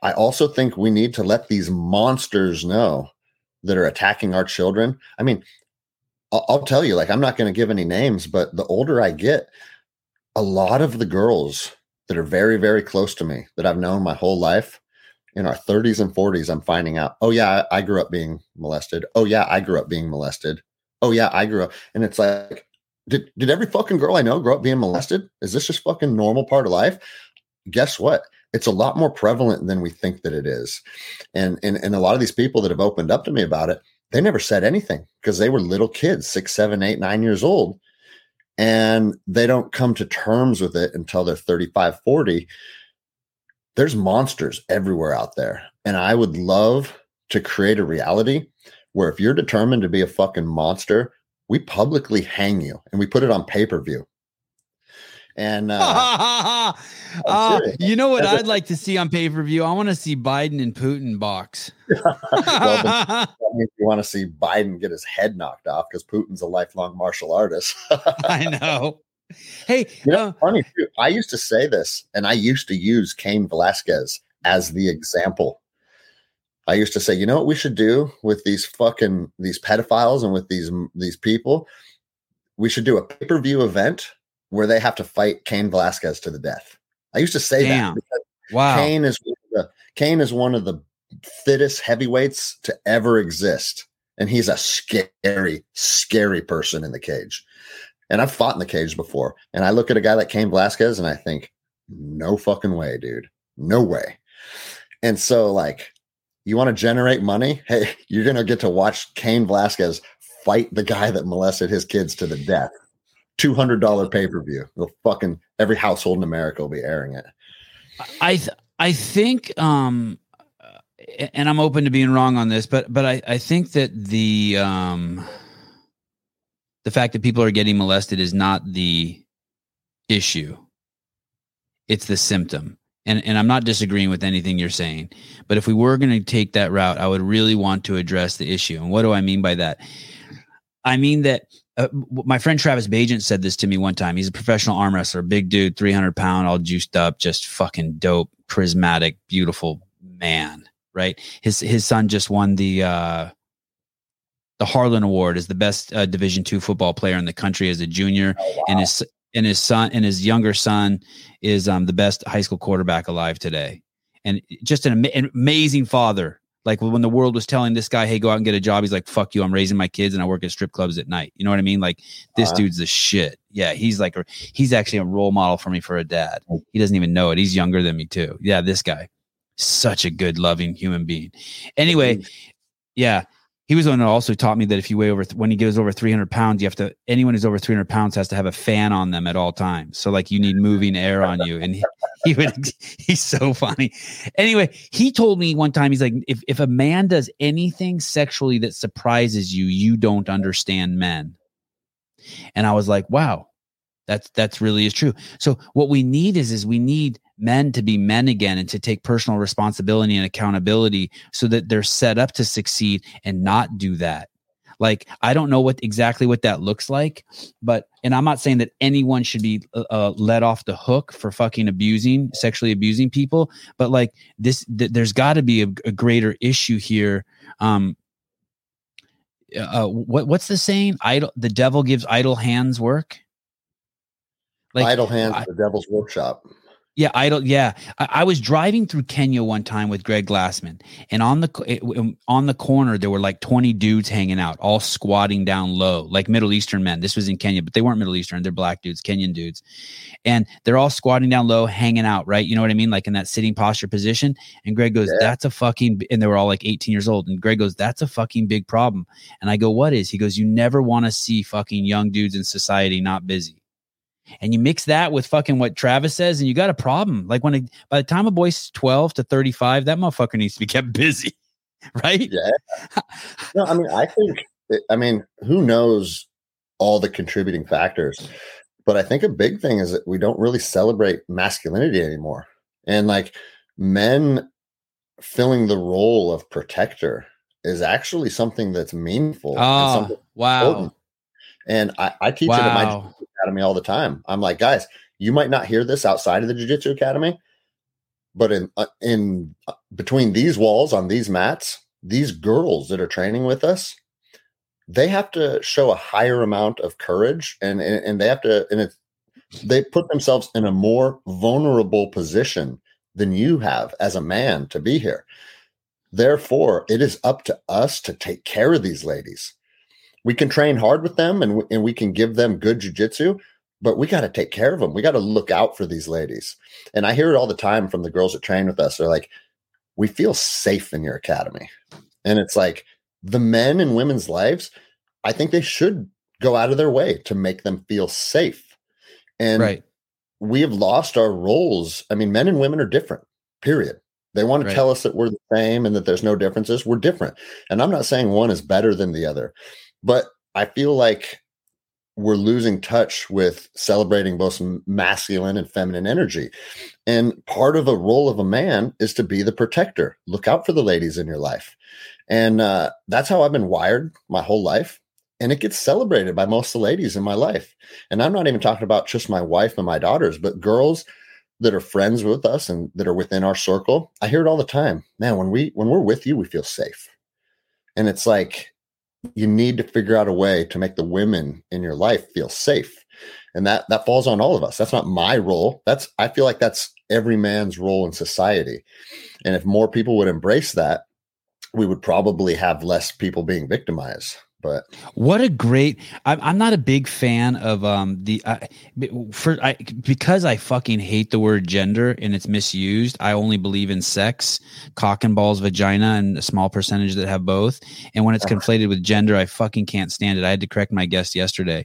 I also think we need to let these monsters know that are attacking our children. I mean, I'll, I'll tell you, like, I'm not going to give any names, but the older I get, a lot of the girls that are very, very close to me that I've known my whole life in our 30s and 40s, I'm finding out, oh, yeah, I, I grew up being molested. Oh, yeah, I grew up being molested. Oh, yeah, I grew up. And it's like, did, did every fucking girl I know grow up being molested? Is this just fucking normal part of life? Guess what? It's a lot more prevalent than we think that it is. And, and, and a lot of these people that have opened up to me about it, they never said anything because they were little kids, six, seven, eight, nine years old. And they don't come to terms with it until they're 35, 40. There's monsters everywhere out there. And I would love to create a reality where if you're determined to be a fucking monster, we publicly hang you and we put it on pay per view. And uh, uh, you know what I'd like to see on pay per view? I want to see Biden and Putin box. well, you want to see Biden get his head knocked off because Putin's a lifelong martial artist. I know. Hey, you know, uh, funny too. I used to say this, and I used to use Cain Velasquez as the example. I used to say, you know what we should do with these fucking these pedophiles and with these these people? We should do a pay per view event where they have to fight Cain Velasquez to the death. I used to say Damn. that. Wow. Cain is the, Cain is one of the fittest heavyweights to ever exist, and he's a scary, scary person in the cage. And I've fought in the cage before, and I look at a guy like Cain Velasquez, and I think, no fucking way, dude, no way. And so, like, you want to generate money? Hey, you're gonna get to watch Cain Velasquez fight the guy that molested his kids to the death. Two hundred dollar pay per view. The fucking every household in America will be airing it. I th- I think, um, and I'm open to being wrong on this, but but I I think that the um the fact that people are getting molested is not the issue. It's the symptom. And and I'm not disagreeing with anything you're saying, but if we were going to take that route, I would really want to address the issue. And what do I mean by that? I mean that uh, my friend Travis Bagent said this to me one time. He's a professional arm wrestler, big dude, 300 pound, all juiced up, just fucking dope, charismatic, beautiful man. Right. His his son just won the uh, the Harlon Award as the best uh, Division two football player in the country as a junior, oh, wow. and his and his son and his younger son is um, the best high school quarterback alive today, and just an, an amazing father like when the world was telling this guy, "Hey, go out and get a job," he's like, "Fuck you! I'm raising my kids and I work at strip clubs at night." You know what I mean? Like this uh-huh. dude's the shit. Yeah, he's like, he's actually a role model for me for a dad. He doesn't even know it. He's younger than me too. Yeah, this guy, such a good, loving human being. Anyway, yeah, he was the one who also taught me that if you weigh over when he goes over 300 pounds you have to anyone who's over 300 pounds has to have a fan on them at all times so like you need moving air on you and he, he would he's so funny. Anyway he told me one time he's like if, if a man does anything sexually that surprises you you don't understand men. And i was like wow that's that's really is true. So what we need is is we need men to be men again and to take personal responsibility and accountability so that they're set up to succeed and not do that like i don't know what exactly what that looks like but and i'm not saying that anyone should be uh, uh let off the hook for fucking abusing sexually abusing people but like this th- there's got to be a, a, greater issue here um uh, what what's the saying? Idle the devil gives idle hands work? Like idle hands I, the devil's workshop yeah, idle. Yeah, I, I, was driving through Kenya one time with Greg Glassman, and on the um, on the corner there were like twenty dudes hanging out, all squatting down low, like Middle Eastern men. This was in Kenya, but they weren't Middle Eastern; they're black dudes, Kenyan dudes, and they're all squatting down low, hanging out, right? You know what I mean, like in that sitting posture position. And Greg goes, yeah. "That's a fucking," and they were all like eighteen years old. And Greg goes, "That's a fucking big problem." And I go, "What is?" He goes, "You never want to see fucking young dudes in society not busy." And you mix that with fucking what Travis says, and you got a problem. Like when a, by the time a boy's twelve to thirty five, that motherfucker needs to be kept busy, right? Yeah. No, I mean, I think. I mean, who knows all the contributing factors? But I think a big thing is that we don't really celebrate masculinity anymore, and like men filling the role of protector is actually something that's meaningful. Oh, wow. Important. And I, I teach wow. it at my academy all the time. I'm like, guys, you might not hear this outside of the jiu-jitsu academy, but in uh, in uh, between these walls on these mats, these girls that are training with us, they have to show a higher amount of courage and and, and they have to and it's they put themselves in a more vulnerable position than you have as a man to be here. Therefore, it is up to us to take care of these ladies we can train hard with them and, and we can give them good jujitsu, but we got to take care of them. We got to look out for these ladies. And I hear it all the time from the girls that train with us. They're like, we feel safe in your academy. And it's like the men in women's lives, I think they should go out of their way to make them feel safe. And right. we have lost our roles. I mean, men and women are different, period. They want to right. tell us that we're the same and that there's no differences. We're different. And I'm not saying one is better than the other. But I feel like we're losing touch with celebrating both masculine and feminine energy. And part of a role of a man is to be the protector. Look out for the ladies in your life. And uh, that's how I've been wired my whole life. And it gets celebrated by most of the ladies in my life. And I'm not even talking about just my wife and my daughters, but girls that are friends with us and that are within our circle, I hear it all the time. Man, when we when we're with you, we feel safe. And it's like you need to figure out a way to make the women in your life feel safe. And that that falls on all of us. That's not my role. That's I feel like that's every man's role in society. And if more people would embrace that, we would probably have less people being victimized. But what a great! I'm, I'm not a big fan of um the uh, for I because I fucking hate the word gender and it's misused. I only believe in sex, cock and balls, vagina, and a small percentage that have both. And when it's uh-huh. conflated with gender, I fucking can't stand it. I had to correct my guest yesterday.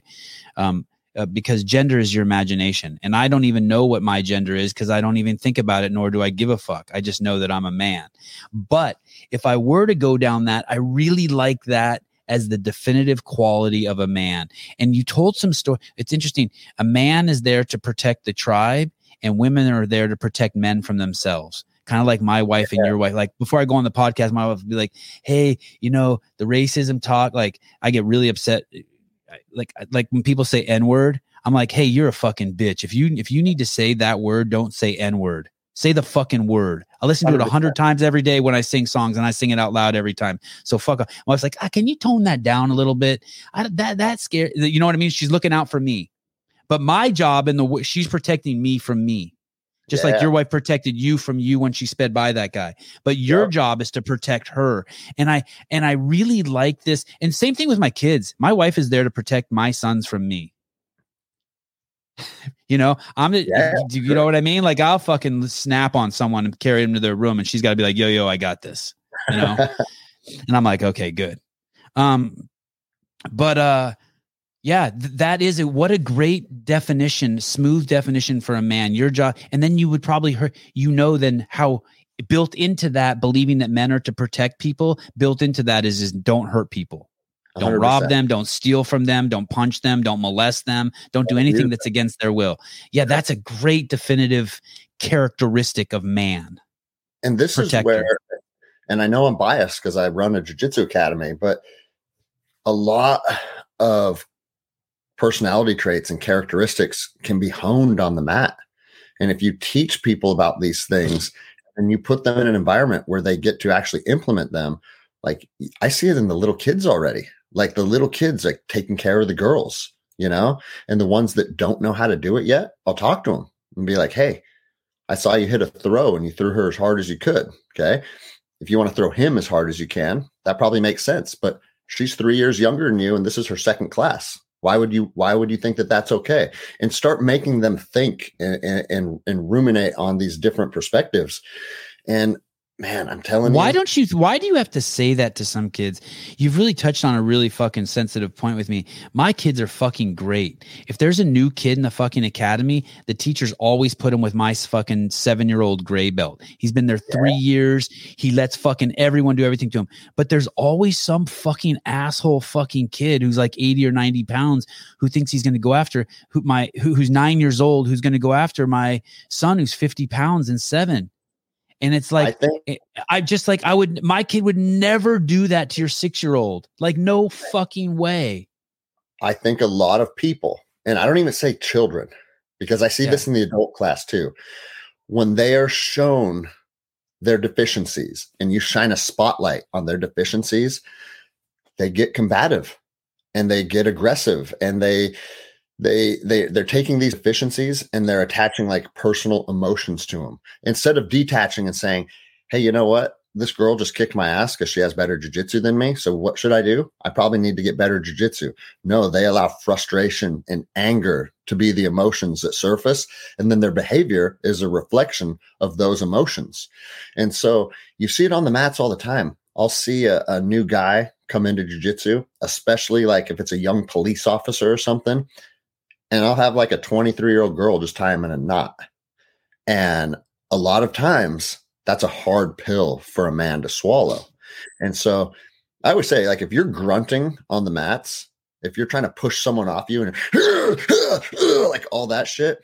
Um, uh, because gender is your imagination and i don't even know what my gender is because i don't even think about it nor do i give a fuck i just know that i'm a man but if i were to go down that i really like that as the definitive quality of a man. And you told some story. It's interesting. A man is there to protect the tribe, and women are there to protect men from themselves. Kind of like my wife and your wife. Like before I go on the podcast, my wife would be like, "Hey, you know the racism talk." Like I get really upset. Eh, like like when people say N word, I'm like, "Hey, you're a fucking bitch. If you if you need to say that word, don't say N word." Say the fucking word. I listen to it a hundred times every day when I sing songs, and I sing it out loud every time. So fuck. Up. I was like, ah, can you tone that down a little bit? I, that that scary. You know what I mean? She's looking out for me, but my job in the she's protecting me from me, just yeah. like your wife protected you from you when she sped by that guy. But your job is to protect her, and I and I really like this. And same thing with my kids. My wife is there to protect my sons from me. You know, I'm yeah, you know what I mean? Like I'll fucking snap on someone and carry them to their room and she's got to be like, yo, yo, I got this, you know? and I'm like, okay, good. Um, but, uh, yeah, th- that is a, what a great definition, smooth definition for a man. Your job, and then you would probably hurt, you know, then how built into that, believing that men are to protect people, built into that is, is don't hurt people. Don't 100%. rob them. Don't steal from them. Don't punch them. Don't molest them. Don't do oh, anything that's against their will. Yeah, that's a great definitive characteristic of man. And this is where, and I know I'm biased because I run a jiu-jitsu academy, but a lot of personality traits and characteristics can be honed on the mat. And if you teach people about these things and you put them in an environment where they get to actually implement them, like I see it in the little kids already like the little kids like taking care of the girls you know? And the ones that don't know how to do it yet i'll talk to them and be like hey i saw you hit a throw and you threw her as hard as you could okay? If you want to throw him as hard as you can that probably makes sense but she's three years younger than you and this is her second class. Why would you why would you think that that's okay? And start making them think and and, and ruminate on these different perspectives. And man, I'm telling why you. Why don't you? Why do you have to say that to some kids? You've really touched on a really fucking sensitive point with me. My kids are fucking great. If there's a new kid in the fucking academy, the teachers always put him with my fucking seven year old gray belt. He's been there three yeah. years. He lets fucking everyone do everything to him. But there's always some fucking asshole fucking kid who's like 80 or 90 pounds who thinks he's going to go after who my who, who's nine years old who's going to go after my son who's 50 pounds and seven and it's like, I, think, I just like, I would, my kid would never do that to your six year old. Like, no fucking way. I think a lot of people, and I don't even say children, because I see yeah. this in the adult class too. When they are shown their deficiencies and you shine a spotlight on their deficiencies, they get combative and they get aggressive and they, they they they're taking these efficiencies and they're attaching like personal emotions to them instead of detaching and saying hey you know what? This girl just kicked my ass because she has better jujitsu than me so what should i do? I probably need to get better jujitsu no they allow frustration and anger to be the emotions that surface and then their behavior is a reflection of those emotions. And so you see it on the mats all the time. I'll see a, a new guy come into jujitsu especially like if it's a young police officer or something and I'll have like a 23 year old girl just tie him in a knot. And a lot of times that's a hard pill for a man to swallow. And so I would say, like, if you're grunting on the mats, if you're trying to push someone off you and like all that shit,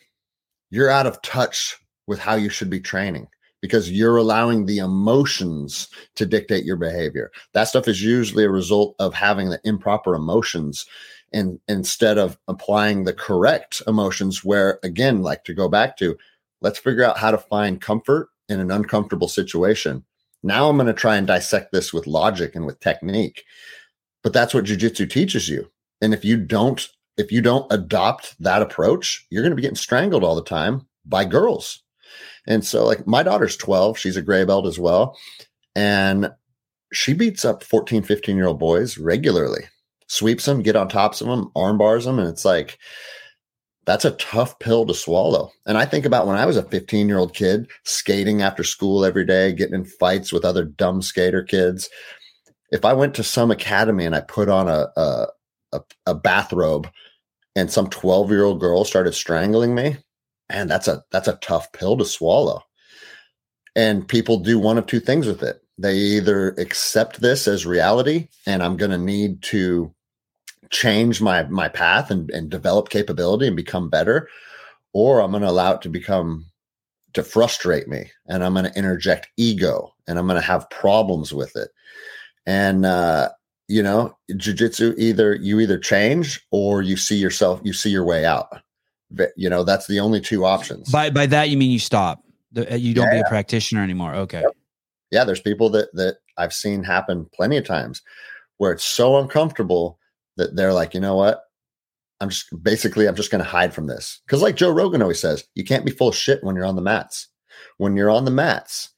you're out of touch with how you should be training because you're allowing the emotions to dictate your behavior. That stuff is usually a result of having the improper emotions and instead of applying the correct emotions where again like to go back to Let's figure out how to find comfort in an uncomfortable situation. Now I'm going to try and dissect this with logic and with technique. But that's what jujitsu teaches you. And if you don't, if you don't adopt that approach, you're going to be getting strangled all the time by girls. And so, like, my daughter's 12, she's a gray belt as well. And she beats up 14, 15 year old boys regularly, sweeps them, get on tops of them, arm bars them. And it's like, that's a tough pill to swallow. And I think about when I was a 15 year old kid skating after school every day, getting in fights with other dumb skater kids. If I went to some academy and I put on a, a, a, a bathrobe and some 12 year old girl started strangling me, and that's a that's a tough pill to swallow. And people do one of two things with it. They either accept this as reality and I'm going to need to change my my path and, and develop capability and become better or i'm going to allow it to become to frustrate me and i'm going to interject ego and i'm going to have problems with it. And uh you know jiu-jitsu either you either change or you see yourself you see your way out. You know that's the only two options. By by that you mean you stop? Uh, you don't yeah, be a practitioner anymore? Okay. Yep. yeah there's people that that i've seen happen plenty of times where it's so uncomfortable that they're like, you know what? I'm just basically, I'm just going to hide from this. Cause like Joe Rogan always says, you can't be full of shit when you're on the mats. When you're on the mats,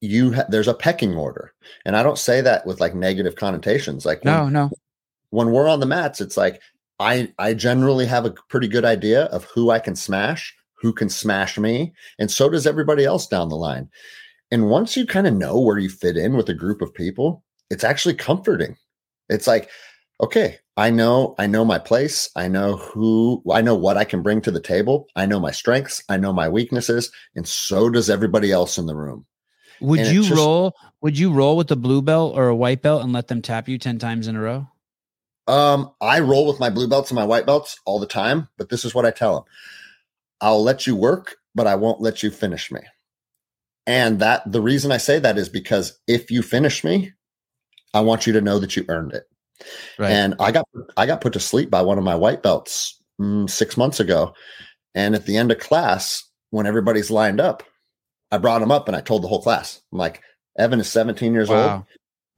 you ha- there's a pecking order. And I don't say that with like negative connotations. Like, when, no, no. When we're on the mats, it's like, I, I generally have a pretty good idea of who I can smash, who can smash me. And so does everybody else down the line. And once you kind of know where you fit in with a group of people, it's actually comforting. It's like, okay, I know, I know my place. I know who, I know what I can bring to the table. I know my strengths. I know my weaknesses. And so does everybody else in the room. Would and you just, roll, would you roll with a blue belt or a white belt and let them tap you 10 times in a row? Um, I roll with my blue belts and my white belts all the time, but this is what I tell them. I'll let you work, but I won't let you finish me. And that the reason I say that is because if you finish me, I want you to know that you earned it. Right. And I got I got put to sleep by one of my white belts mm, six months ago. And at the end of class, when everybody's lined up, I brought him up and I told the whole class, I'm like, Evan is 17 years wow. old,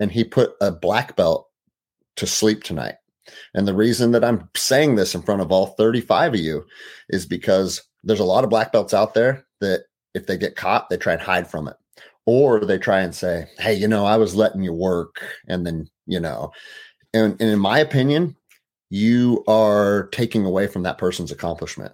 and he put a black belt to sleep tonight. And the reason that I'm saying this in front of all 35 of you is because there's a lot of black belts out there that if they get caught, they try and hide from it. Or they try and say, Hey, you know, I was letting you work. And then, you know, and, and in my opinion, you are taking away from that person's accomplishment.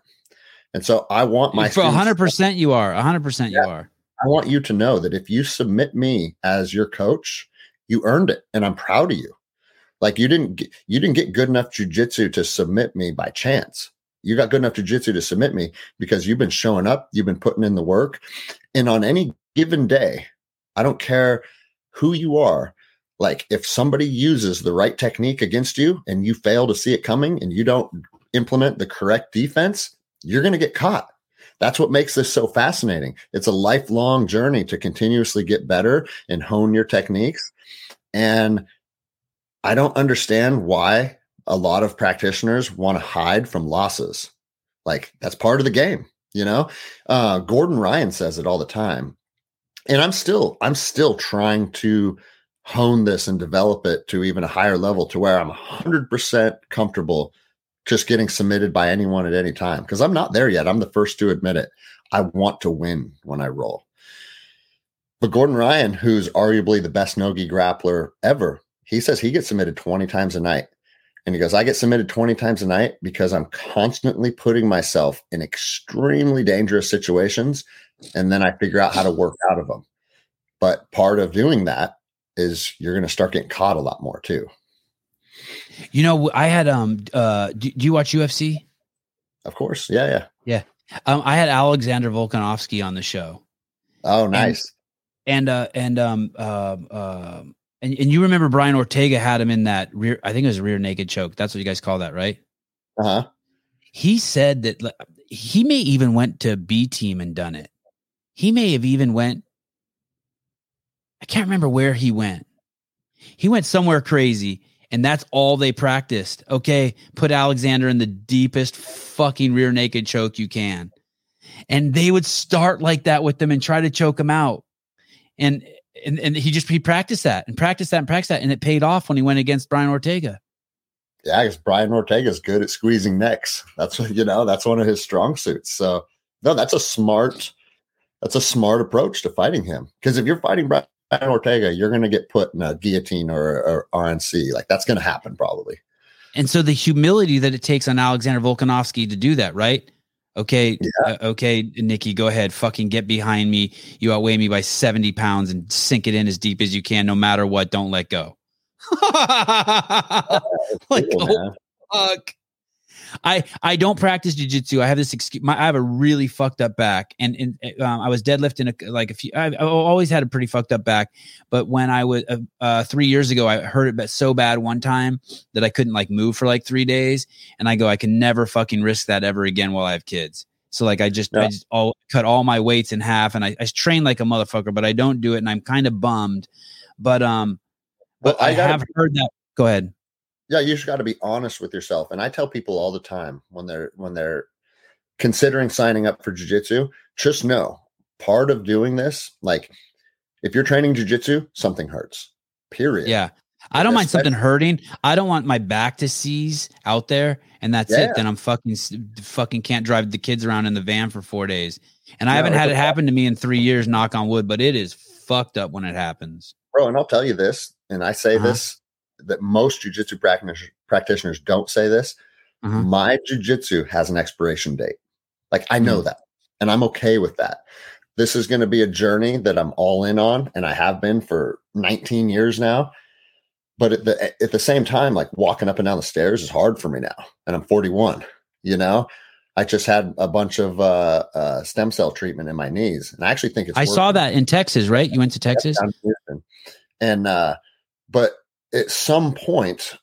And so I want my for hundred percent you are hundred percent you are. I want you to know that if you submit me as your coach, you earned it, and I'm proud of you. Like you didn't get, you didn't get good enough jujitsu to submit me by chance. You got good enough jujitsu to submit me because you've been showing up, you've been putting in the work, and on any given day, I don't care who you are, like if somebody uses the right technique against you and you fail to see it coming and you don't implement the correct defense, you're going to get caught. That's what makes this so fascinating. It's a lifelong journey to continuously get better and hone your techniques. And I don't understand why a lot of practitioners want to hide from losses. Like that's part of the game, you know? Uh, Gordon Ryan says it all the time. And I'm still, I'm still trying to hone this and develop it to even a higher level to where I'm 100% comfortable just getting submitted by anyone at any time because I'm not there yet. I'm the first to admit it. I want to win when I roll. But Gordon Ryan, who's arguably the best Nogi grappler ever, he says he gets submitted 20 times a night. And he goes, I get submitted 20 times a night because I'm constantly putting myself in extremely dangerous situations. And then I figure out how to work out of them. But part of doing that is you're going to start getting caught a lot more too. You know, I had um uh do, do you watch UFC? Of course. Yeah, yeah. Yeah. Um I had Alexander Volkanovski on the show. Oh, nice. And, and uh and um uh, uh and, and you remember Brian Ortega had him in that rear I think it was a rear naked choke. That's what you guys call that, right? Uh-huh. He said that he may even went to B team and done it. He may have even went I can't remember where he went. He went somewhere crazy, and that's all they practiced. Okay, put Alexander in the deepest fucking rear naked choke you can. and they would start like that with them and try to choke him out. And and, and he just he practiced that and practiced that and practiced that and it paid off when he went against Brian Ortega. Yeah, because Brian Ortega is good at squeezing necks. That's what you know. That's one of his strong suits. So no, that's a smart. That's a smart approach to fighting him. Because if you're fighting Brian Ortega, you're going to get put in a guillotine or, or RNC. Like that's going to happen probably. And so the humility that it takes on Alexander Volkanovski to do that, right? Okay, yeah. uh, okay, Nikki, go ahead. Fucking get behind me. You outweigh me by 70 pounds and sink it in as deep as you can, no matter what. Don't let go. like, cool, oh, fuck. I I don't practice jujitsu. I have this excuse. My, I have a really fucked up back, and, and um, I was deadlifting a, like a few. I've, I've, always had a pretty fucked up back, but when I was uh, uh, three years ago, I hurt it so bad one time that I couldn't like move for like three days, and I go, I can never fucking risk that ever again while I have kids. So like I just yeah. I just all cut all my weights in half, and I, I train like a motherfucker, but I don't do it, and I'm kind of bummed. But um, but well, I, I have heard that. Go ahead yeah you just got to be honest with yourself and i tell people all the time when they're when they're considering signing up for jiu-jitsu just know part of doing this like if you're training jiu-jitsu something hurts period yeah i don't mind something hurting i don't want my back to seize out there and that's yeah. it then i'm fucking fucking can't drive the kids around in the van for four days and i haven't had it happen to me in three years knock on wood but it is fucked up when it happens bro and i'll tell you this and i say uh-huh. this that most jujitsu practitioners practitioners don't say this. Mm-hmm. My jujitsu has an expiration date. Like I know mm-hmm. that, and I'm okay with that. This is going to be a journey that I'm all in on, and I have been for 19 years now. But at the at the same time, like walking up and down the stairs is hard for me now, and I'm 41. You know, I just had a bunch of uh, uh, stem cell treatment in my knees, and I actually think it's. I working. saw that in Texas, right? You went to Texas, and uh, but at some point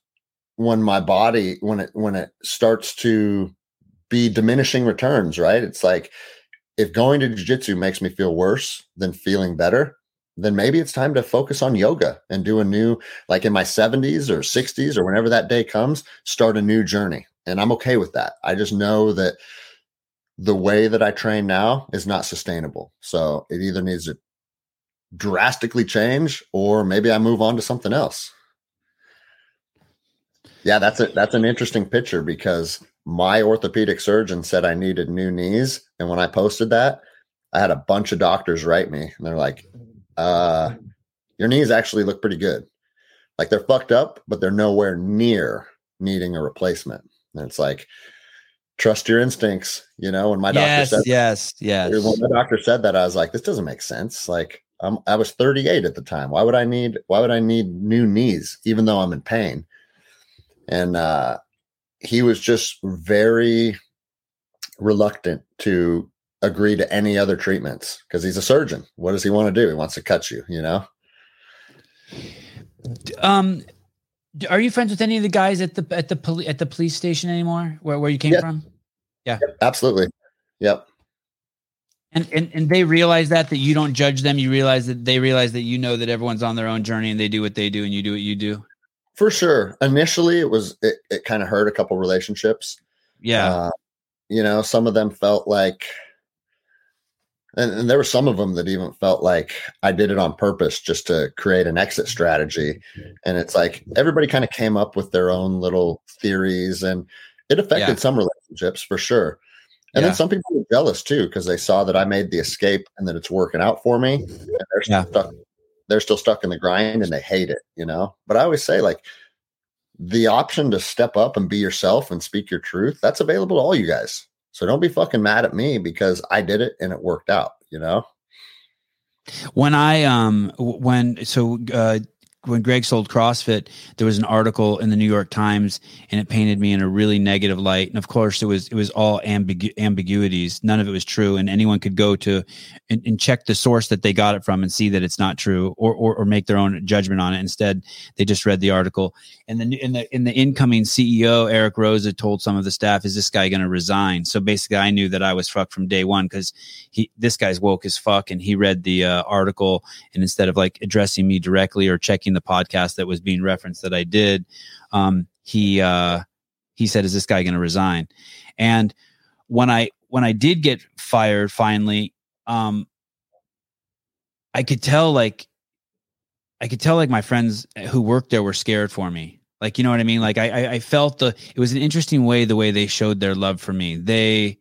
when my body when it when it starts to be diminishing returns right? It's like if going to jiu-jitsu makes me feel worse than feeling better then maybe it's time to focus on yoga and do a new like in my 70s or 60s or whenever that day comes start a new journey. And i'm okay with that. I just know that the way that i train now is not sustainable. So it either needs to drastically change or maybe i move on to something else yeah, that's a that's an interesting picture because my orthopedic surgeon said I needed new knees, and when I posted that, I had a bunch of doctors write me, and they're like, "Uh, your knees actually look pretty good. Like they're fucked up, but they're nowhere near needing a replacement." And it's like, trust your instincts. You know, when my doctor yes, said, "Yes, yes," yes." when my doctor said that, I was like, "This doesn't make sense." Like, I'm, I was 38 at the time. Why would I need? Why would I need new knees, even though I'm in pain? And uh, he was just very reluctant to agree to any other treatments because he's a surgeon. What does he want to do? He wants to cut you, you know. Um, are you friends with any of the guys at the at the police at the police station anymore? Where where you came from? Yeah, yep, absolutely. Yep. And, and and they realize that that you don't judge them. You realize that they realize that you know that everyone's on their own journey and they do what they do and you do what you do. For sure. Initially, it was it, it kind of hurt a couple relationships. Yeah. Uh, you know, some of them felt like, and, and, there were some of them that even felt like I did it on purpose just to create an exit strategy. And it's like everybody kind of came up with their own little theories, and it affected yeah. some relationships for sure. And yeah. then some people were jealous too because they saw that I made the escape and that it's working out for me. And they're yeah. stuck they're still stuck in the grind and they hate it, you know? But I always say, like, the option to step up and be yourself and speak your truth, that's available to all you guys. So don't be fucking mad at me because I did it and it worked out, you know? When I um when so uh when Greg sold CrossFit, there was an article in the New York Times, and it painted me in a really negative light. And of course, it was it was all ambigu- ambiguities. None of it was true, and anyone could go to and, and, check the source that they got it from and see that it's not true, or, or, or make their own judgment on it. Instead, they just read the article. And then in the in the incoming CEO, Eric Roza told some of the staff, "Is this guy going to resign?" So basically, I knew that I was fucked from day one because he this guy's woke as fuck, and he read the uh, article, and instead of like addressing me directly or checking the podcast that was being referenced that I did, um, he uh, he said, "Is this guy going to resign?" And when I when I did get fired finally, um, I could tell like I could tell like my friends who worked there were scared for me. Like you know what I mean? Like I I felt the it was an interesting way the way they showed their love for me. They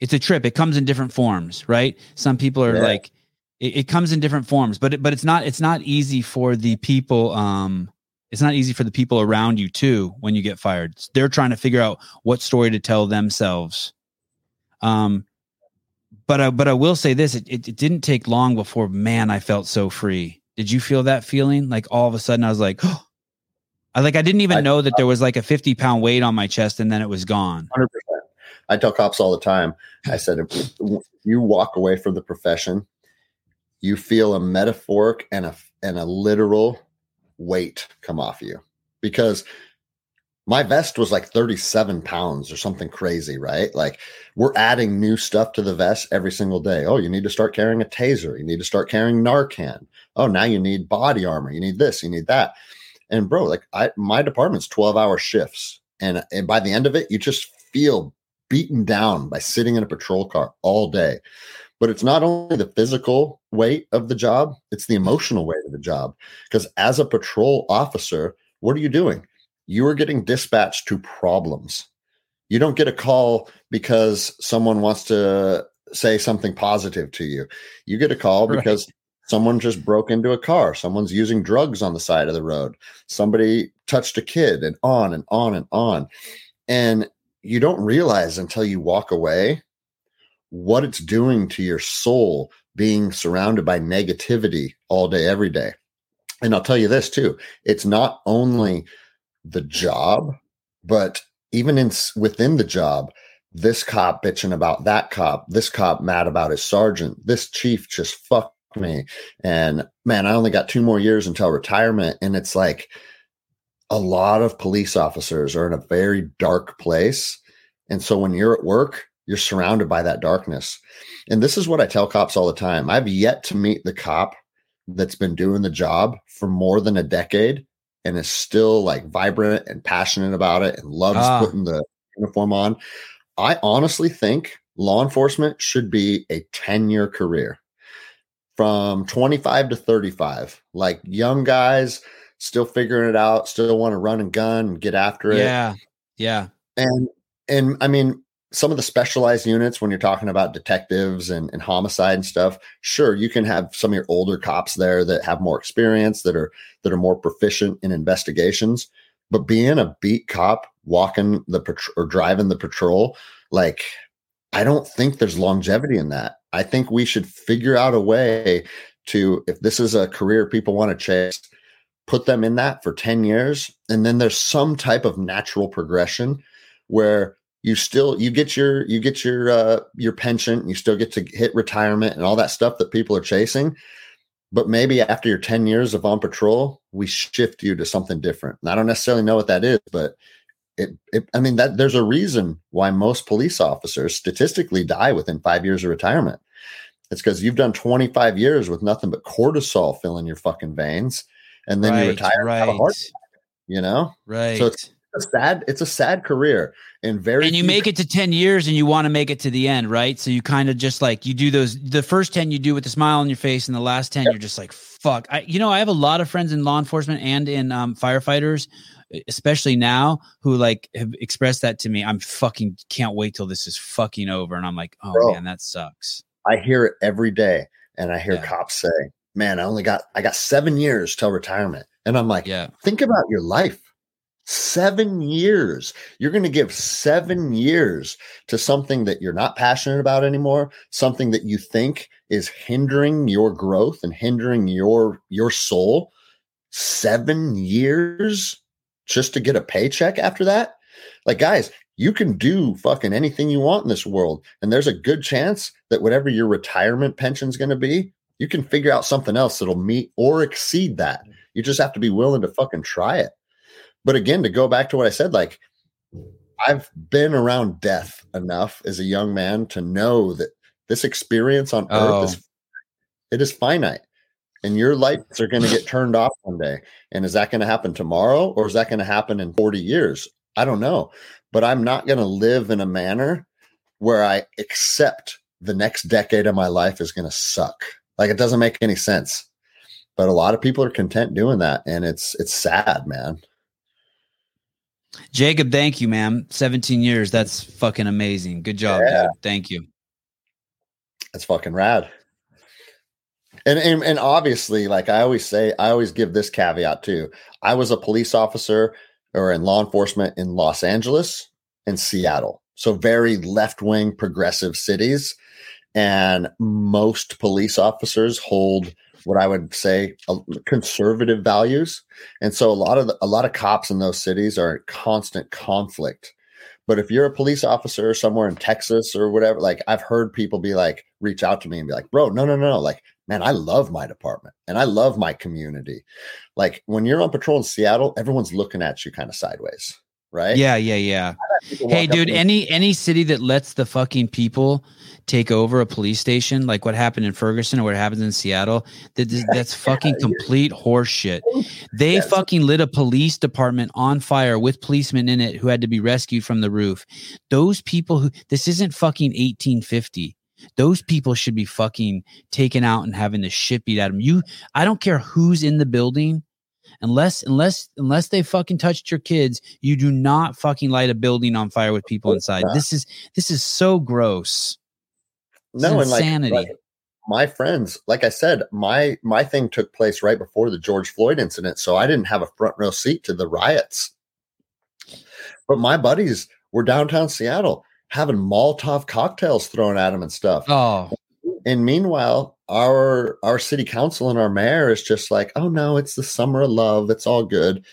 it's a trip. It comes in different forms, right? Some people are yeah. like it, it, comes in different forms, but it, but it's not it's not easy for the people um it's not easy for the people around you too when you get fired. They're trying to figure out what story to tell themselves. Um but I, but I will say this: it, it, it didn't take long before, man, I felt so free. Did you feel that feeling? Like all of a sudden, I was like, oh, I like I didn't even I, know that there was like a fifty pound weight on my chest, and then it was gone. Hundred percent. I tell cops all the time. I said, if you walk away from the profession, you feel a metaphoric and a and a literal weight come off you because my vest was like 37 pounds or something crazy, right? Like we're adding new stuff to the vest every single day. Oh, you need to start carrying a taser. You need to start carrying Narcan. Oh, now you need body armor. You need this, you need that. And bro, like I my department's 12 hour shifts. And, and by the end of it, you just feel beaten down by sitting in a patrol car all day. But it's not only the physical weight of the job, it's the emotional weight of the job. Because as a patrol officer, what are you doing? you are getting dispatched to problems. You don't get a call because someone wants to say something positive to you. You get a call because right. someone just broke into a car, someone's using drugs on the side of the road, somebody touched a kid, and on and on and on. And you don't realize until you walk away what it's doing to your soul being surrounded by negativity all day, every day. And I'll tell you this too it's not only the job, but even in within the job, this cop bitching about that cop, this cop mad about his sergeant, this chief just fucked me. And man, I only got two more years until retirement. And it's like a lot of police officers are in a very dark place. And so when you're at work, you're surrounded by that darkness. And this is what I tell cops all the time. I've yet to meet the cop that's been doing the job for more than a decade and is still like vibrant and passionate about it and loves ah. putting the uniform on. I honestly think law enforcement should be a 10 year career from 25 to 35. Like young guys still figuring it out, still want to run and gun and get after it. Yeah. Yeah. And, and I mean, some of the specialized units when you're talking about detectives and, and homicide and stuff sure you can have some of your older cops there that have more experience that are that are more proficient in investigations. But being a beat cop walking the patrol or driving the patrol like i don't think there's longevity in that. I think we should figure out a way to if this is a career people want to chase put them in that for 10 years and then there's some type of natural progression where you still you get your you get your uh your pension you still get to hit retirement and all that stuff that people are chasing. But maybe after your 10 years of on patrol we shift you to something different. And i don't necessarily know what that is but it, it i mean that there's a reason why most police officers statistically die within five years of retirement. It's because you've done 25 years with nothing but cortisol filling your fucking veins and then right, you retire right. you know? Right so it's a sad it's a sad career and very and you make it to 10 years and you want to make it to the end right? So you kind of just like you do those the first 10 you do with a smile on your face and the last 10 yep. you're just like fuck. I, you know i have a lot of friends in law enforcement and in um, firefighters especially now who like have expressed that to me. I'm fucking can't wait till this is fucking over and i'm like oh Bro, man that sucks. I hear it every day and i hear yeah. cops say man i only got i got seven years till retirement. And i'm like yeah. Think about your life Seven years. You're going to give seven years to something that you're not passionate about anymore, something that you think is hindering your growth and hindering your your soul. Seven years just to get a paycheck after that? Like, guys, you can do fucking anything you want in this world. And there's a good chance that whatever your retirement pension is going to be, you can figure out something else that'll meet or exceed that. You just have to be willing to fucking try it. But again, to go back to what I said, like I've been around death enough as a young man to know that this experience on oh. earth is oh. it is finite. And your lights are going to get turned off one day. And is that going to happen tomorrow or is that going to happen in 40 years? I don't know. but I'm not going to live in a manner where I accept the next decade of my life is going to suck. Like it doesn't make any sense. But a lot of people are content doing that and it's it's sad, man. Jacob, thank you, man. 17 years. That's fucking amazing. Good job, yeah. dude. Thank you. That's fucking rad. And, and and obviously, like I always say, I always give this caveat too. I was a police officer or in law enforcement in Los Angeles and Seattle. So very left-wing progressive cities. And most police officers hold what I would say uh, conservative values. And so a lot of the, a lot of cops in those cities are in constant conflict. But if you're a police officer somewhere in Texas or whatever, like I've heard people be like, reach out to me and be like, bro, no, no, no, no. Like, man, I love my department and I love my community. Like when you're on patrol in Seattle, everyone's looking at you kind of sideways right? Yeah, yeah, yeah. Hey, dude, any any city that lets the fucking people take over a police station, like what happened in Ferguson or what happens in Seattle, that that's fucking complete horseshit. They yes. fucking lit a police department on fire with policemen in it who had to be rescued from the roof. Those people who this isn't fucking 1850. Those people should be fucking taken out and having the shit beat out of them. You, I don't care who's in the building unless unless unless they fucking touched your kids, you do not fucking light a building on fire with people inside. This is this is so gross. No, insanity. And like, like my friends, like I said, my my thing took place right before the George Floyd incident, so I didn't have a front row seat to the riots. But my buddies were downtown Seattle having Molotov cocktails thrown at them and stuff. Oh, and meanwhile, our our city council and our mayor is just like, oh no, it's the summer of love. It's all good.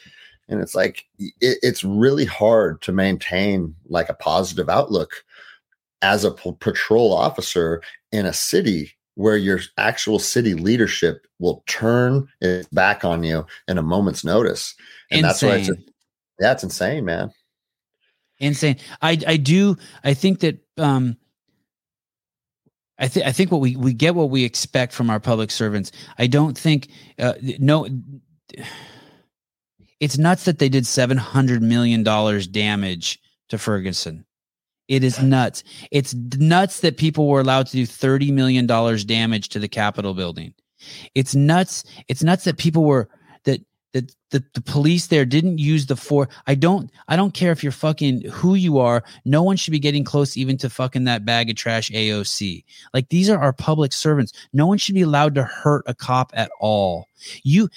And it's like it, it's really hard to maintain like a positive outlook as a p- patrol officer in a city where your actual city leadership will turn it back on you in a moment's notice. And insane. that's why it's yeah, it's insane, man. Insane. I I do I think that um I think I think what we we get what we expect from our public servants. I don't think uh, no. It's nuts that they did seven hundred million dollars damage to Ferguson. It is nuts. It's nuts that people were allowed to do thirty million dollars damage to the Capitol building. It's nuts. It's nuts that people were the, the, the police there didn't use the four. I don't I don't care if you're fucking who you are. No one should be getting close even to fucking that bag of trash AOC. Like these are our public servants. No one should be allowed to hurt a cop at all. You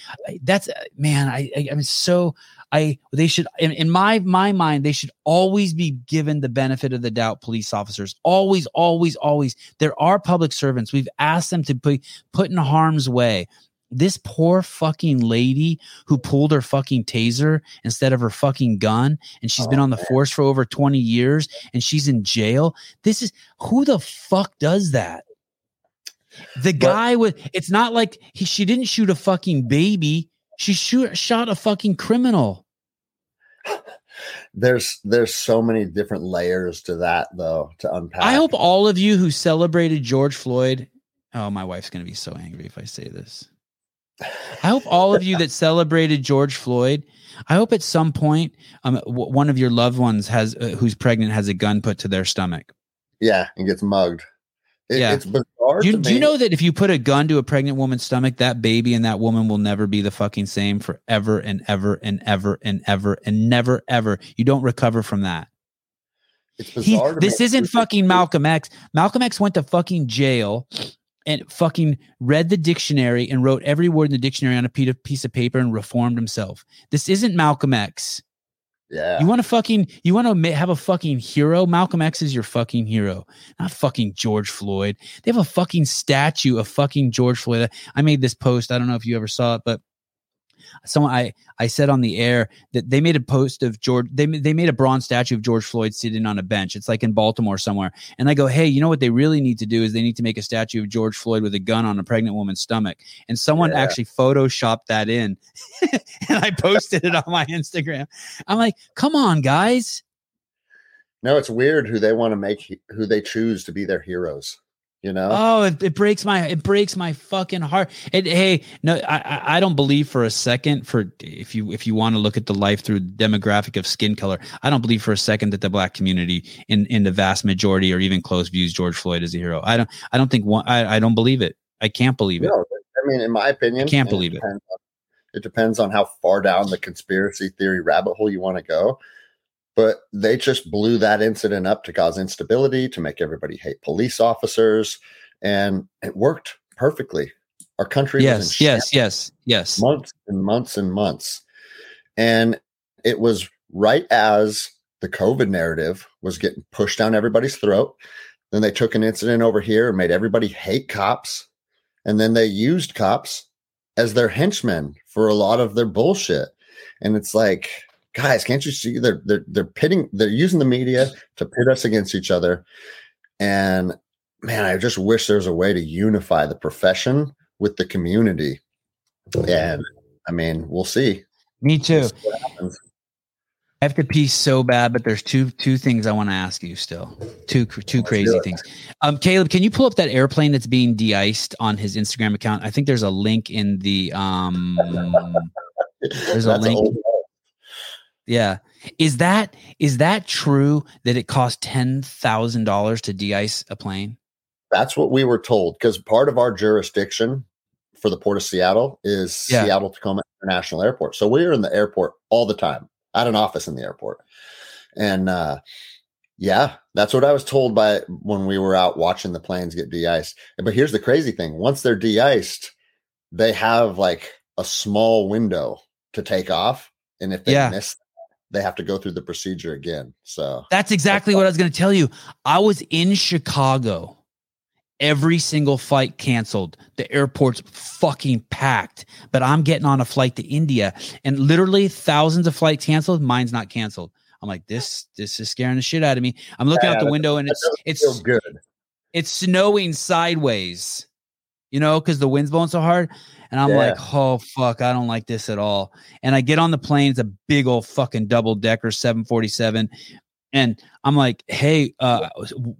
that's uh, man, I, I I'm so I they should in, in, my my mind they should always be given the benefit of the doubt police officers always always always there are public servants we've asked them to be put in harm's way this poor fucking lady who pulled her fucking taser instead of her fucking gun and she's oh, been on the man. force for over 20 years and she's in jail. This is who the fuck does that? The guy with it's not like he she didn't shoot a fucking baby. She shoot shot a fucking criminal. There's there's so many different layers to that though to unpack. I hope all of you who celebrated george floyd oh my wife's going to be so angry if i say this I hope all of you that celebrated George Floyd, I hope at some point um, w- one of your loved ones has uh, who's pregnant has a gun put to their stomach. Yeah, and gets mugged. It, yeah, it's bizarre. Do you, do you know that if you put a gun to a pregnant woman's stomach, that baby and that woman will never be the fucking same forever and ever and ever and ever and never ever. You don't recover from that. He, this isn't fucking Malcolm X. Malcolm X went to fucking jail and fucking read the dictionary and wrote every word in the dictionary on a piece of paper and reformed himself. This isn't Malcolm X. Yeah. You want to fucking you want to have a fucking hero? Malcolm X is your fucking hero, not fucking George Floyd. They have a fucking statue of fucking George Floyd. I made this post. I don't know if you ever saw it, but someone I I said on the air that they made a post of George they they made a bronze statue of George Floyd sitting on a bench. It's like in Baltimore somewhere. And I go, "Hey, you know what they really need to do is they need to make a statue of George Floyd with a gun on a pregnant woman's stomach." And someone yeah. actually photoshopped that in. and I posted it on my Instagram. I'm like, "Come on, guys." No, it's weird who they want to make who they choose to be their heroes. You know? Oh, it, it breaks my it breaks my fucking heart. It, hey, no, I I- don't believe for a second for if you if you want to look at the life through the demographic of skin color, I don't believe for a second that the black community in in the vast majority or even close views George Floyd as a hero. I don't I don't think one I, I don't believe it. I can't believe it. No, I mean, in my opinion, I can't believe it. depends on- it depends on how far down the conspiracy theory rabbit hole you want to go. But they just blew that incident up to cause instability, to make everybody hate police officers, and it worked perfectly. Our country was in Yes, yes, yes, yes. months and months and months. And it was right as the COVID narrative was getting pushed down everybody's throat. Then they took an incident over here and made everybody hate cops. And then they used cops as their henchmen for a lot of their bullshit. And it's like, guys, can't you see they're they're they're pitting they're using the media to pit us against each other. And man, I just wish there was a way to unify the profession with the community. And I mean, we'll see. Me too. We'll see. I have to pee so bad, but there's two two things I want to ask you still. Two two Let's crazy things. Um, Caleb, can you pull up that airplane that's being de-iced on his Instagram account? I think there's a link in the um There's a link. old. Yeah. Is that is that true that it cost ten thousand dollars to de-ice a plane? That's what we were told because part of our jurisdiction for the Port of Seattle is Yeah. Seattle Tacoma International Airport. So we're in the airport all the time. I had an office in the airport. And uh yeah, that's what I was told by when we were out watching the planes get de-iced. But here's the crazy thing. Once they're de-iced, they have like a small window to take off. And if they Yeah. miss they have to go through the procedure again. So That's exactly what I was going to tell you. I was in Chicago. Every single flight canceled. The airport's fucking packed. But I'm getting on a flight to India and literally thousands of flights canceled. Mine's not canceled. I'm like, this this is scaring the shit out of me. I'm looking Yeah, out the window and it's it's good. it's snowing sideways, you know, because the wind's blowing so hard. And I'm Yeah. like, oh fuck, I don't like this at all. And I get on the plane, it's a big old fucking double decker 747. And I'm like, hey, uh,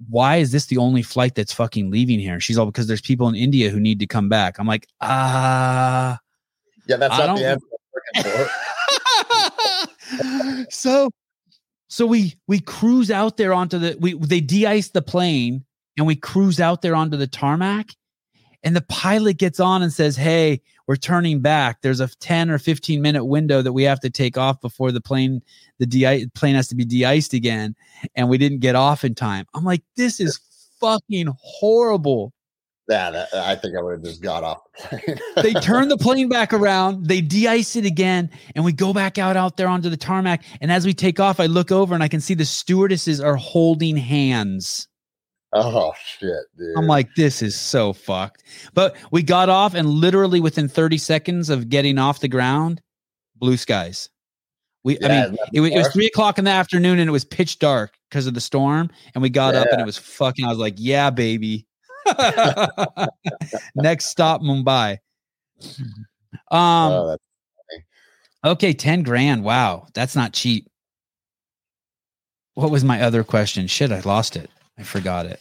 why is this the only flight that's fucking leaving here? And she's all because there's people in India who need to come back. I'm like, ah. Yeah, that's I not the answer I'm looking for. so so we we cruise out there onto the we they de-ice the plane and we cruise out there onto the tarmac and the pilot gets on and says hey we're turning back there's a 10 or 15 minute window that we have to take off before the plane the de- plane has to be de-iced again and we didn't get off in time i'm like this is fucking horrible Yeah, that, uh, I think I would have just got off the plane. they turn the plane back around, they de-ice it again, and we go back out out there onto the tarmac. And as we take off, I look over and I can see the stewardesses are holding hands. Oh shit, dude. I'm like, this is so fucked. But we got off, and literally within 30 seconds of getting off the ground, blue skies. We, I mean, it, it was three o'clock in the afternoon, and it was pitch dark because of the storm. And we got up, and it was fucking. I was like, yeah, baby. Next stop, Mumbai. Um. Oh, Okay, 10 grand. Wow. That's not cheap. What was my other question? Shit, I lost it. I forgot it.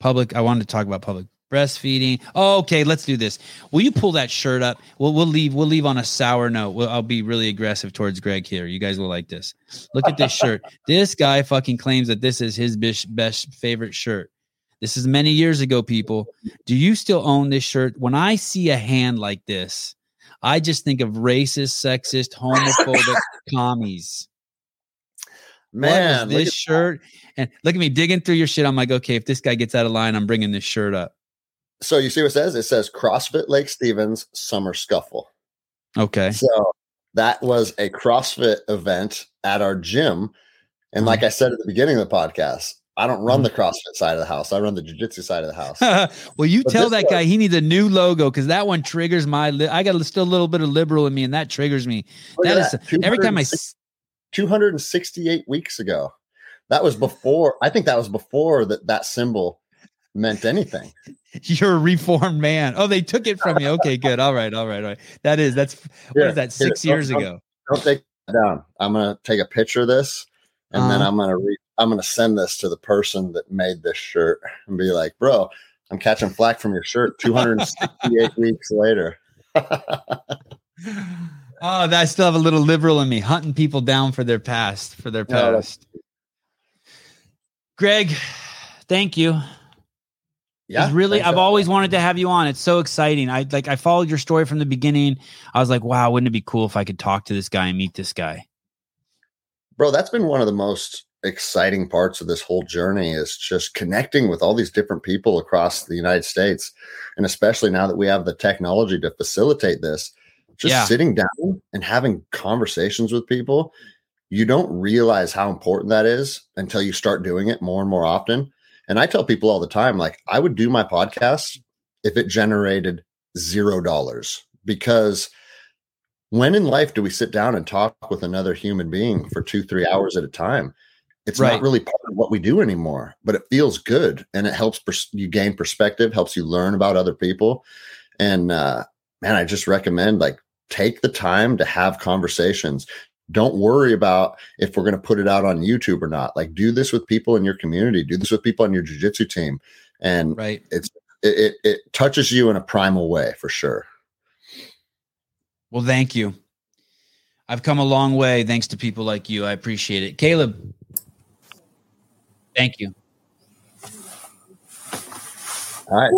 Public, I wanted to talk about public breastfeeding. Oh, okay, let's do this. Will you pull that shirt up? We'll we'll leave we'll leave on a sour note. We'll, I'll be really aggressive towards Greg here. You guys will like this. Look at this shirt. This guy fucking claims that this is his best, best favorite shirt. This is many years ago, people. Do you still own this shirt? When I see a hand like this, I just think of racist, sexist, homophobic commies. Man, this shirt? And look at me digging through your shit. I'm like, okay, if this guy gets out of line, I'm bringing this shirt up. so you see what it says? It says CrossFit Lake Stevens Summer Scuffle. Okay. So that was a CrossFit event at our gym. And Mm-hmm. like I said at the beginning of the podcast, I don't run the CrossFit side of the house. I run the jiu-jitsu side of the house. well, you But tell that guy he needs a new logo because that one triggers my. Li- I got still a little bit of liberal in me, and that triggers me. At That is every time I. 260 s- 268 weeks ago. That was before, I think that was before that that symbol meant anything. You're a reformed man. Oh, they took it from you. Okay, good. All right, all right, all right. That is that's what is that? Six years don't- ago. Don't take that down. I'm going to take a picture of this and then Uh-huh. I'm going to read I'm gonna send this to the person that made this shirt and be like, bro, I'm catching flack from your shirt 268 weeks later. Oh, I still have a little liberal in me, hunting people down for their past, for their past. Greg, thank you. Yeah, really. I've always wanted to have you on. It's so exciting. I like. I followed your story from the beginning. I was like, wow, wouldn't it be cool if I could talk to this guy and meet this guy? Bro, that's been one of the most exciting parts of this whole journey is just connecting with all these different people across the United States. And especially now that we have the technology to facilitate this, just yeah. sitting down and having conversations with people, you don't realize how important that is until you start doing it more and more often. And I tell people all the time, like, I would do my podcast if it generated zero dollars because when in life do we sit down and talk with another human being for two, three hours at a time? It's right. not really part of what we do anymore, but it feels good and it helps pers- you gain perspective, helps you learn about other people. And uh, man, I just recommend like take the time to have conversations. Don't worry about if we're going to put it out on YouTube or not. Like do this with people in your community, do this with people on your jujitsu team. And right. it's it, it, it touches you in a primal way for sure. Well, thank you. I've come a long way thanks to people like you. I appreciate it. Caleb, Thank you. All right.